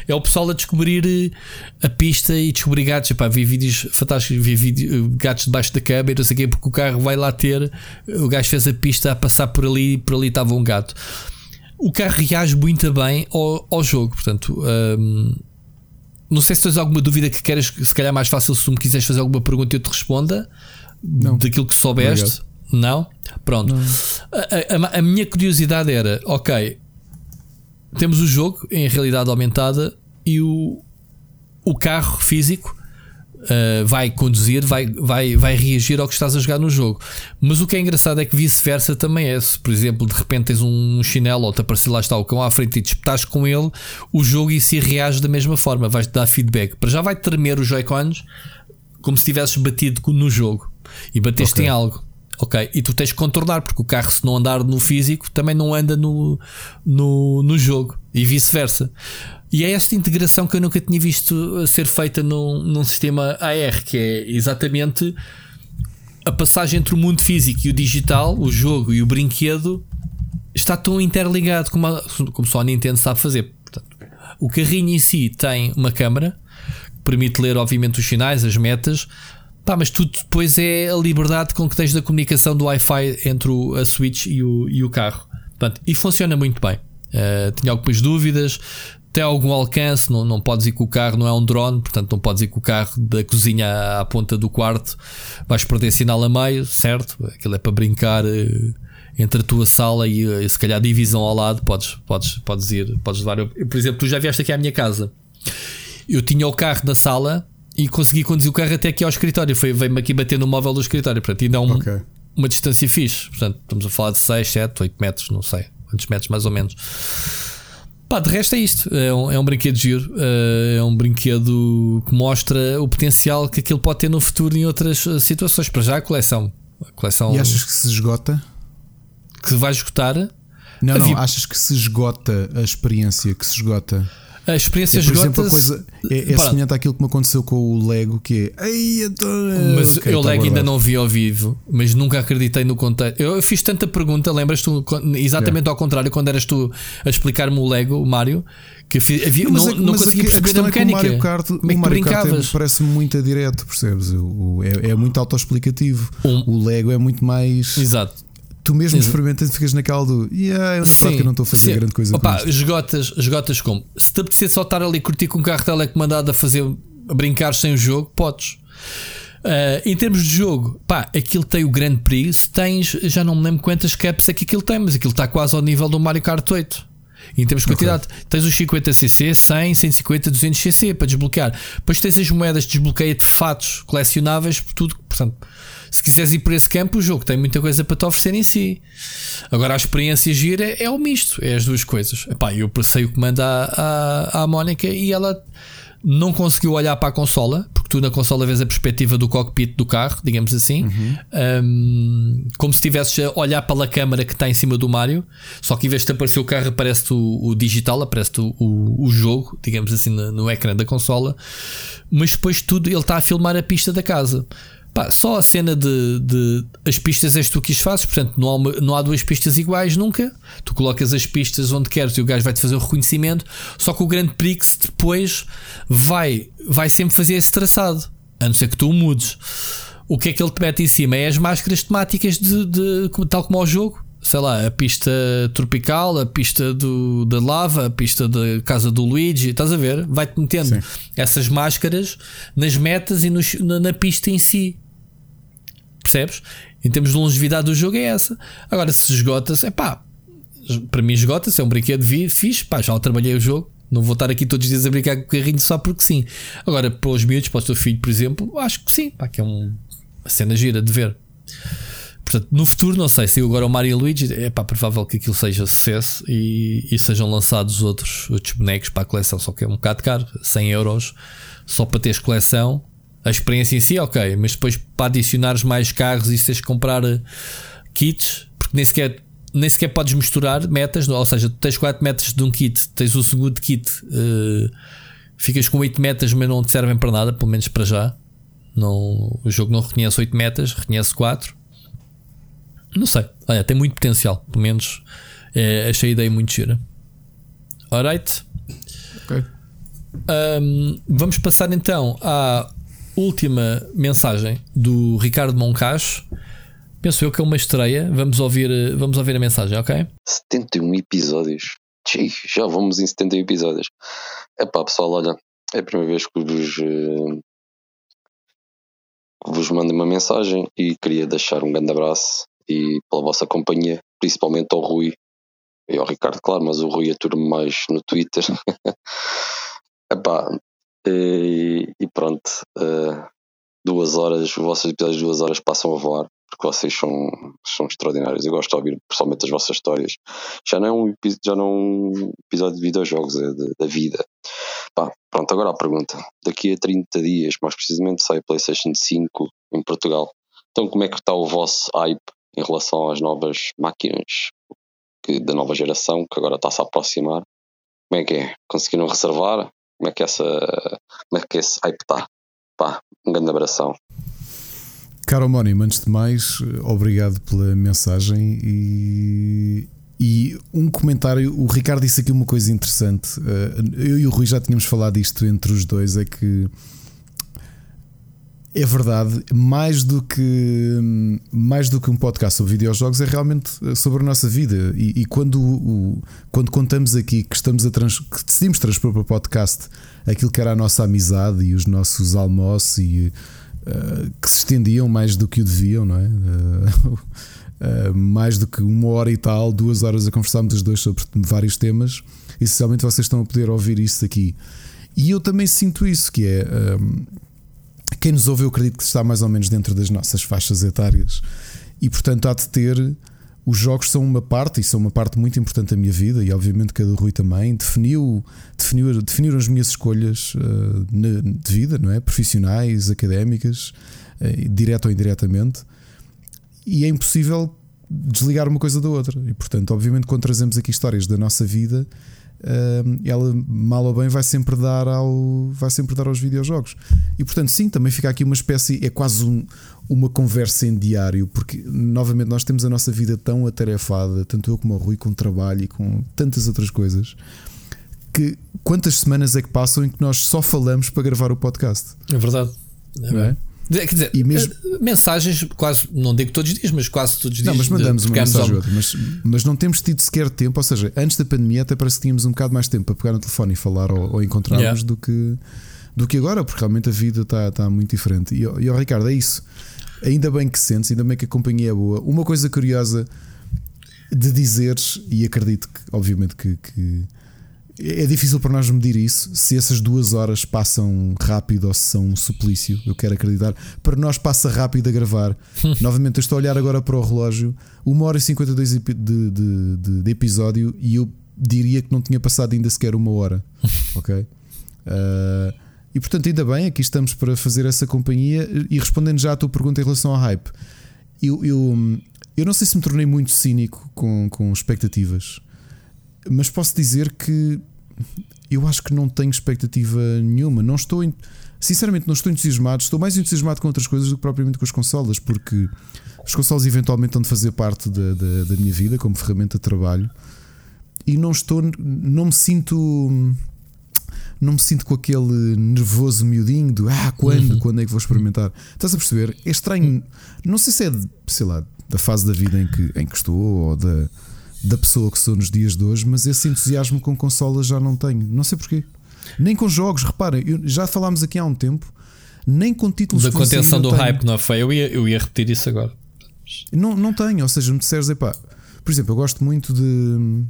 é o pessoal a descobrir eh, a pista e descobrir gatos. Epá, vi vídeos fantásticos, vi vídeo, gatos debaixo da câmera, não sei o quê, porque o carro vai lá ter. O gajo fez a pista a passar por ali e por ali estava um gato. o carro reage muito bem ao, ao jogo. Portanto, um, não sei se tens alguma dúvida que queres, se calhar mais fácil se me quiseres fazer alguma pergunta eu te responda não. daquilo que soubeste. Obrigado. Não? Pronto. Não. A, a, a, minha curiosidade era: ok, temos o jogo em realidade aumentada e o, o carro físico uh, vai conduzir, vai, vai, vai reagir ao que estás a jogar no jogo. Mas o que é engraçado é que vice-versa também é. Se, por exemplo, de repente tens um chinelo ou te aparecer lá está o cão à frente e te com ele, o jogo em si reage da mesma forma, vais-te dar feedback. Para já vai tremer os Joy-Cons como se tivesses batido no jogo e bateste okay. em algo. Ok, e tu tens que contornar, porque o carro, se não andar no físico, também não anda no, no, no jogo e vice-versa. E é esta integração que eu nunca tinha visto ser feita num, num sistema AR, que é exatamente a passagem entre o mundo físico e o digital, o jogo e o brinquedo, está tão interligado como, a, como só a Nintendo sabe fazer. Portanto, o carrinho em si tem uma câmera que permite ler, obviamente, os sinais, as metas. Pá, mas tudo depois é a liberdade com que tens da comunicação do Wi-Fi entre o, a Switch e o, e o carro. Portanto, e funciona muito bem. Uh, tinha algumas dúvidas, tem algum alcance, não, não podes ir com o carro, não é um drone, portanto não podes ir com o carro da cozinha à ponta do quarto, vais perder sinal a meio, certo? Aquilo é para brincar uh, entre a tua sala e uh, se calhar divisão ao lado, podes, podes, podes ir, podes levar. Eu, por exemplo, tu já vieste aqui à minha casa, eu tinha o carro na sala e consegui conduzir o carro até aqui ao escritório, foi veio-me aqui bater no móvel do escritório, portanto, ainda é um, okay. uma distância fixe, portanto, estamos a falar de 6, 7, 8 metros, não sei quantos metros mais ou menos. Pá, de resto é isto. É um, é um brinquedo giro. Eh, é um brinquedo que mostra o potencial que aquilo pode ter no futuro em outras eh, situações. Para já a coleção. A coleção e achas que se esgota? Que vai esgotar? Não, não. Achas que se esgota a experiência? Que se esgota? A experiência é, por exemplo, a coisa é, é semelhante àquilo que me aconteceu com o Lego, que é. Ei, mas okay, eu tá Lego ainda não vi ao vivo, mas nunca acreditei no contexto. Eu, eu fiz tanta pergunta, lembras tu exatamente yeah. ao contrário, quando eras tu a explicar-me o Lego, o Mário, que fiz, havia, mas, não, não conseguia perceber a mecânica. É o Mario Kart, Como é que o Mario Kart é, parece muito direto, percebes? O, é, é muito autoexplicativo. Um, o Lego é muito mais. Exato tu mesmo experimentas e ficas naquela do yeah, eu na sim, prática não estou a fazer sim. grande coisa. Opa, esgotas, esgotas como? Se te apetecer só estar ali curtir com um carro telecomandado a fazer a brincar sem o jogo, podes. Uh, em termos de jogo, pá, aquilo tem o grande perigo. Se tens, já não me lembro quantas caps é que aquilo tem, mas aquilo está quase ao nível do Mario Kart 8. Em termos de quantidade, okay. tens os 50cc, 100, 150, 200cc para desbloquear. Depois tens as moedas de desbloqueio de fatos colecionáveis, tudo. Portanto, se quiseres ir por esse campo, o jogo tem muita coisa para te oferecer em si. Agora, a experiência gira é, o misto, é as duas coisas. Epá, eu passei o comando à, à, à Mónica e ela não conseguiu olhar para a consola, porque tu na consola vês a perspectiva do cockpit do carro, digamos assim, uhum. um, como se estivesses a olhar para a câmara que está em cima do Mario, só que em vez de aparecer o carro, aparece o, o digital, aparece o, o, o, jogo, digamos assim, no, no ecrã da consola, mas depois tudo ele está a filmar a pista da casa. Pá, só a cena de, de, as pistas és tu que as fazes, portanto não há, uma, não há duas pistas iguais nunca. Tu colocas as pistas onde queres e o gajo vai-te fazer o reconhecimento. Só que o grande Prix depois vai, vai sempre fazer esse traçado, a não ser que tu o mudes. O que é que ele te mete em cima? É as máscaras temáticas de, de tal como ao jogo sei lá, a pista tropical, a pista do, da lava, a pista da casa do Luigi, estás a ver? Vai-te metendo Sim. essas máscaras nas metas e nos, na, na, pista em si. Percebes? Em termos de longevidade do jogo é essa. Agora, se esgota-se, é pá, para mim esgota-se, é um brinquedo fixe, pá, já trabalhei o jogo. Não vou estar aqui todos os dias a brincar com o carrinho só porque sim. Agora, para os miúdos, para o teu filho, por exemplo, acho que sim, pá, que é um, uma cena gira de ver. Portanto, no futuro, não sei se agora o Mario Luigi é pá, provável que aquilo seja sucesso e, e, sejam lançados outros, outros bonecos para a coleção, só que é um bocado caro, 100 euros só para teres coleção. A experiência em si, ok, mas depois para adicionares mais carros e tens que comprar eh, kits, porque nem sequer, nem sequer podes misturar metas, ou seja, tu tens 4 metas de um kit, tens o segundo kit, uh, ficas com 8 metas, mas não te servem para nada, pelo menos para já. Não, o jogo não reconhece 8 metas, reconhece 4 não sei. Olha, tem muito potencial. Pelo menos é, achei a ideia muito gira. Alright. Ok. Um, vamos passar então à última mensagem do Ricardo Moncacho. Penso eu que é uma estreia. Vamos ouvir, eh, vamos ouvir a mensagem, ok? 71 episódios. Já vamos em 71 episódios. É pá, pessoal, olha, é a primeira vez que vos, que vos mando uma mensagem e queria deixar um grande abraço e pela vossa companhia, principalmente ao Rui e ao Ricardo, claro, mas o Rui atura-me mais no Twitter. Epá, e, e pronto, uh, duas horas, os vossos episódios de duas horas passam a voar, porque vocês são, são extraordinários. Eu gosto de ouvir pessoalmente as vossas histórias. Já não é um, já não é um episódio de videojogos, é da vida. Pá, pronto, agora a pergunta. Daqui a 30 dias, mais precisamente, sai PlayStation 5 em Portugal. Então, como é que está o vosso hype em relação às novas máquinas que, da nova geração que agora está-se a aproximar? Como é que é? Conseguiram reservar? Como é que essa como é que esse hype está? Pá, um grande abração. Caro Mónimo, antes de mais, obrigado pela mensagem e, e um comentário. O Ricardo disse aqui uma coisa interessante. Eh, eu e o Rui já tínhamos falado disto entre os dois: é que é verdade, mais do que mais do que um podcast sobre videojogos, é realmente sobre a nossa vida. E, e quando, o, quando contamos aqui que estamos a trans, que decidimos transpor para o podcast aquilo que era a nossa amizade e os nossos almoços e uh, que se estendiam mais do que o deviam, não é? Uh, uh, mais do que uma hora e tal, duas horas a conversarmos os dois sobre vários temas. Essencialmente vocês estão a poder ouvir isso aqui. E eu também sinto isso, que é quem nos ouve, eu acredito que está mais ou menos dentro das nossas faixas etárias. E portanto há de ter. Os jogos são uma parte, e são uma parte muito importante da minha vida, e obviamente que a do Rui também. Definiu, definiu, definiram as minhas escolhas uh, de vida, não é? Profissionais, académicas, uh, direto ou indiretamente. E é impossível desligar uma coisa da outra. E portanto, obviamente, quando trazemos aqui histórias da nossa vida, ela mal ou bem vai sempre dar ao vai sempre dar aos videojogos. E portanto sim também fica aqui uma espécie é quase um, uma conversa em diário porque novamente nós temos a nossa vida tão atarefada tanto eu como o Rui com trabalho e com tantas outras coisas que quantas semanas é que passam em que nós só falamos para gravar o podcast? É verdade. É, é? Quer dizer, mesmo... Eh, mensagens, quase, não digo todos os dias, mas quase todos os dias. Não, mas mandamos uma mensagem ao... outra, mas, mas não temos tido sequer tempo, ou seja, antes da pandemia até parece que tínhamos um bocado mais tempo para pegar no telefone e falar ou, ou encontrarmos yeah. do, que, do que agora, porque realmente a vida está, está muito diferente. E, e oh, Ricardo, é isso. Ainda bem que sentes, ainda bem que a companhia é boa. Uma coisa curiosa de dizeres, e acredito que, obviamente, que, que é difícil para nós medir isso, se essas duas horas passam rápido ou se são um suplício. Eu quero acreditar. Para nós passa rápido a gravar. Novamente, eu estou a olhar agora para o relógio, 1 hora e 52 de, de, de, de episódio, e eu diria que não tinha passado ainda sequer uma hora. Ok? Uh, e portanto, ainda bem, aqui estamos para fazer essa companhia. E respondendo já à tua pergunta em relação ao hype, eu, eu, eu não sei se me tornei muito cínico com, com expectativas mas posso dizer que eu acho que não tenho expectativa nenhuma. Não estou, sinceramente, não estou entusiasmado. Estou mais entusiasmado com outras coisas do que propriamente com as consolas, porque as consolas eventualmente estão de fazer parte da, da, da minha vida como ferramenta de trabalho e não estou, não me sinto. Não me sinto com aquele nervoso miudinho do ah, quando, uhum. quando é que vou experimentar? Estás a perceber? É estranho. Não sei se é, de, sei lá, da fase da vida em que, em que estou ou da da pessoa que sou nos dias de hoje, mas esse entusiasmo com consolas já não tenho. Não sei porquê. Nem com jogos, reparem, já falámos aqui há um tempo, nem com títulos Da contenção do tenho. hype, não foi? Eu ia, eu ia repetir isso agora. Não, não tenho, ou seja, me disseres, epá, por exemplo, eu gosto muito de.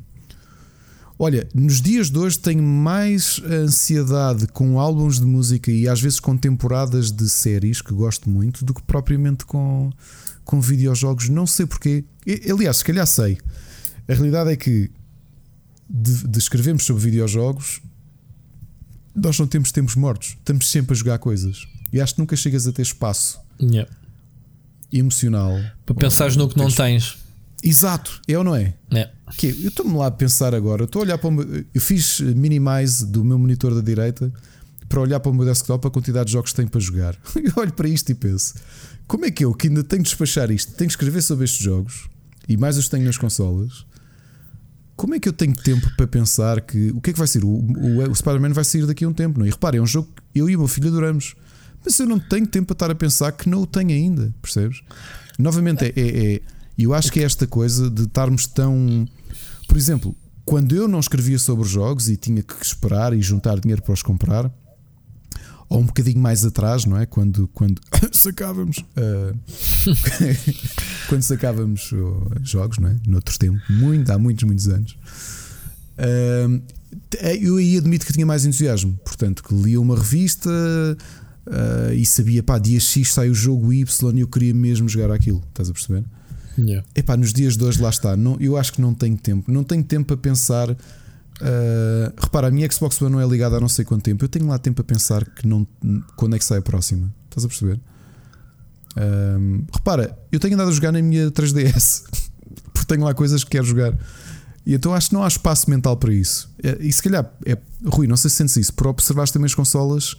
Olha, nos dias de hoje tenho mais ansiedade com álbuns de música e às vezes com temporadas de séries que gosto muito do que propriamente com, com videojogos. Não sei porquê. Aliás, se calhar sei. A realidade é que de, de escrevermos sobre videojogos, nós não temos tempos mortos, estamos sempre a jogar coisas. E acho que nunca chegas a ter espaço yeah. emocional para pensar no que não tens. Exato, é ou não é? é. Que eu estou-me lá a pensar agora, estou a olhar para o meu, eu fiz minimize do meu monitor da direita para olhar para o meu desktop a quantidade de jogos que tenho para jogar. Eu olho para isto e penso: como é que eu, que ainda tenho de despachar isto, tenho de escrever sobre estes jogos e mais os tenho nas consolas, como é que eu tenho tempo para pensar que o que é que vai ser? O, o, o Spider-Man vai sair daqui a um tempo, não é? E reparem, é um jogo que eu e o meu filho adoramos. Mas eu não tenho tempo para estar a pensar que não o tenho ainda, percebes? Novamente, é, é, é eu acho que é esta coisa de estarmos tão. Por exemplo, quando eu não escrevia sobre os jogos e tinha que esperar e juntar dinheiro para os comprar, ou um bocadinho mais atrás, não é? Quando, quando sacávamos uh, quando sacávamos jogos, não é? Noutro tempo, muito, há muitos, muitos anos. Uh, eu aí admito que tinha mais entusiasmo, portanto, que lia uma revista uh, e sabia, pá, dia X sai o jogo Y e eu queria mesmo jogar aquilo, estás a perceber? Yeah. Epá, nos dias de hoje, lá está, não, eu acho que não tenho tempo, não tenho tempo a pensar Uh, repara, a minha Xbox One não é ligada há não sei quanto tempo. Eu tenho lá tempo a pensar que não, quando é que sai a próxima. Estás a perceber? Uh, repara, eu tenho andado a jogar na minha 3DS porque tenho lá coisas que quero jogar. E então acho que não há espaço mental para isso. É, e se calhar, é, Rui, não sei se sentes isso, por observar também as consolas,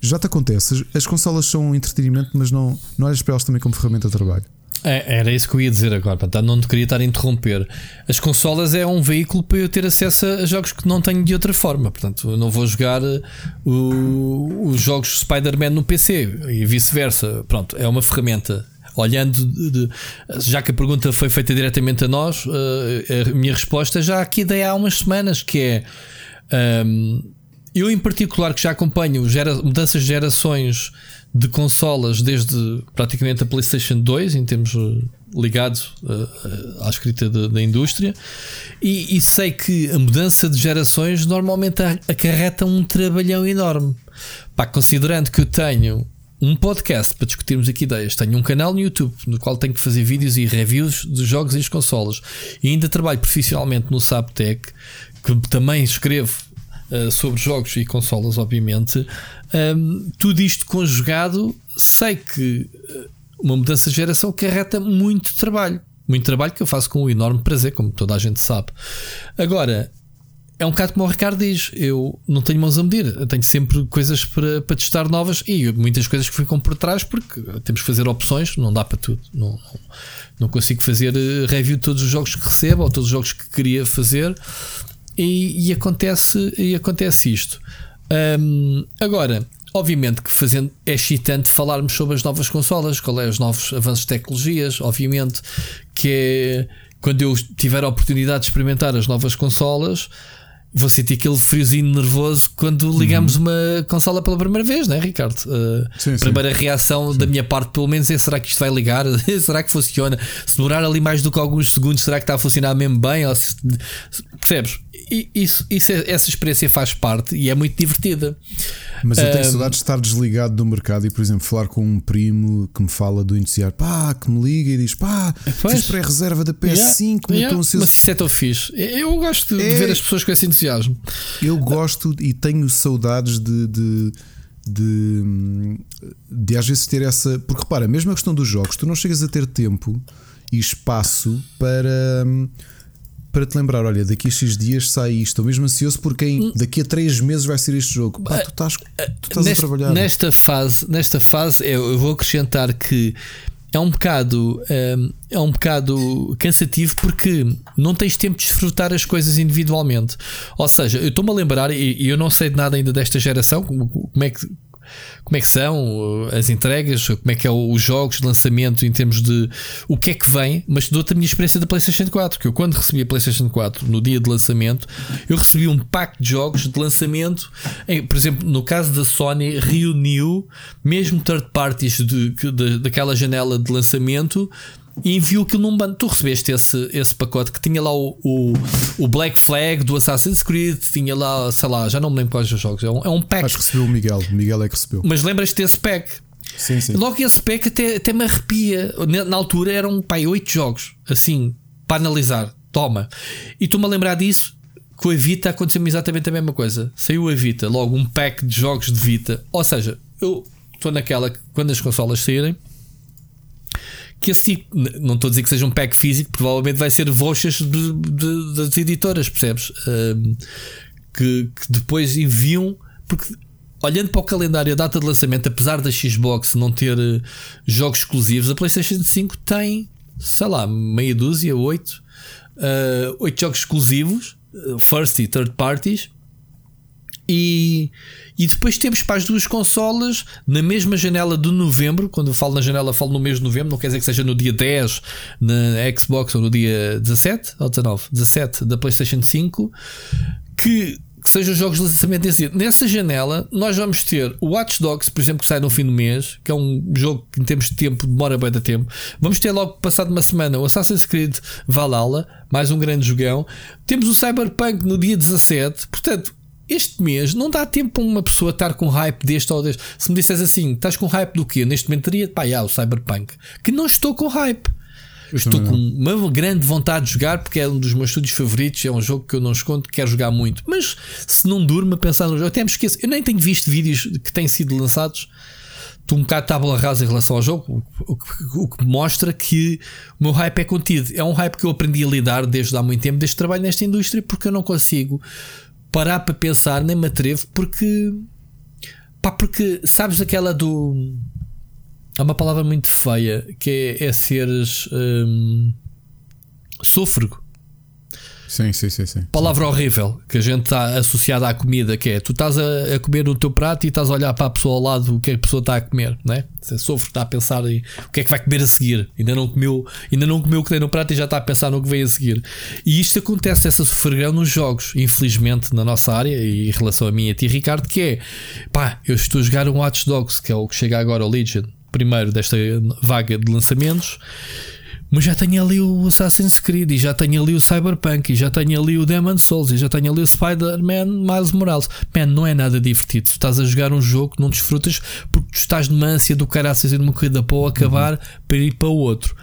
já te acontece. As, as consolas são um entretenimento, mas não, não olhas para elas também como ferramenta de trabalho. É, era isso que eu ia dizer agora, portanto, não te queria estar a interromper. As consolas é um veículo para eu ter acesso a jogos que não tenho de outra forma. Portanto, eu não vou jogar uh, o, os jogos Spider-Man no PC e vice-versa. Pronto, é uma ferramenta. Olhando, de, de, já que a pergunta foi feita diretamente a nós, uh, a minha resposta já aqui dei há umas semanas, que é um, eu em particular que já acompanho gera, mudanças de gerações de consolas desde praticamente a PlayStation 2, em termos eh, ligados uh, à escrita da indústria, e, e, sei que a mudança de gerações normalmente acarreta um trabalhão enorme. Pá, considerando que eu tenho um podcast para discutirmos aqui ideias, tenho um canal no YouTube no qual tenho que fazer vídeos e reviews de jogos e as consolas, e ainda trabalho profissionalmente no Saptec, que também escrevo uh, sobre jogos e consolas, obviamente. Um, tudo isto conjugado, sei que eh, uma mudança de geração carreta muito trabalho. Muito trabalho que eu faço com um enorme prazer, como toda a gente sabe. Agora, é um bocado como o Ricardo diz: eu não tenho mãos a medir, eu tenho sempre coisas para, para testar novas e muitas coisas que ficam por trás porque temos que fazer opções, não dá para tudo. Não, não, não consigo fazer eh, review de todos os jogos que recebo ou todos os jogos que queria fazer e, e acontece, e acontece isto. Um, agora, obviamente que fazendo é excitante falarmos sobre as novas consolas, qual é os novos avanços de tecnologias, obviamente que é quando eu tiver a oportunidade de experimentar as novas consolas, vou sentir aquele friozinho nervoso quando ligamos uhum. uma consola pela primeira vez, não é, Ricardo? Uh, sim, primeira sim. reação sim. da minha parte, pelo menos, é: será que isto vai ligar? será que funciona? Se demorar ali mais do que alguns segundos, será que está a funcionar mesmo bem? Ou se, percebes? E isso, isso é, essa experiência faz parte e é muito divertida. Mas eu tenho um, saudades de estar desligado do mercado e, por exemplo, falar com um primo que me fala do entusiasmo, pá, que me liga e diz, pá, pois, fiz pré-reserva da PS5, yeah, yeah, mas isso é tão fixe. Eu gosto de é, ver as pessoas com esse entusiasmo. Eu gosto e tenho saudades de, de de, de às vezes ter essa. Porque repara, mesmo a questão dos jogos, tu não chegas a ter tempo e espaço para para te lembrar, olha, daqui a X dias sai isto. Estou mesmo ansioso porque em, daqui a 3 meses vai ser este jogo. Pá, tu estás, tu estás neste, a trabalhar. Nesta fase, nesta fase eu vou acrescentar que é um bocado hum, é um bocado cansativo porque não tens tempo de desfrutar as coisas individualmente. Ou seja, eu estou-me a lembrar, e eu não sei de nada ainda desta geração, como é que como é que são uh, as entregas, como é que é os jogos de lançamento em termos de o que é que vem, mas dou-te a minha experiência da PlayStation 4, que eu quando recebi a PlayStation 4 no dia de lançamento, eu recebi um pack de jogos de lançamento, em, por exemplo, no caso da Sony, reuniu mesmo third parties de, de, daquela janela de lançamento e enviou aquilo num bando. Tu recebeste esse, esse pacote que tinha lá o, o, o, Black Flag do Assassin's Creed, tinha lá, sei lá, já não me lembro quais os jogos. É um, é um pack. Acho que recebeu o Miguel. O Miguel é que recebeu. Mas lembras-te desse pack? Sim, sim. Logo esse pack até, até me arrepia. Na, na altura eram pai, oito jogos, assim, para analisar. Toma. E tu-me a lembrar disso. Com a Vita aconteceu-me exatamente a mesma coisa. Saiu a Vita, logo um pack de jogos de Vita. Ou seja, eu estou naquela que quando as consolas saírem que tipo, não estou a dizer que seja um pack físico, provavelmente vai ser vouchers de, de, das editoras, percebes? Um, que, que, depois enviam, porque olhando para o calendário, a data de lançamento, apesar da Xbox não ter uh, jogos exclusivos, a PlayStation 5 tem, sei lá, meia dúzia, oito, uh, oito jogos exclusivos, uh, first e third parties. E, e depois temos para as duas consolas na mesma janela de novembro. Quando eu falo na janela, falo no mês de novembro, não quer dizer que seja no dia 10 na Xbox ou no dia 17 ou 19, 17 da PlayStation 5. Que que sejam jogos de lançamento desse dia. Nessa janela, nós vamos ter o Watch Dogs, por exemplo, que sai no fim do mês, que é um jogo que em termos de tempo demora bem da tempo. Vamos ter logo passado uma semana o Assassin's Creed Valhalla, mais um grande jogão. Temos o Cyberpunk no dia 17. Portanto, este mês não dá tempo para uma pessoa estar com hype deste ou deste. Se me disseres assim, estás com hype do quê? Neste momento teria, pá, já, o Cyberpunk. Que não estou com hype. Eu estou com uma grande vontade de jogar porque é um dos meus estúdios favoritos. É um jogo que eu não escondo, quero jogar muito. Mas se não durmo a pensar no jogo, até me esqueço. Eu nem tenho visto vídeos que têm sido lançados. Estou um bocado tábula rasa em relação ao jogo, o que, o que mostra que o meu hype é contido. É um hype que eu aprendi a lidar desde há muito tempo, desde que trabalho nesta indústria, porque eu não consigo parar para pensar, nem me atrevo, porque. Pá, porque sabes aquela do Há uma palavra muito feia que é, é seres hum, sôfrego. Sim, sim, sim, sim. Palavra horrível que a gente está associada à comida, que é tu estás a, a, comer o teu prato e estás a olhar para a pessoa ao lado o que a pessoa está a comer, não é? Você sofre, está a pensar em o que é que vai comer a seguir. Ainda não comeu, ainda não comeu o que tem no prato e já está a pensar no que vem a seguir. E isto acontece, essa sofreguão nos jogos, infelizmente, na nossa área e em relação a mim e a ti, Ricardo, que é pá, eu estou a jogar um Watch Dogs, que é o que chega agora ao Legion primeiro desta vaga de lançamentos. Mas já tenho ali o Assassin's Creed, e já tenho ali o Cyberpunk, e já tenho ali o Demon Souls, e já tenho ali o Spider-Man Miles Morales. Man, não é nada divertido. Estás a jogar um jogo que não desfrutas porque tu estás numa ânsia do caraças e numa corrida para o acabar uhum. para ir para o outro.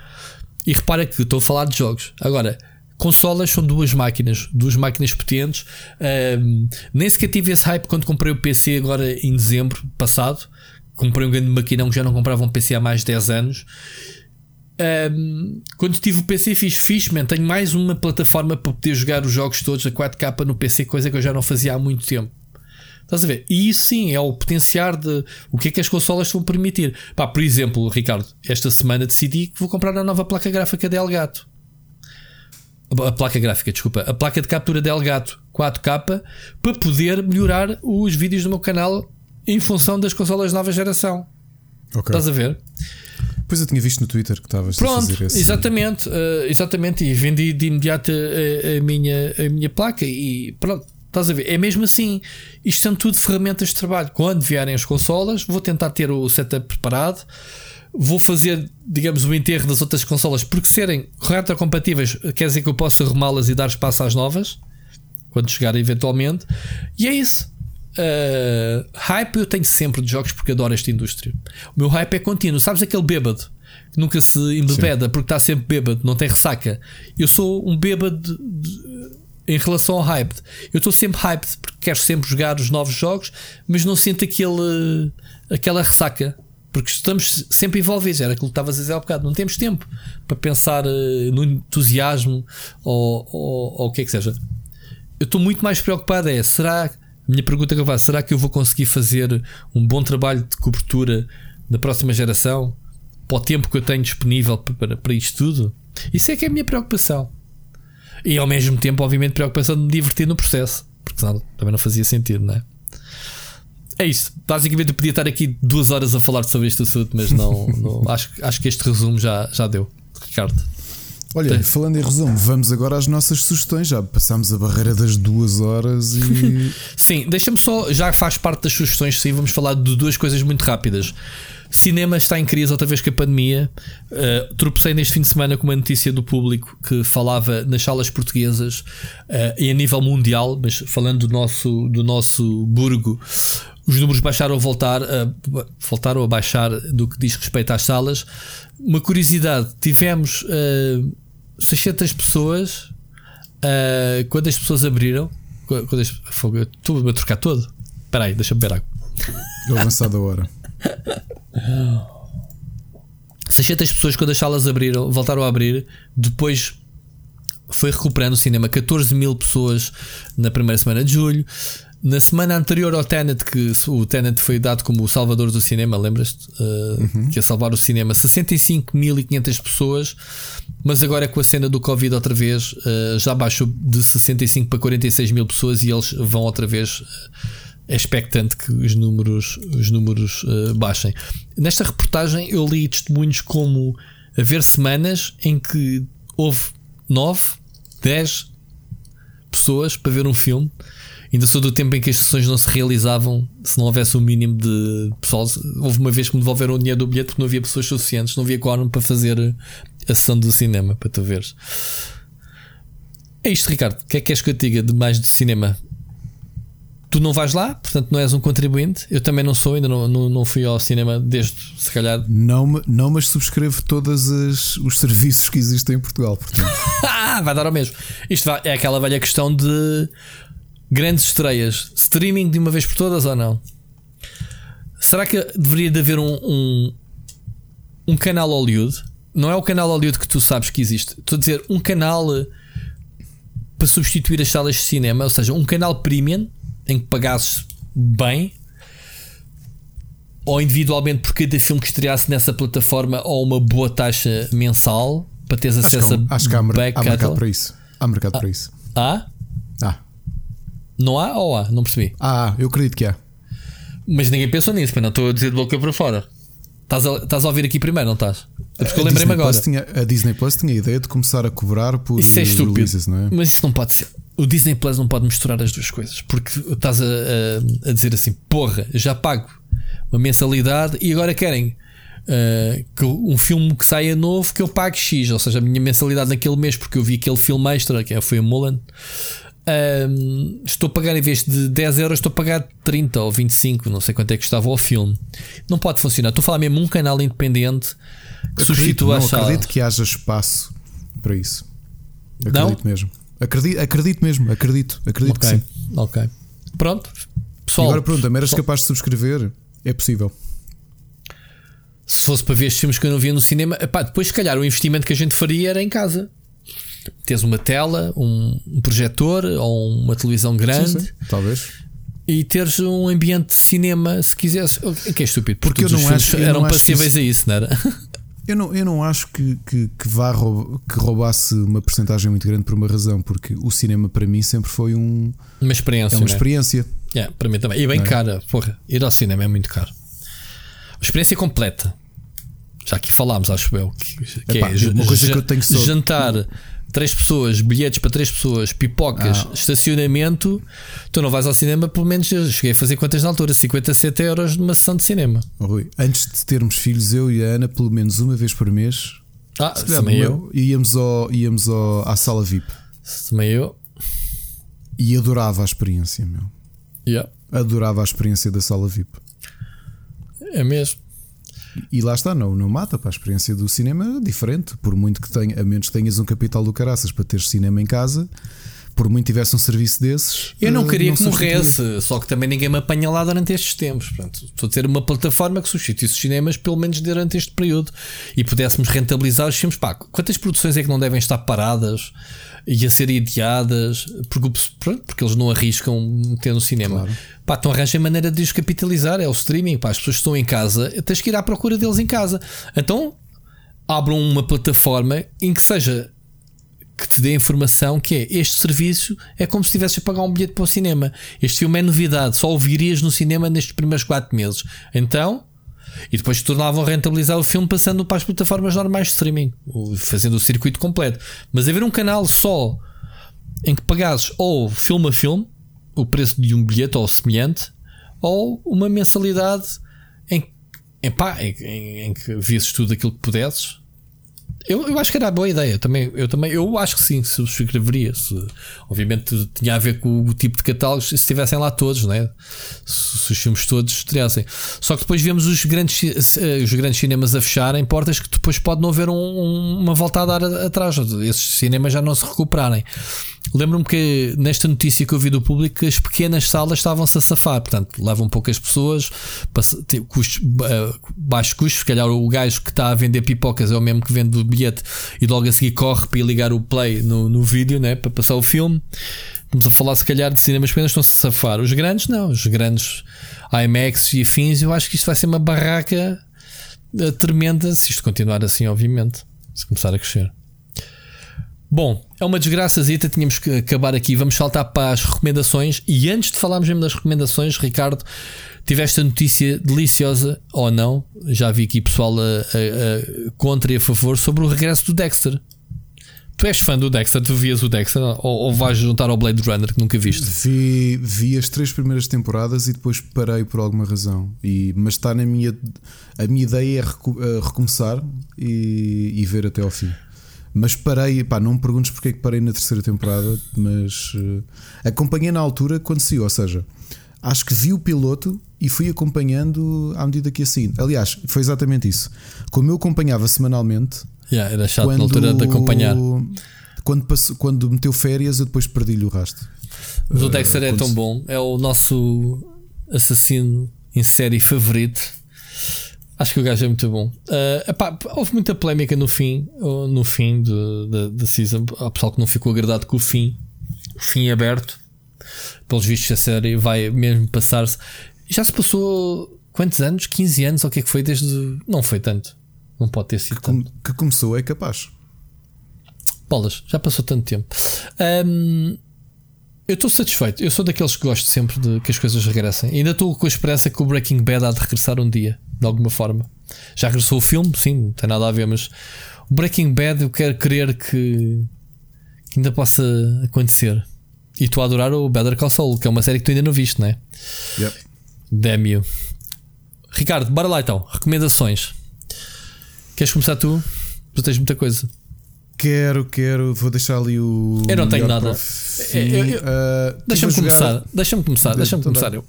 E repara que estou a falar de jogos. Agora, consolas são duas máquinas, duas máquinas potentes. Um, nem sequer tive esse hype quando comprei o PC agora em dezembro passado comprei um grande maquinão que já não comprava um PC há mais de 10 anos. Um, quando tive o PC fiz fixe, man, tenho mais uma plataforma para poder jogar os jogos todos a 4K no PC, coisa que eu já não fazia há muito tempo. Estás a ver? E isso sim é o potenciar de o que é que as consolas vão permitir. Pá, por exemplo, Ricardo, esta semana decidi que vou comprar a nova placa gráfica da Elgato. A placa gráfica, desculpa, a placa de captura da Elgato 4K para poder melhorar os vídeos do meu canal em função das consolas de nova geração. Okay. Estás a ver? Pois eu tinha visto no Twitter que estavas a fazer esse. Exatamente, uh, exatamente. E vendi de imediato a, a, minha, a minha placa e pronto. Estás a ver? É mesmo assim. Isto são tudo ferramentas de trabalho. Quando vierem as consolas, vou tentar ter o setup preparado. Vou fazer, digamos, o enterro das outras consolas, porque serem retrocompatíveis quer dizer que eu posso arrumá-las e dar espaço às novas quando chegar eventualmente. E é isso. Uh, hype eu tenho sempre de jogos porque adoro esta indústria. O meu hype é contínuo. Sabes aquele bêbado que nunca se embebeda porque está sempre bêbado, não tem ressaca. Eu sou um bêbado de, de, em relação ao hype. Eu estou sempre hyped porque quero sempre jogar os novos jogos, mas não sinto aquele, aquela ressaca. Porque estamos sempre envolvidos, era aquilo que estavas a dizer há bocado. Não temos tempo para pensar uh, no entusiasmo ou, ou, ou o que é que seja. Eu estou muito mais preocupado. É será minha pergunta que eu faço: será que eu vou conseguir fazer um bom trabalho de cobertura na próxima geração para o tempo que eu tenho disponível para, para isto tudo? Isso é que é a minha preocupação. E ao mesmo tempo, obviamente, preocupação de me divertir no processo, porque senão também não fazia sentido, não é? É isso. Basicamente, eu podia estar aqui duas horas a falar sobre este assunto, mas não, não acho, acho que este resumo já, já deu, Ricardo. Olha, Tem. falando em resumo, vamos agora às nossas sugestões. Já passámos a barreira das duas horas e. sim, deixa-me só, já faz parte das sugestões, sim, vamos falar de duas coisas muito rápidas. Cinema está em crise outra vez com a pandemia. Uh, tropecei neste fim de semana com uma notícia do público que falava nas salas portuguesas uh, e a nível mundial, mas falando do nosso, do nosso burgo, os números baixaram a voltar, uh, voltaram a baixar do que diz respeito às salas. Uma curiosidade: tivemos uh, 600 pessoas uh, quando as pessoas abriram. Quando as, estou a trocar todo. Espera aí, deixa-me ver água. Avançada a hora. 600 pessoas quando as salas abriram, voltaram a abrir. Depois foi recuperando o cinema. 14 mil pessoas na primeira semana de julho. Na semana anterior ao Tenet, que o Tenet foi dado como o salvador do cinema, lembras-te? Uh, uhum. Que ia salvar o cinema, 65.500 pessoas, mas agora com a cena do Covid outra vez, uh, já baixou de 65 para 46 mil pessoas e eles vão outra vez é expectante que os números, os números uh, baixem. Nesta reportagem eu li testemunhos como haver semanas em que houve 9, 10 pessoas para ver um filme. Ainda sou do tempo em que as sessões não se realizavam se não houvesse o um mínimo de pessoal. Houve uma vez que me devolveram o dinheiro do bilhete porque não havia pessoas suficientes, não havia quórum para fazer a sessão do cinema, para tu veres. É isto, Ricardo. O que é que queres que eu te diga de mais de cinema? Tu não vais lá, portanto não és um contribuinte. Eu também não sou, ainda não, não, não fui ao cinema desde se calhar. Não, não mas subscrevo todos os serviços que existem em Portugal. ah, vai dar ao mesmo. Isto vai, é aquela velha questão de grandes estreias. Streaming de uma vez por todas ou não? Será que deveria de haver um, um, um canal Hollywood? Não é o canal Hollywood que tu sabes que existe. Estou a dizer um canal eh, para substituir as salas de cinema, ou seja, um canal premium em que pagasses bem ou individualmente por cada filme que estreasse nessa plataforma ou uma boa taxa mensal para teres acesso acho que, a acho que há, há mercado para isso. Há mercado ah, para isso. Há. Não há ou há? Não percebi. Ah, eu acredito que há. Mas ninguém pensou nisso, não estou a dizer de boca para fora. Estás a, estás a ouvir aqui primeiro, não estás? É porque eu lembrei-me agora. Tinha, a Disney Plus tinha a ideia de começar a cobrar por isso é estúpido, releases, não é? Mas isso não pode ser. O Disney Plus não pode misturar as duas coisas. Porque estás a, a, a dizer assim: porra, já pago uma mensalidade e agora querem uh, que um filme que saia novo que eu pague X. Ou seja, a minha mensalidade naquele mês, porque eu vi aquele filme extra, que foi a Mulan. Um, estou a pagar em vez de 10 euros, estou a pagar 30 ou 25, não sei quanto é que estava o filme. Não pode funcionar. Estou a falar mesmo um canal independente que substitua a sala. acredito que haja espaço para isso. Acredito não? mesmo. Acredito, acredito mesmo, acredito, acredito okay. que sim. Ok. Pronto. Pessoal, e agora pergunta-me, eras capaz de subscrever? É possível. Se fosse para ver estes filmes que eu não via no cinema, epá, depois se calhar o investimento que a gente faria era em casa. Tens uma tela, um, um projetor ou uma televisão grande. Sim, sim. Talvez. E teres um ambiente de cinema, se quisesse. Que é estúpido, porque, porque eu não acho, eram passíveis isso... a isso, não era? Eu não, eu não acho que, que, que, vá que roubasse uma porcentagem muito grande por uma razão, porque o cinema para mim sempre foi um, uma experiência. É uma né? experiência. É, para mim também. E bem é? cara, porra, ir ao cinema é muito caro. Uma experiência completa. Já aqui falámos, acho eu, que, que Epá, é uma coisa que eu tenho só... jantar três pessoas, bilhetes para três pessoas, pipocas, ah. estacionamento, tu não vais ao cinema, pelo menos eu cheguei a fazer quantas na altura? 57 euros numa sessão de cinema. Rui, antes de termos filhos, eu e a Ana, pelo menos uma vez por mês, ah, também eu. íamos, ao, íamos ao, à sala VIP. Também eu. E adorava a experiência, meu. Yeah. Adorava a experiência da sala VIP. É mesmo. E lá está, não, não mata para a experiência do cinema é diferente, por muito que tenha, a menos que tenhas um capital do caraças para ter cinema em casa, por muito tivesse um serviço desses. Eu não eh, queria não que morresse, só que também ninguém me apanha lá durante estes tempos. Portanto, estou a ter uma plataforma que substitui os cinemas, pelo menos durante este período, e pudéssemos rentabilizar os filmes. Pá, quantas produções é que não devem estar paradas? E a ser ideadas porque, porque eles não arriscam meter no cinema. Claro. Pá, então arranjem maneira de os capitalizar. É o streaming. Pá, as pessoas estão em casa, tens que ir à procura deles em casa. Então abram uma plataforma em que seja que te dê informação que é este serviço é como se estivesse a pagar um bilhete para o cinema. Este filme é novidade, só o virias no cinema nestes primeiros 4 meses. Então e depois tornavam a rentabilizar o filme passando para as plataformas normais de streaming, fazendo o circuito completo. Mas haver um canal só em que pagasses ou filme a filme, o preço de um bilhete ou semelhante, ou uma mensalidade em, em, pá, em, em, em que visses tudo aquilo que pudesses eu, eu acho que era boa ideia. Também, eu também eu acho que sim, subscreveria. Se, obviamente tinha a ver com o tipo de catálogos se estivessem lá todos, né? se, se os filmes todos estreassem. Só que depois vemos os grandes, os grandes cinemas a fecharem portas que depois pode não haver um, uma volta a dar atrás. Esses cinemas já não se recuperarem. Lembro-me que nesta notícia que eu vi do público, as pequenas salas estavam-se a safar, portanto, levam poucas pessoas, custos, uh, baixo custo. Se calhar o gajo que está a vender pipocas é o mesmo que vende bilhete e logo a seguir corre para ligar o play no, no vídeo né, para passar o filme. Estamos a falar, se calhar, de cinemas pequenos estão-se a safar. Os grandes, não, os grandes IMAX e afins. Eu acho que isto vai ser uma barraca uh, tremenda se isto continuar assim, obviamente, se começar a crescer. Bom, é uma desgraçazita, tínhamos que acabar aqui. Vamos saltar para as recomendações. E antes de falarmos mesmo das recomendações, Ricardo, tiveste a notícia deliciosa ou não? Já vi aqui pessoal a, a, a, contra e a favor sobre o regresso do Dexter. Tu és fã do Dexter? Tu vias o Dexter? Ou, ou vais juntar ao Blade Runner que nunca viste? Vi, vi as três primeiras temporadas e depois parei por alguma razão. E, mas está na minha. A minha ideia é recomeçar e, e ver até ao fim. Mas parei, pá, não me perguntes porque é que parei na terceira temporada, mas uh, acompanhei na altura quando saiu, ou seja, acho que vi o piloto e fui acompanhando à medida que assim. Aliás, foi exatamente isso. Como eu acompanhava semanalmente, yeah, era chato quando, na altura de acompanhar. Quando, passou, quando meteu férias, eu depois perdi-lhe o rastro. Mas o Dexter uh, é tão bom, é o nosso assassino em série favorito Acho que o gajo é muito bom. Uh, epá, houve muita polémica no fim, no fim da season. Há pessoal que não ficou agradado com o fim, o fim aberto. Pelos vistos, a série vai mesmo passar-se. Já se passou quantos anos? 15 anos? Ou o que é que foi desde. Não foi tanto. Não pode ter sido que, tanto. que começou é capaz. Bolas, já passou tanto tempo. Um, eu estou satisfeito. Eu sou daqueles que gosto sempre de que as coisas regressem. E ainda estou com a esperança que o Breaking Bad há de regressar um dia de alguma forma. Já regressou o filme, sim, não tem nada a ver, mas o Breaking Bad eu quero crer que, que ainda possa acontecer. E estou a adorar o Better Call Saul, que é uma série que tu ainda não viste, não é? Yep. Damn you. Ricardo, bora lá então. Recomendações. Queres começar tu? Tu tens muita coisa. Quero, quero. Vou deixar ali o. Eu não tenho nada. Uh, deixa-me começar. Deixa-me começar. Deixa-me começar eu.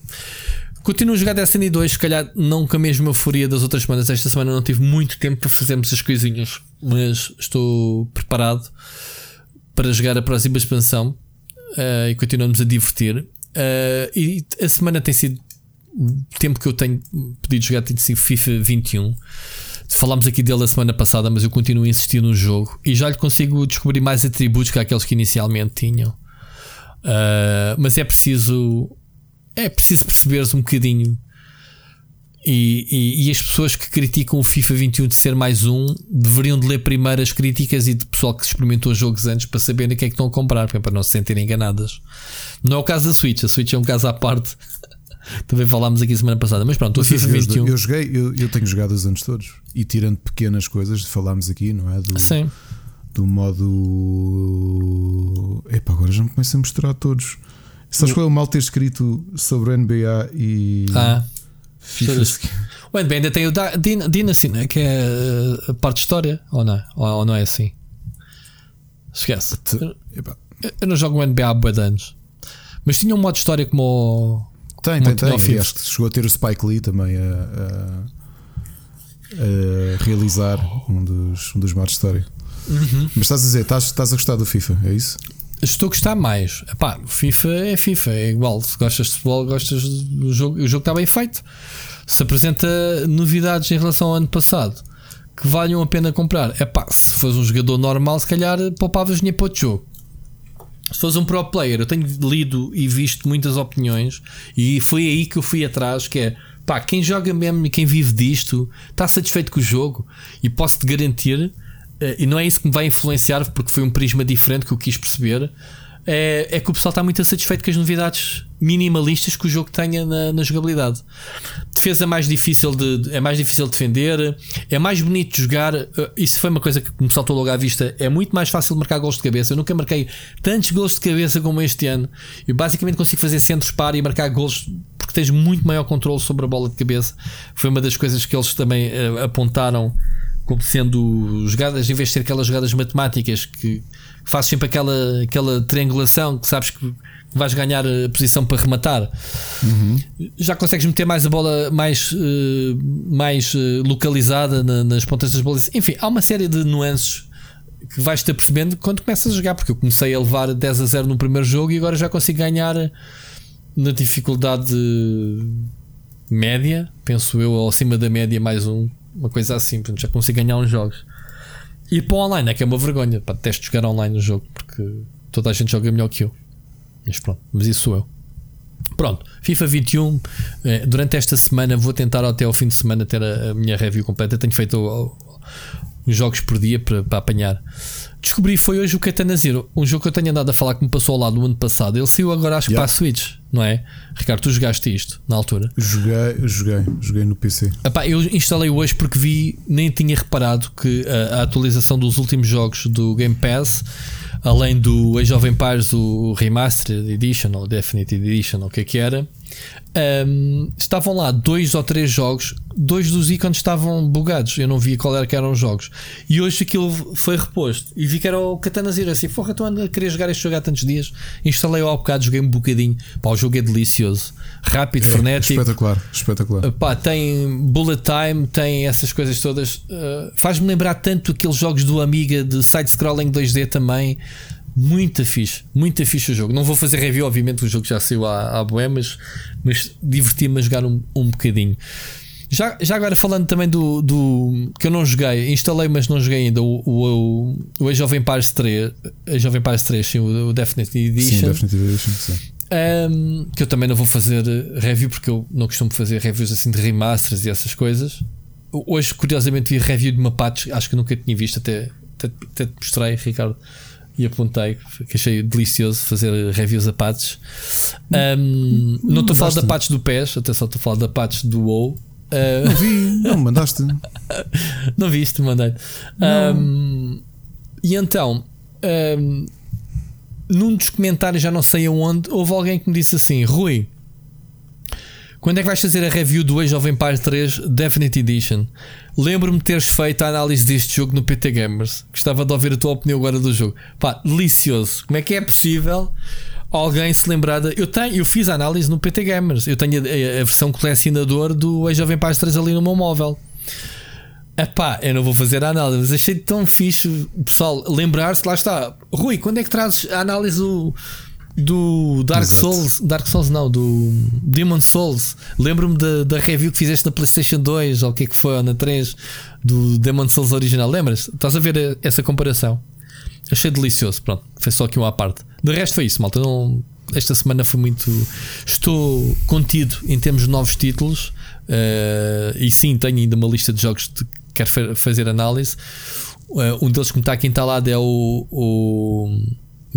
Continuo a jogar Destiny 2, se calhar não com a mesma euforia das outras semanas. Esta semana não tive muito tempo para fazermos as coisinhas, mas estou preparado para jogar a próxima expansão uh, e continuamos a divertir. Uh, e a semana tem sido o tempo que eu tenho pedido jogar tem sido FIFA 21. Falámos aqui dele a semana passada, mas eu continuo a insistir no jogo e já lhe consigo descobrir mais atributos que aqueles que inicialmente tinham. Uh, mas é preciso é preciso perceberes um bocadinho. E, e, e, as pessoas que criticam o FIFA 21 de ser mais um deveriam de ler primeiro as críticas e de pessoal que experimentou jogos antes para saberem o que é que estão a comprar, para não se sentirem enganadas. Não é o caso da Switch, a Switch é um caso à parte. Também falámos aqui semana passada, mas pronto, o FIFA eu, 21. Eu, joguei, eu, eu, tenho jogado os anos todos e tirando pequenas coisas, falámos aqui, não é? Do, Sim. Do modo. Epá, agora já me começo a misturar todos. Sabes qual é o mal ter escrito sobre o NBA e. Ah. FIFA? O NBA ainda tem o Dynasty, né? que é a parte de história, ou não? Ou, não é assim? Esquece. Eu, eu não jogo o NBA há boa anos. Mas tinha um modo de história como Tem, tem, tem. E acho que chegou a ter o Spike Lee também a, a, a realizar um dos, um dos modos de história. Uhum. Mas estás a dizer, estás, estás a gostar do FIFA, é isso? Estou a gostar mais. Epá, FIFA é FIFA, é igual. Se gostas de futebol, gostas do jogo. O jogo está bem feito. Se apresenta novidades em relação ao ano passado que valham a pena comprar. Epá, se fores um jogador normal, se calhar poupavas dinheiro para outro jogo. Se fores um pro player, eu tenho lido e visto muitas opiniões e foi aí que eu fui atrás, que é pá, quem joga mesmo e quem vive disto está satisfeito com o jogo e posso-te garantir eh, e não é isso que me vai influenciar, porque foi um prisma diferente que eu quis perceber. É, é que o pessoal está muito satisfeito com as novidades minimalistas que o jogo tenha na, na jogabilidade. Defesa mais difícil de, é mais difícil de defender, é mais bonito de jogar. Eh, isso foi uma coisa que me saltou logo à vista. É muito mais fácil marcar gols de cabeça. Eu nunca marquei tantos gols de cabeça como este ano. Eu basicamente consigo fazer centros para e marcar gols porque tens muito maior controle sobre a bola de cabeça. Foi uma das coisas que eles também uh, apontaram como sendo jogadas, em vez de ser aquelas jogadas matemáticas que fazes sempre aquela, aquela triangulação que sabes que vais ganhar a posição para rematar, uhum. já consegues meter mais a bola mais, uh, mais uh, localizada na, nas pontas das bolas. Enfim, há uma série de nuances que vais-te apercebendo quando começas a jogar, porque eu comecei a levar 10 a 0 no primeiro jogo e agora já consigo ganhar na dificuldade média, penso eu, ou acima da média mais um uma coisa assim, portanto, já consigo ganhar uns jogos. E para o online é que é uma vergonha, para teste jogar online no jogo, porque toda a gente joga melhor que eu. Mas pronto, mas isso sou eu. Pronto, FIFA 21. Eh, durante esta semana vou tentar até ao fim de semana ter a, minha review completa. Tenho feito uns jogos por dia para, para apanhar. Descobri foi hoje o Katana Zero, um jogo que eu tenho andado a falar que me passou ao lado do ano passado. Ele saiu agora, acho que Yeah. para a Switch, não é? Ricardo, tu jogaste isto na altura. Joguei, joguei, joguei no PC. Epá, eu instalei hoje porque vi, nem tinha reparado que a, a atualização dos últimos jogos do Game Pass, além do Age of Empires, o Remastered Edition ou Definitive Edition, ou o que é que era, hum, estavam lá dois ou três jogos, dois dos ícones estavam bugados, eu não via qual era que eram os jogos. E hoje aquilo foi reposto e vi que era o Katana Zero assim, porra, tu anda a querer jogar este jogo há tantos dias. Instalei-o há bocado, joguei um bocadinho. Pá, o jogo é delicioso, rápido, frenético. Espetacular, espetacular. Pá, tem bullet time, tem essas coisas todas. Uh, Faz-me lembrar tanto aqueles jogos do Amiga de side-scrolling 2D também. Muito fixe, muito fixe o jogo. Não vou fazer review, obviamente, o jogo já saiu há, há bué, mas, mas diverti-me a jogar um, um bocadinho. Já, já agora falando também do, do que eu não joguei, instalei, mas não joguei ainda o, o, o Age of Empires 3, Age of Empires 3, sim, o, o Definitive Sim, Edition. Definitive Edition, sim. Um, que eu também não vou fazer review porque eu não costumo fazer reviews assim de remasters e essas coisas. Hoje, curiosamente, vi review de uma patch, acho que nunca tinha visto, até, até, até te mostrei, Ricardo, e apontei, que achei delicioso fazer reviews a patches. Um, não estou a falar da patch do PES, até só estou a falar da patch do WoW. Uh, Não vi, não me mandaste. não viste, mandei. Um, e então, um, num dos comentários, já não sei aonde, houve alguém que me disse assim: Rui, quando é que vais fazer a review do Age of Empires 3 Definite Edition? Lembro-me teres feito a análise deste jogo no PT Gamers. Gostava de ouvir a tua opinião agora do jogo. Pá, delicioso. Como é que é possível alguém se lembrar de... Eu, tenho, eu fiz a análise no PT Gamers. Eu tenho a, a- a versão colecionador do Age of Empires 3 ali no meu móvel. Epá, eu não vou fazer a análise, mas achei tão fixe pessoal lembrar-se, lá está. Rui, quando é que trazes a análise do, do Dark Exato. Souls? Dark Souls não, do Demon Souls. Lembro-me da, da review que fizeste na PlayStation 2 ou o que é que foi, ou na 3 do Demon Souls original. Lembras? Estás a ver eh, essa comparação? Achei delicioso, pronto. Foi só aqui uma à parte. De resto foi isso, malta. Não, esta semana foi muito. Estou contido em termos de novos títulos. eh, e sim, tenho ainda uma lista de jogos que quero fa- fazer análise. Eh, um deles que me está aqui instalado é o, o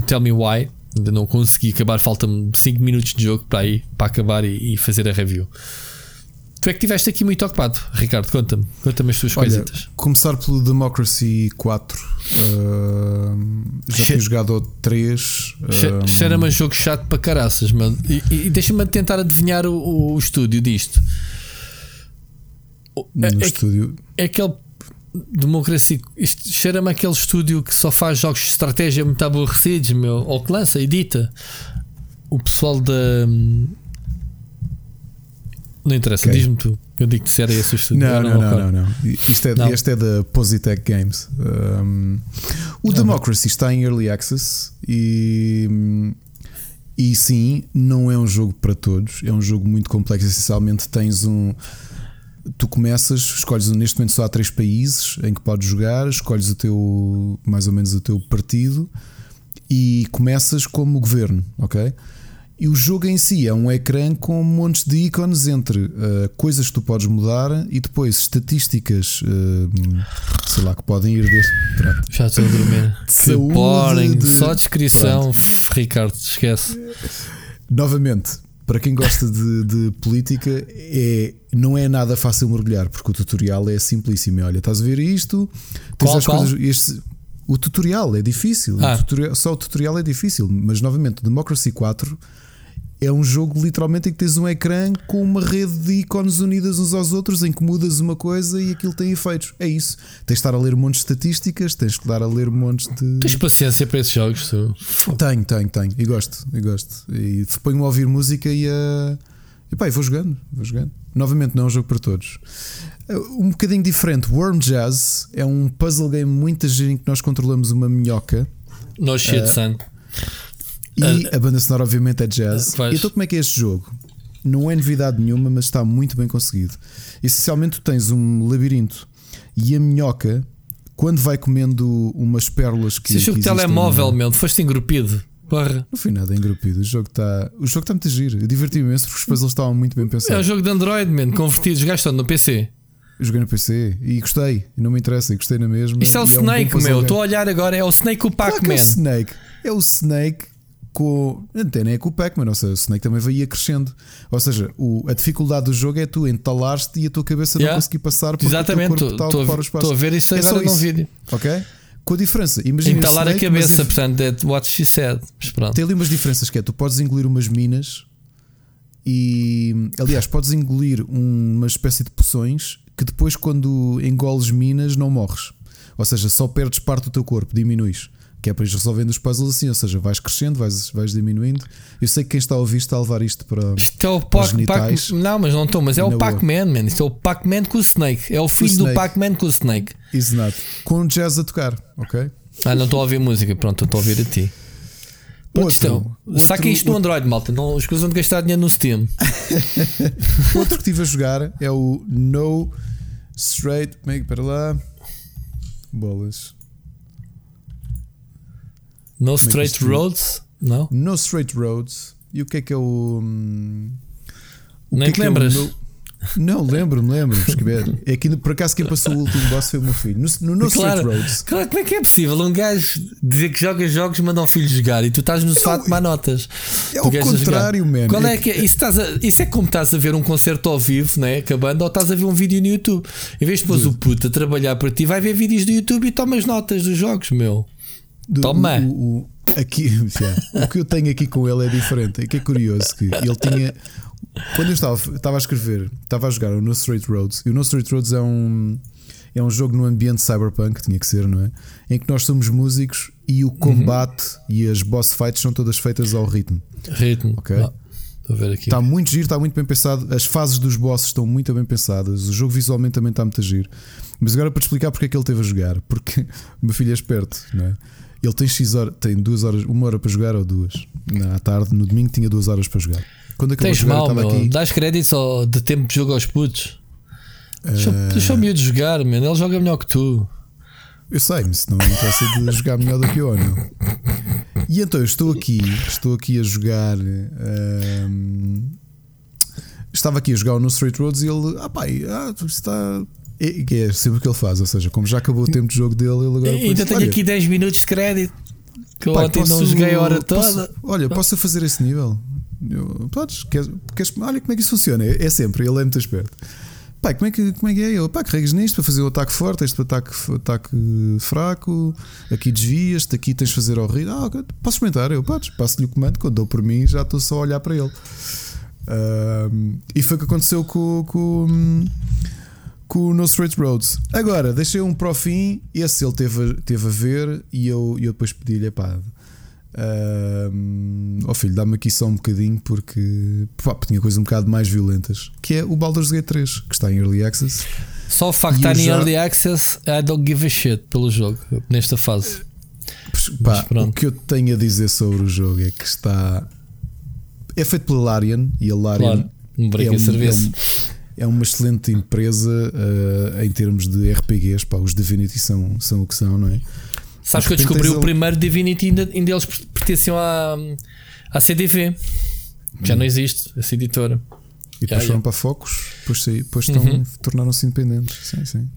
Tell Me Why. Ainda não consegui acabar, falta-me 5 minutos de jogo para aí para acabar e, e fazer a review. Tu é que estiveste aqui muito ocupado, Ricardo. Conta-me, conta-me as tuas Olha, coisitas. começar pelo Democracy 4. uh, já Che- tinha jogado ao 3. Che- um, Cheira-me a jogo chato para caraças, mano. E, e deixa-me tentar adivinhar o, o- o estúdio disto. No É, é- estúdio. é aquele democracia. Isto cheira-me aquele estúdio que só faz jogos de estratégia muito aborrecidos, meu. Ou que lança, edita. O pessoal da. Não interessa, Ok. diz-me tu. Eu digo-te se era esse o estúdio. Não, não, não, não, não. Isto é, Não. Este é da Positech Games. Um, o Democracy está em Early Access e, e sim, não é um jogo para todos. É um jogo muito complexo. Essencialmente, tens um. Tu começas, escolhes neste momento só há três países em que podes jogar, escolhes o teu, mais ou menos o teu partido e começas como governo, ok? E o jogo em si é um ecrã com montes de ícones entre uh, coisas que tu podes mudar e depois estatísticas, uh, sei lá, que podem ir desde. Já estou a dormir. De saúde, Boring. de- Só descrição, Ricardo, esquece. Novamente, para quem gosta de, de política, é, não é nada fácil mergulhar, porque o tutorial é simplíssimo. Olha, estás a ver isto? Tens Qual, as qual? coisas. este- o tutorial é difícil. Ah. O tutorial- só o tutorial é difícil, mas novamente, o Democracy 4 é um jogo literalmente em que tens um ecrã com uma rede de ícones unidas uns aos outros em que mudas uma coisa e aquilo tem efeitos. É isso. Tens de estar a ler montes de estatísticas, tens de estar a ler montes de. Tens paciência para esses jogos, tu. Tenho, tenho, tenho. E gosto, e gosto. E ponho a ouvir música e a. E pá, e vou jogando, vou jogando. Novamente, não é um jogo para todos. Um bocadinho diferente. Worm Jazz é um puzzle game muito giro em que nós controlamos uma minhoca No shit, son. E a banda sonora, obviamente, é jazz. Pois. Então, como é que é este jogo? Não é novidade nenhuma, mas está muito bem conseguido. Essencialmente, tu tens um labirinto e a minhoca, quando vai comendo umas pérolas que. Se jogo que telemóvel, meu, foste engrupido. Porra. Não foi nada engrupido. O jogo está o jogo está muito giro. Eu diverti-me imenso porque os puzzles estavam muito bem É um pensados. jogo de Android, man, convertido. Jogaste onde? no PC? Joguei no PC e gostei, e não me interessa, e gostei na mesma. Isto é o um Snake, puzzle meu. Estou a olhar agora, é o Snake o Claro que é Pac-Man. o Snake. É o Snake com. Até nem é com o Pac-Man, ou seja, o Snake também vai crescendo. Ou seja, o- a dificuldade do jogo é tu entalaste e a tua cabeça Yeah. não conseguir passar porque Exatamente, a estou a- a ver isso É agora num vídeo. Ok? Com a diferença, imagina Entalar a Snake, mas cabeça, em- portanto, é what she said. Mas pronto. tem ali umas diferenças que é, tu podes engolir umas minas e aliás podes engolir um- uma espécie de poções que depois quando engoles minas não morres. Ou seja, só perdes parte do teu corpo, diminuis. Que é para ir resolvendo os puzzles assim, ou seja, vais crescendo, vais, vais diminuindo. Eu sei que quem está a ouvir está a levar isto para. Isto é o Pac- Pac- genitais. Não, mas não estou, mas é o. Pac-Man, man. Isto é o Pac-Man com o Snake. É o filho do Snake. Pac-Man com o Snake. Exato. Com jazz a tocar, ok? Ah, não estou a ouvir música, pronto, estou a ouvir a ti. É- Outro- Saca outro- isto no Android, malta. Não escusam de gastar dinheiro no Steam. Outro que estive a jogar é o No Straight. Como é que para lá? Bolas. No é que Straight isto- Roads? Não? No Straight Roads. E o que é que é o. hum, o Nem que te é que é o lembras? No- Não, lembro-me, lembro-me. escrever. É que por acaso quem passou o último boss foi o meu filho. No, no, no Straight Claro, Roads. claro, como é que é possível um gajo dizer que joga jogos manda o filho jogar e tu estás no sofá a tomar notas? É o contrário, man. Qual É é que é? Isso, estás a- isso é como estás a ver um concerto ao vivo, né? acabando, ou estás a ver um vídeo no YouTube. Em vez de pôs o puto a trabalhar para ti, vai ver vídeos do YouTube e tomas notas dos jogos, meu. Do- Toma. O, o- aqui, o que eu tenho aqui com ele é diferente. É que é curioso que ele tinha. Quando eu estava, estava a escrever, estava a jogar o No Straight Roads, e o No Straight Roads é um, é um jogo no ambiente cyberpunk, tinha que ser, não é? Em que nós somos músicos e o combate e as boss fights são todas feitas ao ritmo. Ritmo. Ok. Ah, Estou a ver aqui. Está muito giro, está muito bem pensado. As fases dos bosses estão muito bem pensadas. O jogo visualmente também está muito a giro. Mas agora para te explicar porque é que ele teve a jogar. Porque o meu filho é esperto, não é? Ele tem X horas, tem duas horas, uma hora para jogar ou duas. Na tarde, no domingo, tinha duas horas para jogar. Quando acabou Tens de jogar, mal, estava meu. aqui. Dás créditos ao- de tempo de jogo aos putos. Deixa, Eh, deixa o miúdo jogar, mano. Ele joga melhor que tu. Eu sei, mas se não me interessa de jogar melhor do que eu, não. E então eu estou aqui, estou aqui a jogar. ahm, estava aqui a jogar No Straight Roads e ele, ah pai, ah, está. É, que é sempre o que ele faz, ou seja, como já acabou o tempo de jogo dele, ele agora. Ainda pensa, tenho aqui 10 minutos de crédito. Que eu pai, ontem não joguei a hora posso- toda. olha, posso fazer esse nível? Eu, podes, queres, queres- olha como é que isso funciona. É, é sempre, ele é muito esperto. Pai, como é que, como é, que é? Eu, pá, carregas nisto para fazer o ataque forte, este para ataque, ataque fraco, aqui desvias-te, aqui tens de fazer ao rir. Ah, posso experimentar? Eu, podes, passo-lhe o comando, quando dou por mim já estou só a olhar para ele. Ahm, e foi o que aconteceu com, com, com o No Straight Roads. Agora, deixei um para o fim, esse ele teve, a- teve a ver e eu, eu depois pedi-lhe, pá, ó filho, dá-me aqui só um bocadinho porque pá, tinha coisas um bocado mais violentas, que é o Baldur's Gate 3, que está em Early Access. Só o facto de estar em já- Early Access, I don't give a shit pelo jogo, nesta fase. Pá, o que eu tenho a dizer sobre o jogo é que está. É feito pela Larian e a Larian Claro, um é, em serviço. é, um- é uma excelente empresa eh, em termos de RPGs. Pá, os Divinity são, são o que são, não é? Sabes que eu descobri o primeiro Divinity, ainda, ainda eles pertenciam à, à CDV. Já não existe essa editora. E depois foram para focos, depois, depois Uhum. tornaram-se independentes. Sim, sim.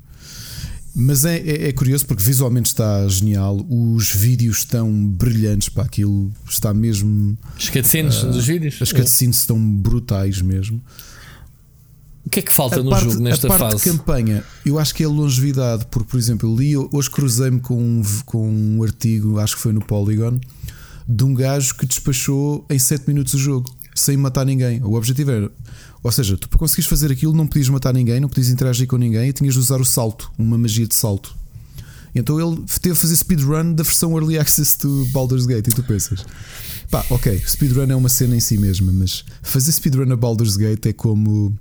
Mas é, é, é curioso porque visualmente está genial, os vídeos estão brilhantes para aquilo, está mesmo. Os cutscenes dos vídeos. As cutscenes estão brutais mesmo. O que é que falta A no parte, jogo nesta a parte fase? de campanha, eu acho que é a longevidade, porque, por exemplo, eu li, hoje cruzei-me com um, com um artigo, acho que foi no Polygon, de um gajo que despachou em 7 minutos o jogo, sem matar ninguém. O objetivo era, ou seja, tu para conseguires fazer aquilo não podias matar ninguém, não podias interagir com ninguém e tinhas de usar o salto, uma magia de salto. Então ele teve a fazer speedrun da versão Early Access do Baldur's Gate e tu pensas, pá, ok, speedrun é uma cena em si mesma, mas fazer speedrun a Baldur's Gate é como.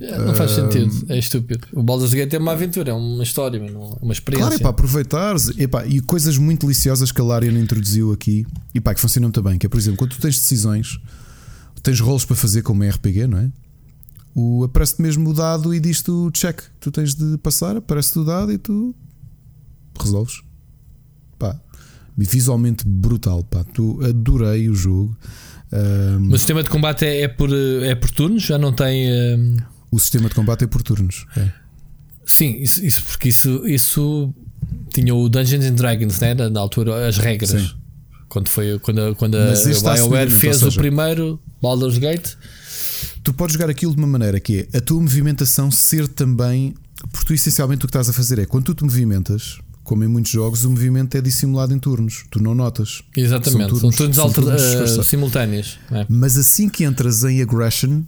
É, Não faz sentido, é estúpido. O Baldur's Gate é uma aventura, é uma história, é uma experiência. Claro, é para aproveitares epá, e coisas muito deliciosas que a Larian introduziu aqui e pá, que funcionam também. Que é, por exemplo, quando tu tens decisões, tens rolos para fazer como é RPG, não é? O, aparece-te mesmo o dado e diz-te o check. Tu tens de passar, aparece-te o dado e tu resolves. Pá, visualmente brutal. Pá, tu adorei o jogo. Mas o sistema de combate é, é por, é por turnos? Já não tem. eh, o sistema de combate é por turnos. é. Sim, isso, isso porque isso, isso tinha o Dungeons and Dragons, né? na altura, as regras. Sim. Quando, foi, quando, quando a BioWare fez seja, o primeiro Baldur's Gate. Tu podes jogar aquilo de uma maneira que é a tua movimentação ser também. Porque tu essencialmente o que estás a fazer é quando tu te movimentas, como em muitos jogos, o movimento é dissimulado em turnos. Tu não notas. Exatamente, são turnos, são turnos, são turnos uh, simultâneos. É. Mas assim que entras em aggression,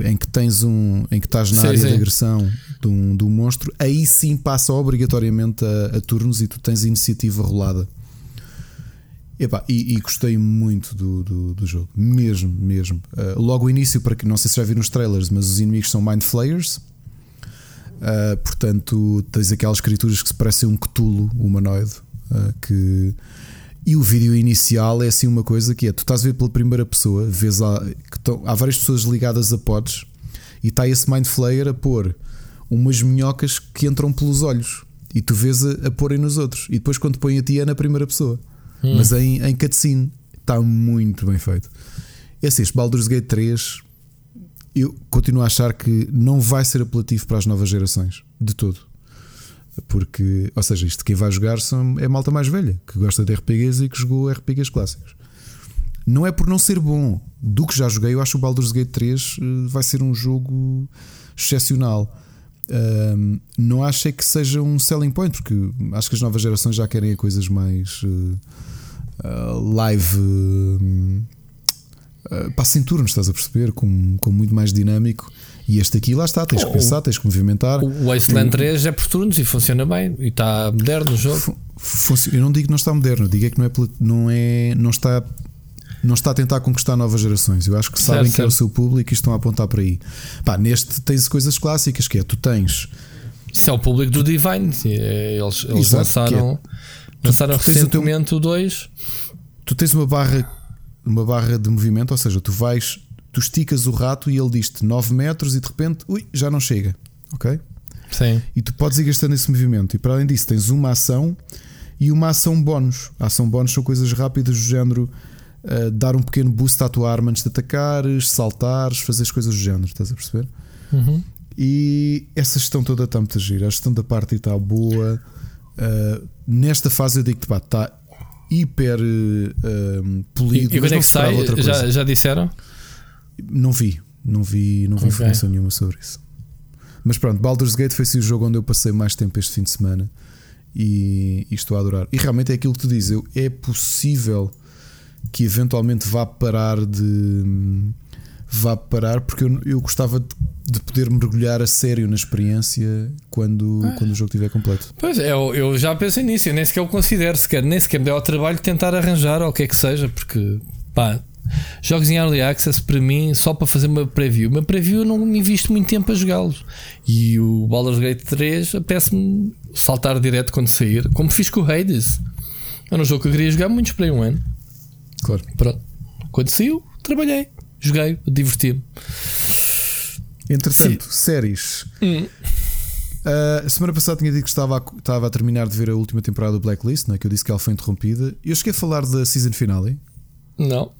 em que tens um. em que estás na sim, área sim. de agressão de um, de um monstro, aí sim passa obrigatoriamente a, a turnos e tu tens iniciativa rolada. Epá, e, e, gostei muito do, do, do, jogo, mesmo, mesmo. Uh, logo o início, para que não sei se já viram os trailers, mas os inimigos são Mind Flayers. Uh, portanto, tens aquelas criaturas que se parecem um Cthulhu humanoide. Uh, que... E o vídeo inicial é assim uma coisa que é: tu estás a ver pela primeira pessoa, vês lá, que tão, há várias pessoas ligadas a pods e está esse Mind Flayer a pôr umas minhocas que entram pelos olhos e tu vês a, a porem nos outros. E depois, quando põe a ti, é na primeira pessoa, hum. mas em, em cutscene está muito bem feito. Esse, este Baldur's Gate 3 eu continuo a achar que não vai ser apelativo para as novas gerações, de todo. Porque, ou seja, isto quem vai jogar são, é malta mais velha, que gosta de RPGs e que jogou RPGs clássicos. Não é por não ser bom. Do que já joguei, eu acho que o Baldur's Gate 3 eh, vai ser um jogo excepcional. Um, não acho é que seja um selling point, porque acho que as novas gerações já querem coisas mais uh, uh, live. Uh, eh, passa em turnos, estás a perceber? Com, com muito mais dinâmico. E este aqui, lá está, tens que pensar, tens que movimentar. O Wasteland 3 é por turnos e funciona bem. E está moderno o jogo. Eu não digo que não está moderno, digo é que não, é, não, é, não, está, não está a tentar conquistar novas gerações. Eu acho que sabem certo, que é o seu público e estão a apontar para aí. Pá, neste tens coisas clássicas que é: tu tens. Isso é o público do Divine. É, eles, eles Exato, lançaram, é, lançaram tu, recentemente o 2. Tu tens uma barra uma barra de movimento, ou seja, tu vais, tu esticas o rato e ele diz-te 9 metros e de repente, ui, já não chega, ok? Sim. E tu podes ir gastando esse movimento. E para além disso, tens uma ação e uma ação bónus. A ação bónus são coisas rápidas do género uh, dar um pequeno boost à tua arma antes de atacares, saltares, fazer as coisas do género, estás a perceber? Uhum. E essa gestão toda está muito a giro. A gestão da parte está boa. Uh, nesta fase eu digo-te, está hiper uh, polido. E, e quando é que sai? Já, já disseram? Não vi, não vi, não vi okay. informação nenhuma sobre isso. Mas pronto, Baldur's Gate foi assim o jogo onde eu passei mais tempo este fim de semana e, e estou a adorar. E realmente é aquilo que tu dizes, eu, é possível que eventualmente vá parar de vá parar porque eu, eu gostava de, de, poder mergulhar a sério na experiência quando, ah. quando o jogo estiver completo. Pois é, eu, eu já pensei nisso, eu nem sequer o considero, sequer, nem sequer me deu ao trabalho de tentar arranjar ou o que é que seja, porque pá, jogos em Early Access para mim, só para fazer uma preview. Uma preview eu não me invisto muito tempo a jogá-los. E o Baldur's Gate 3 apetece-me saltar direto quando sair, como fiz com o Hades. Era um jogo que eu queria jogar muito, esperei um ano. Claro. Pronto. Quando saiu, trabalhei joguei, diverti-me. Entretanto, Sim. séries. Hum. Uh, semana passada tinha dito que estava a, estava a terminar de ver a última temporada do Blacklist, né, que eu disse que ela foi interrompida. Eu cheguei a falar da season finale. Não.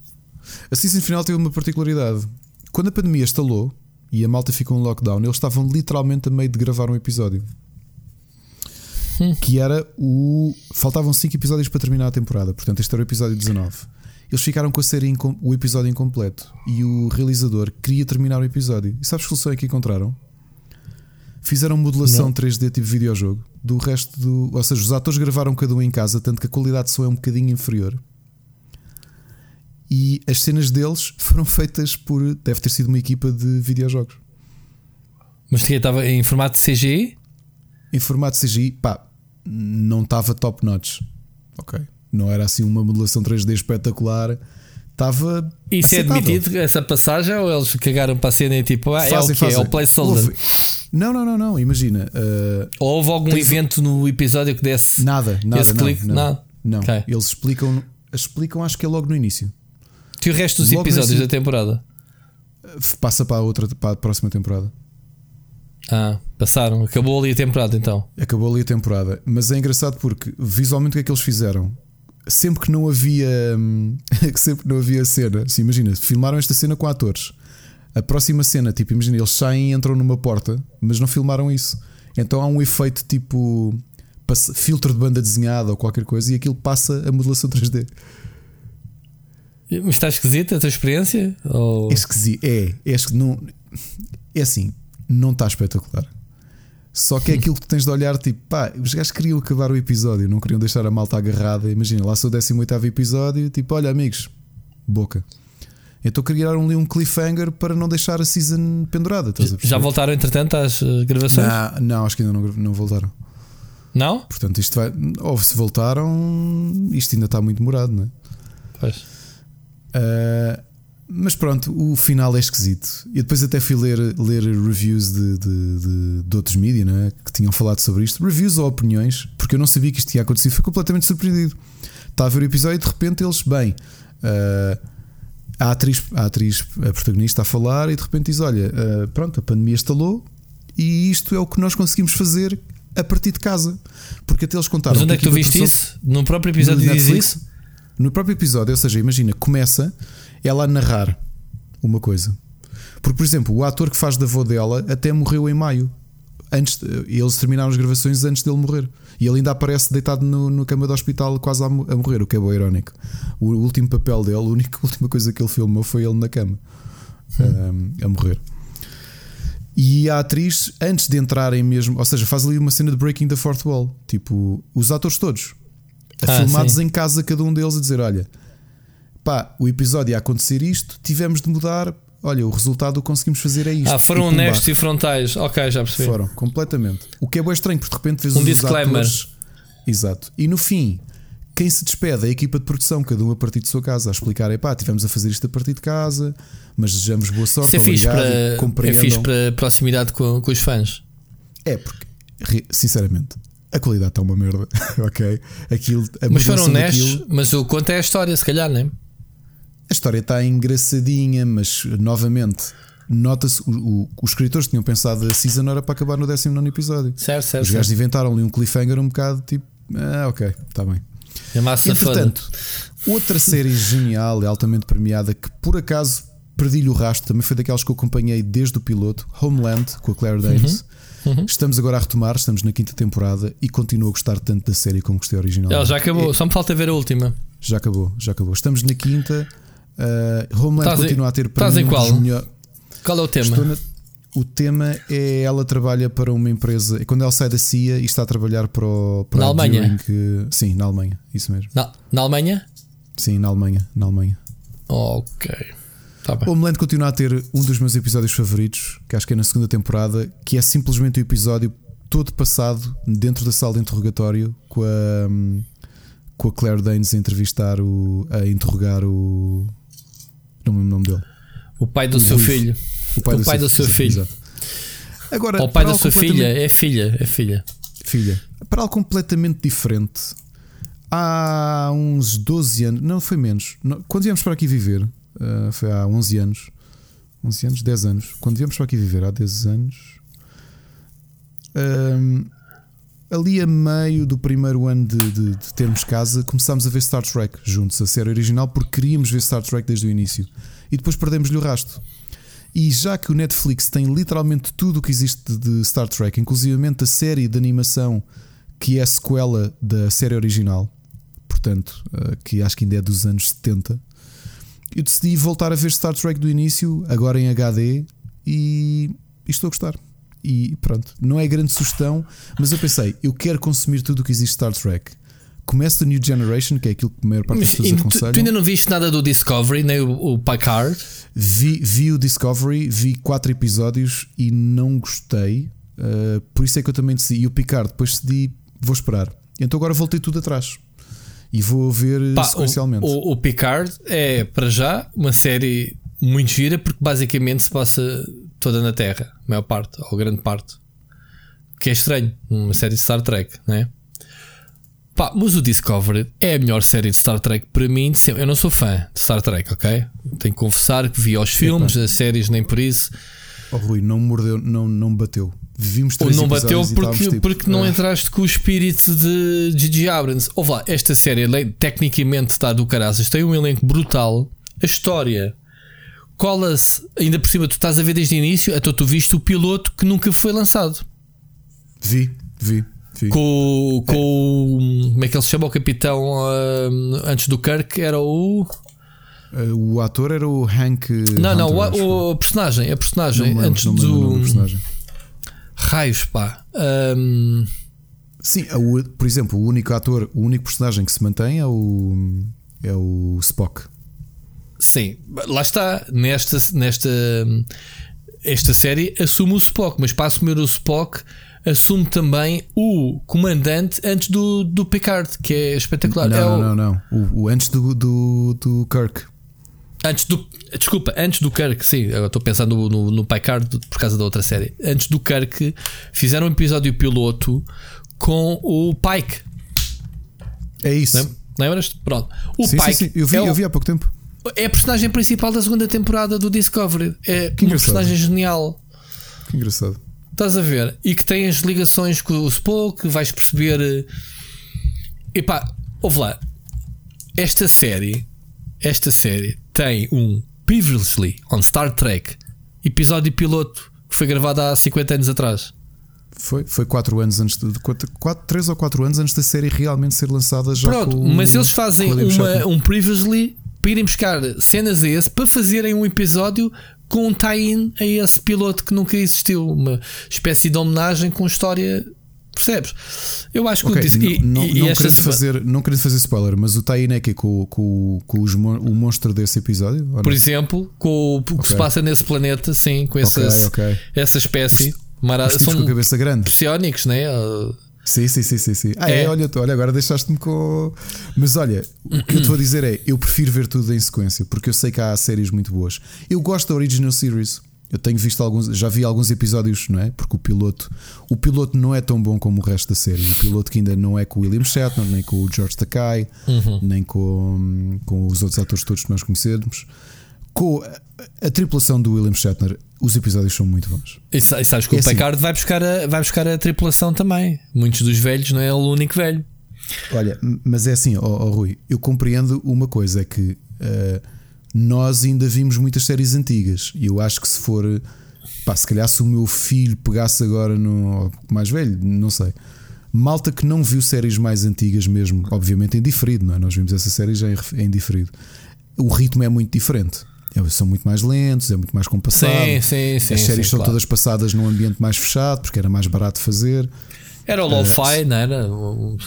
A season final teve uma particularidade. Quando a pandemia estalou e a malta ficou em lockdown, eles estavam literalmente a meio de gravar um episódio. Hum. Que era o. Faltavam 5 episódios para terminar a temporada, portanto, este era o episódio 19. Eles ficaram com a série o episódio incompleto e o realizador queria terminar o episódio. E sabes que solução é que encontraram? Fizeram modulação Não. 3D tipo videojogo do resto do. Ou seja, os atores gravaram cada um em casa, tanto que a qualidade de som é um bocadinho inferior. E as cenas deles foram feitas por. Deve ter sido uma equipa de videojogos. Mas que estava em formato CGI? Em formato CGI, pá, não estava top notch. Ok. Não era assim uma modelação 3D espetacular. Estava. Isso é admitido, essa passagem, ou eles cagaram para a cena e tipo, ah, é o que É o placeholder? Não, não, não, não. Imagina. Uh, ou houve algum evento no episódio que desse nada, nada, esse não, clique? Não, nada. não. Okay. Eles explicam, explicam, acho que é logo no início. E o resto dos logo episódios da temporada? Passa para a outra, para a próxima temporada. Ah, passaram. Acabou ali a temporada então. Acabou ali a temporada. Mas é engraçado porque visualmente o que é que eles fizeram? sempre que não havia hum, que sempre que não havia cena, assim, imagina, filmaram esta cena com atores. A próxima cena, tipo, imagina, eles saem e entram numa porta, mas não filmaram isso. Então há um efeito tipo filtro de banda desenhada ou qualquer coisa e aquilo passa a modelação 3D. Mas está esquisita a tua experiência? Ou... É esquisito. É, é, não, é assim, não está espetacular. Só que é aquilo que tu tens de olhar, tipo, pá, os gajos queriam acabar o episódio, não queriam deixar a malta agarrada. Imagina, lá sou o 18 episódio, tipo, olha, amigos, boca. Então criaram ali um cliffhanger para não deixar a season pendurada. A Já voltaram entretanto às eh, gravações? Não, não, acho que ainda não, não voltaram. Não? Portanto, isto vai. Ou se voltaram, isto ainda está muito demorado, não é? Pois. Uh, mas pronto, o final é esquisito. E depois até fui ler, ler reviews de, de, de, de outros mídias né, que tinham falado sobre isto. Reviews ou opiniões, porque eu não sabia que isto ia acontecer. Fui completamente surpreendido. Estava a ver o episódio e de repente eles, bem, uh, a, atriz, a atriz, a protagonista, a falar e de repente diz: Olha, uh, pronto, a pandemia estalou e isto é o que nós conseguimos fazer a partir de casa. Porque até eles contaram. Mas onde é que tu viste isso? No próprio episódio diz isso? No próprio episódio, ou seja, imagina, começa ela a narrar uma coisa. Porque, por exemplo, o ator que faz da avó dela até morreu em maio. Antes, eles terminaram as gravações antes dele morrer. E ele ainda aparece deitado no, no cama do hospital, quase a, a morrer, o que é bem irónico. O último papel dele, a única a última coisa que ele filmou foi ele na cama um, a morrer. E a atriz, antes de entrarem mesmo, ou seja, faz ali uma cena de Breaking the Fourth Wall. Tipo, os atores todos Ah, filmados sim. em casa, cada um deles a dizer: Olha, pá, o episódio ia acontecer isto, tivemos de mudar. Olha, o resultado que conseguimos fazer é isto. Ah, foram E honestos e frontais. Ok, já percebi. Foram, completamente. O que é bem estranho, porque de repente vês Um disclaimer. atores- Exato. E no fim, quem se despede é a equipa de produção, cada um a partir de sua casa, a explicar: pá, tivemos a fazer isto a partir de casa, mas desejamos boa sorte. Isso é fixe, obrigado, para, é fixe para proximidade com, com os fãs. É, porque, sinceramente, a qualidade está uma merda. ok? Aquilo, Mas foram honestos. daquilo- Mas o conto é a história, se calhar, não é? A história está engraçadinha, mas novamente nota-se os escritores tinham pensado a season era para acabar no 19 episódio. Certo, certo. Os gajos inventaram ali um cliffhanger um bocado tipo, ah, ok, está bem. É massa foda. Entretanto, outra série genial e altamente premiada que por acaso perdi-lhe o rastro, também foi daquelas que eu acompanhei desde o piloto, Homeland, com a Claire Danes. Uhum. Estamos agora a retomar, estamos na quinta temporada e continuo a gostar tanto da série como gostei original. Ela já acabou, só me falta ver a última. Já acabou, já acabou. Estamos na quinta. Uh, Homeland em- continua a ter para mim em qual? melhor- Qual é o tema? Na- O tema é ela trabalha para uma empresa. É quando ela sai da CIA e está a trabalhar para, o, para Na Alemanha? Deering, sim, na Alemanha, isso mesmo. Na, na Alemanha? Sim, na Alemanha, na Alemanha. Ok. Tá bem. Homeland continua a ter um dos meus episódios favoritos, que acho que é na segunda temporada, que é simplesmente o episódio todo passado dentro da sala de interrogatório com a, com a Claire Danes a entrevistar o. a interrogar o. Não me lembro o nome dele. O pai do seu Ruivo. filho. O pai, O do, pai seu, do seu filho. exato. Agora, Ou o pai da sua filha. É filha, é filha. Filha. Para algo completamente diferente. Há uns 12 anos, não foi menos. Quando viemos para aqui viver, ah, foi há 11 anos. 11 anos, 10 anos. Quando viemos para aqui viver há 10 anos, ahm, ali a meio do primeiro ano de, de- de termos casa, começámos a ver Star Trek juntos, a série original, porque queríamos ver Star Trek desde o início. E depois perdemos-lhe o rasto. E já que o Netflix tem literalmente tudo o que existe de Star Trek, inclusivamente a série de animação que é a sequela da série original, portanto, eh, que acho que ainda é dos anos 70, eu decidi voltar a ver Star Trek do início, agora em HD, e, e estou a gostar. E pronto, não é grande sugestão, mas eu pensei, eu quero consumir tudo o que existe Star Trek. Começa o New Generation, que é aquilo que a maior parte das pessoas e tu, ainda não viste nada do Discovery, nem o, o Packard? Vi, vi o Discovery, vi quatro episódios e não gostei. Uh, por isso é que eu também decidi. E o Picard, depois decidi, vou esperar. Então agora voltei tudo atrás. E vou ver uh, Pá, sequencialmente. o, o, o Picard é, para já, uma série muito gira porque basicamente se passa toda na Terra, a maior parte, ou grande parte. Que é estranho, uma série de Star Trek, não é? Pá, mas o Discovery é a melhor série de Star Trek para mim. Eu não sou fã de Star Trek, ok? Tenho que confessar que vi aos filmes, as séries, nem por isso. Oh, Rui, não mordeu, não, não bateu. Vimos Ou três não bateu porque, tipo, porque não ah, entraste com o espírito de Gigi Abrams. Ouve lá, esta série le- tecnicamente está do caraças, tem um elenco brutal. A história cola-se, ainda por cima, tu estás a ver desde o início, então tu viste o piloto que nunca foi lançado. Vi, vi. vi. Com, com o. Como é que ele se chama? O capitão ah, antes do Kirk era o. Uh, o ator era o Hank. Não, não, Hunter, acho. o, o personagem. A personagem Não lembro, antes não do. Raios, pá. Ahm, Sim, por exemplo, o único ator, o único personagem que se mantém é o. É o Spock. sim, lá está. Nesta, nesta esta série assume o Spock, mas para assumir o Spock assume também o comandante antes do, do Picard, que é espetacular. Não, É não, o- não, não. O, o antes do, do, do Kirk. Antes do. Desculpa, antes do Kirk, sim, eu estou pensando no, no, no Picard por causa da outra série. Antes do Kirk, fizeram um episódio piloto com o Pike. É isso. Lem- Lembras-te? Pronto. O sim, Pike sim, sim. Eu, vi, é, o- eu vi há pouco tempo. é a personagem principal da segunda temporada do Discovery. É uma engraçado. personagem genial. Que engraçado. Estás a ver? E que tem as ligações com o Spock, vais perceber. eh, Epá, ouve lá. Esta série, esta série tem um Previously on Star Trek, episódio piloto que foi gravado há 50 anos atrás. Foi, foi 4 anos antes de. 3 ou 4 anos antes da série realmente ser lançada já. Pronto, com mas eles fazem uma- um Previously para irem buscar cenas a esse para fazerem um episódio com um tie-in a esse piloto que nunca existiu. Uma espécie de homenagem com história. Percebes? Eu acho que Ok, o disse. não, e- não, e- não querendo semana- fazer, não querendo fazer spoiler, mas o tie-in é que com, com, com os o monstro desse episódio? Por exemplo, com o que Ok. se passa nesse planeta, sim, com essa, Ok, ok. essa espécie. Mara, são com cabeça grande. psiónicos, né? Sim, sim, sim, sim, sim. Ah, é, É. olha, olha, agora deixaste-me com. Mas olha, o que eu te vou dizer é: eu prefiro ver tudo em sequência, porque eu sei que há séries muito boas. Eu gosto da Original Series. Eu tenho visto alguns, já vi alguns episódios, não é? Porque o piloto, o piloto não é tão bom como o resto da série. O piloto que ainda não é com o William Shatner, nem com o George Takei, nem com, com os outros atores todos que nós conhecemos. Com a, a tripulação do William Shatner, os episódios são muito bons. e, e sabes que É o assim. Picard vai buscar, a, vai buscar a tripulação também. Muitos dos velhos não é o único velho. Olha, mas é assim, ó, ó, Rui, eu compreendo uma coisa: é que eh, nós ainda vimos muitas séries antigas e eu acho que se for, pá, se calhar se o meu filho pegasse agora no mais velho, não sei. Malta que não viu séries mais antigas mesmo, obviamente em diferido, não é? Nós vimos essa série já em, diferido. O ritmo é muito diferente. É, São muito mais lentos, é muito mais compassado. Sim, sim, sim. As séries são claro. todas passadas num ambiente mais fechado, porque era mais barato de fazer. Era o lo-fi, não era?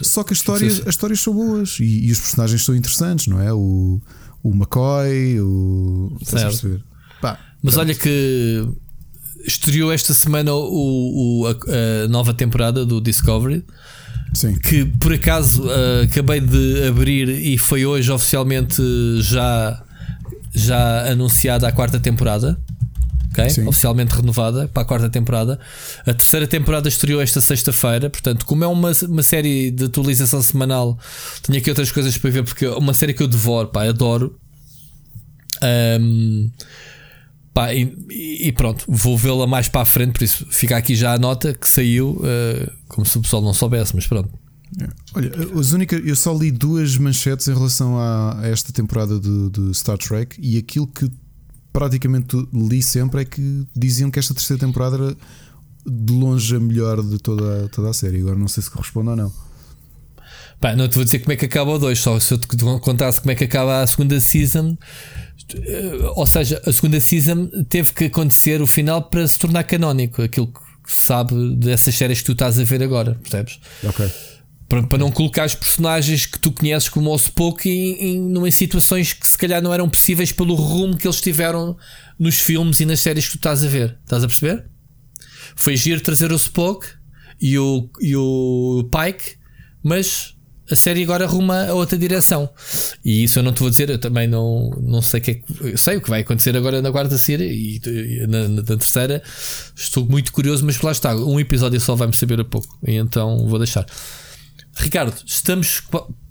Só que as histórias, as histórias são boas e, e os personagens são interessantes, não é? O, o McCoy, o. Certo. Pá, Mas olha que estreou esta semana o, o- a, a nova temporada do Discovery. sim. que por acaso uh, acabei de abrir e foi hoje oficialmente já, já anunciada a quarta temporada. Ok? Sim. Oficialmente renovada para a quarta temporada. A terceira temporada estreou esta sexta-feira. Portanto, como é uma, uma série de atualização semanal, tinha aqui outras coisas para ver, porque é uma série que eu devoro, pá, adoro. Ahm, pá, e, e pronto, vou vê-la mais para a frente, por isso fica aqui já a nota que saiu, uh, como se o pessoal não soubesse, mas pronto. Olha, as únicas, eu só li duas manchetes em relação a, a esta temporada de, de Star Trek e aquilo que praticamente li sempre é que diziam que esta terceira temporada era de longe a melhor de toda, toda a série. Agora não sei se corresponde ou não. Pá, não te vou dizer como é que acaba o 2, só se eu te contasse como é que acaba a segunda season. eh, Ou seja, a segunda season teve que acontecer o final para se tornar canónico, aquilo que se sabe dessas séries que tu estás a ver agora, percebes? Ok. Para, para não colocar os personagens que tu conheces como o Spock em, em, situações que se calhar não eram possíveis pelo rumo que eles tiveram nos filmes e nas séries que tu estás a ver. Estás a perceber? Foi giro trazer o Spock e o, e o Pike, mas a série agora arruma a outra direção. E isso eu não te vou dizer, eu também não, não sei o que é que. sei o que vai acontecer agora na quarta série e, na, na terceira. Estou muito curioso, mas lá está. Um episódio só vai-me saber a pouco. Então vou deixar. Ricardo, estamos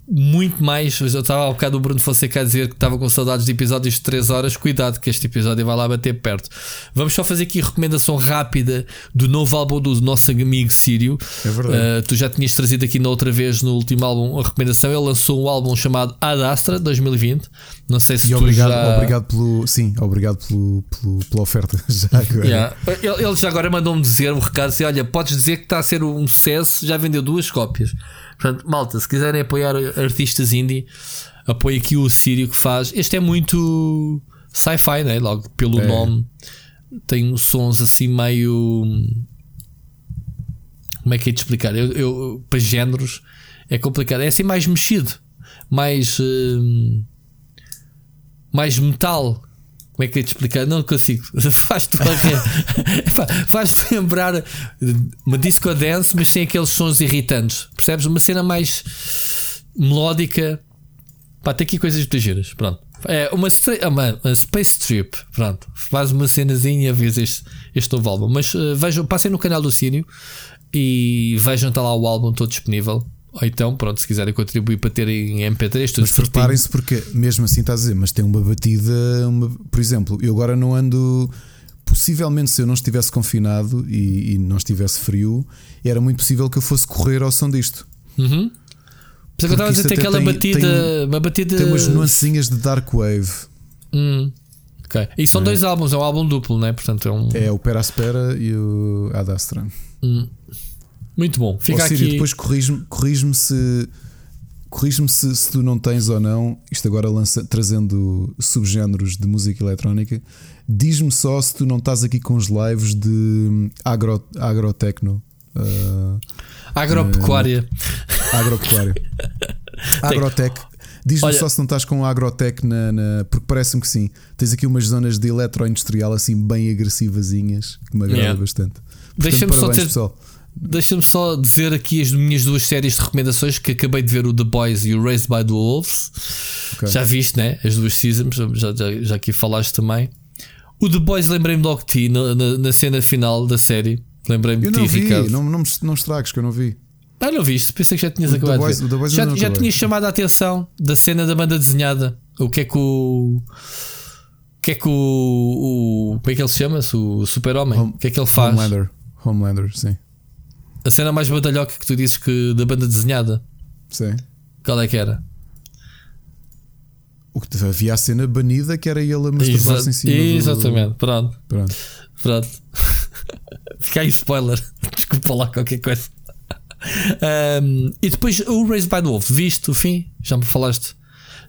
muito mais. Eu estava ao bocado o Bruno Fonseca a dizer que estava com saudades de episódios de 3 horas. Cuidado, que este episódio vai lá bater perto. Vamos só fazer aqui recomendação rápida do novo álbum do nosso amigo Sírio. É verdade. Uh, tu já tinhas trazido aqui na outra vez no último álbum a recomendação. Ele lançou um álbum chamado Ad Astra 2020. Não sei se e tu obrigado, já... obrigado pelo. Sim, obrigado pelo, pelo pela oferta. Já agora. Yeah. Ele, ele já agora mandou-me dizer um recado assim: olha, podes dizer que está a ser um sucesso, já vendeu duas cópias. Portanto, malta, se quiserem apoiar artistas indie, apoie aqui o Sírio que faz. Este é muito sci-fi, né? Logo pelo é. nome, tem sons assim meio. Como é que é de explicar? Eu, eu, para géneros é complicado. É assim mais mexido, mais. Uh, mais metal. Como é que é de explicar? Não consigo. Faz-te faz lembrar uma disco dance, mas sem aqueles sons irritantes. Percebes? Uma cena mais melódica. Pá, tem aqui coisas muito giras. Pronto. É uma, uma, uma, Space Trip. Pronto. Faz uma cenazinha ver este, este novo álbum. Mas uh, vejam, passem no canal do Sírio e vejam, está lá o álbum todo disponível. Ou então, pronto, se quiserem contribuir para terem MP3, tudo Mas preparem-se porque, mesmo assim, estás a dizer, mas tem uma batida. Uma, por exemplo, eu agora não ando. Possivelmente, se eu não estivesse confinado e, e não estivesse frio, era muito possível que eu fosse correr ao som disto. Uhum. Por isso que eu estava a dizer, tem aquela tem, batida, tem, uma batida. Tem umas nuancinhas de Dark Wave. Hum. Okay. E são é. dois álbuns, é um álbum duplo, né? Portanto, é um. É o Peraspera e o Adastra. Hum. Muito bom. Fica oh, Sírio, aqui. Depois corrige se. Corrige-me se, se, tu não tens ou não, isto agora lança, trazendo subgéneros de música eletrónica. Diz-me só se tu não estás aqui com os lives de agro, agrotecno. Uh, agropecuária. Uh, agropecuária. Agrotec. Diz-me só se não estás com agrotec na, na. porque parece-me que sim. Tens aqui umas zonas de eletroindustrial assim bem agressivazinhas que me agrada yeah. bastante. Deixa-me só ter. Pessoal. Deixa-me só dizer aqui as minhas duas séries de recomendações que acabei de ver o The Boys e o Raised by the Wolves. Okay. Já viste, né? As duas seasons, já, já, já aqui falaste também. O The Boys lembrei-me logo de ti na, na, na, cena final da série. Lembrei-me de ti, vi, Ricardo. Não, não, não estragues que eu não vi. Ah, não viste? Pensei que já tinhas o acabado Boys, de ver. Já, já tinhas chamado a atenção da cena da banda desenhada. O que é que o. O que é que o. o como é que ele se chama? O Super-Homem. O que é que ele faz? Homelander. Homelander, sim. A cena mais badalhoca que tu dizes que da banda desenhada. Sim. Qual é que era? O que havia a cena banida que era ele a masturbar-se em cima Exatamente, do... pronto. Pronto. Pronto. Fica aí spoiler. Desculpa lá qualquer coisa. Um, e depois o Raised by the Wolf, viste o fim? Já me falaste?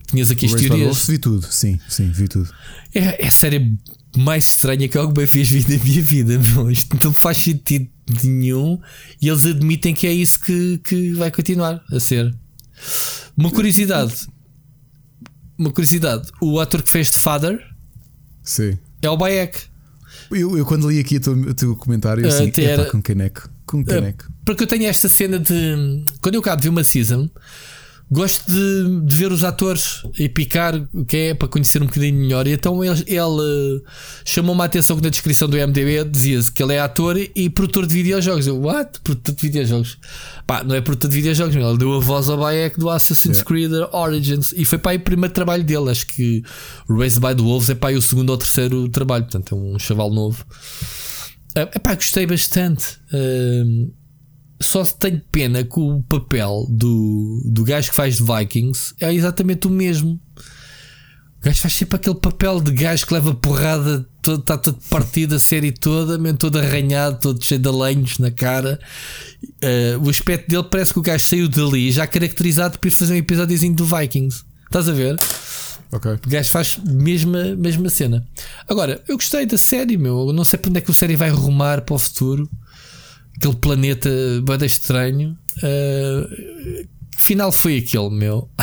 Tinhas aqui o as teorias. By the Wolf, vi tudo, sim, sim, vi tudo. É, é série mais estranha que alguma vez vi na minha vida. Meu. Isto não faz sentido nenhum e eles admitem que é isso que, que vai continuar a ser. Uma curiosidade. Uma curiosidade. O ator que fez de Father Sim. é o Bayek. Eu, eu quando li aqui o teu, o teu comentário, assim, uh, era, com caneco. Com caneco. Uh, porque eu tenho esta cena de. Quando eu acabo de ver uma season gosto de, de, ver os atores e picar o que é para conhecer um bocadinho melhor. E então ele, ele chamou-me a atenção que na descrição do MDB dizia-se que ele é ator e produtor de videojogos. Eu, what? Produtor de videojogos? Pá, não é produtor de videojogos, ele deu a voz ao Bayek do Assassin's yeah. Creed Origins e foi para aí o primeiro trabalho dele. Acho que Race by the Wolves é para aí o segundo ou terceiro trabalho, portanto é um chaval novo. É pá, gostei bastante. Uh, só se tenho pena que o papel do, do gajo que faz de Vikings é exatamente o mesmo. O gajo faz sempre aquele papel de gajo que leva porrada, está todo partido a série toda, mesmo todo arranhado, todo cheio de lenhos na cara. Uh, o aspecto dele parece que o gajo saiu dali já caracterizado por ir fazer um episódiozinho do Vikings. Estás a ver? Okay. O gajo faz mesma mesma cena. Agora, eu gostei da série, meu. Eu não sei para onde é que a série vai rumar para o futuro aquele planeta bem estranho. Uh, que final foi aquele, meu?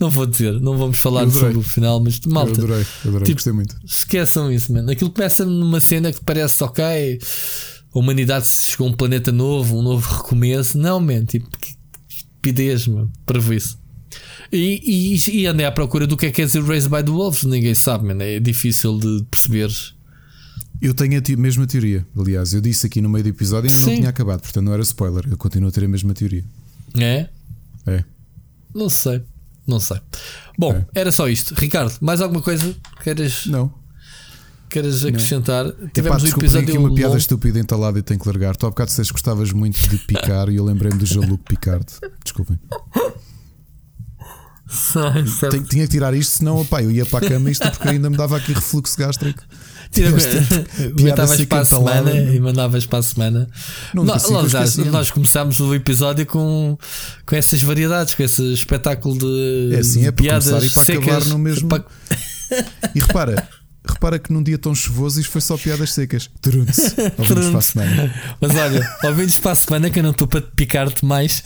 não vou dizer, não vamos falar sobre o final, mas malta. Eu adorei, adorei, tipo, gostei muito. Esqueçam isso, mano. Aquilo começa numa cena que parece ok. A humanidade chegou a um planeta novo, um novo recomeço. Não, man, tipo, que estupidez, mano, para isso. E, e, e andei à procura do que é que é dizer Raised by the Wolves. Ninguém sabe, man. É difícil de perceber eu tenho a mesma teoria. Aliás, eu disse aqui no meio do episódio e ainda não tinha acabado, portanto não era spoiler. Eu continuo a ter a mesma teoria. É? É. Não sei. Não sei. Bom, É. era só isto. Ricardo, mais alguma coisa queres, Não. queres acrescentar? Epá, Tivemos um desculpa, tenho episódio aqui uma piada longo. estúpida entalada e tenho que largar. Tu há bocado disseste que gostavas muito de picar e eu lembrei-me do Jean-Luc Picard. Desculpem. Tenho- tinha que tirar isto, senão opá, eu ia para a cama isto porque ainda me dava aqui refluxo gástrico. Tira, Metavas seca para a semana e mandavas para a semana. Não nós, eu esqueci-me. nós começámos o episódio com, com essas variedades, com esse espetáculo de É assim, é para piadas e secas. acabar no mesmo- Para- E repara, repara que num dia tão chuvoso isto foi só piadas secas. Ouvimos para a semana. Mas olha, ouvintes para a semana que eu não estou para picar-te mais.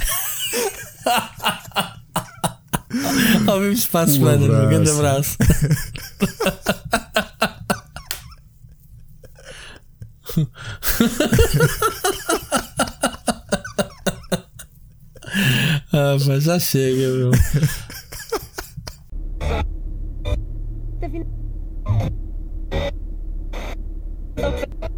Ouvimos para a semana. Um grande abraço. ah, mas já chega, meu. Tá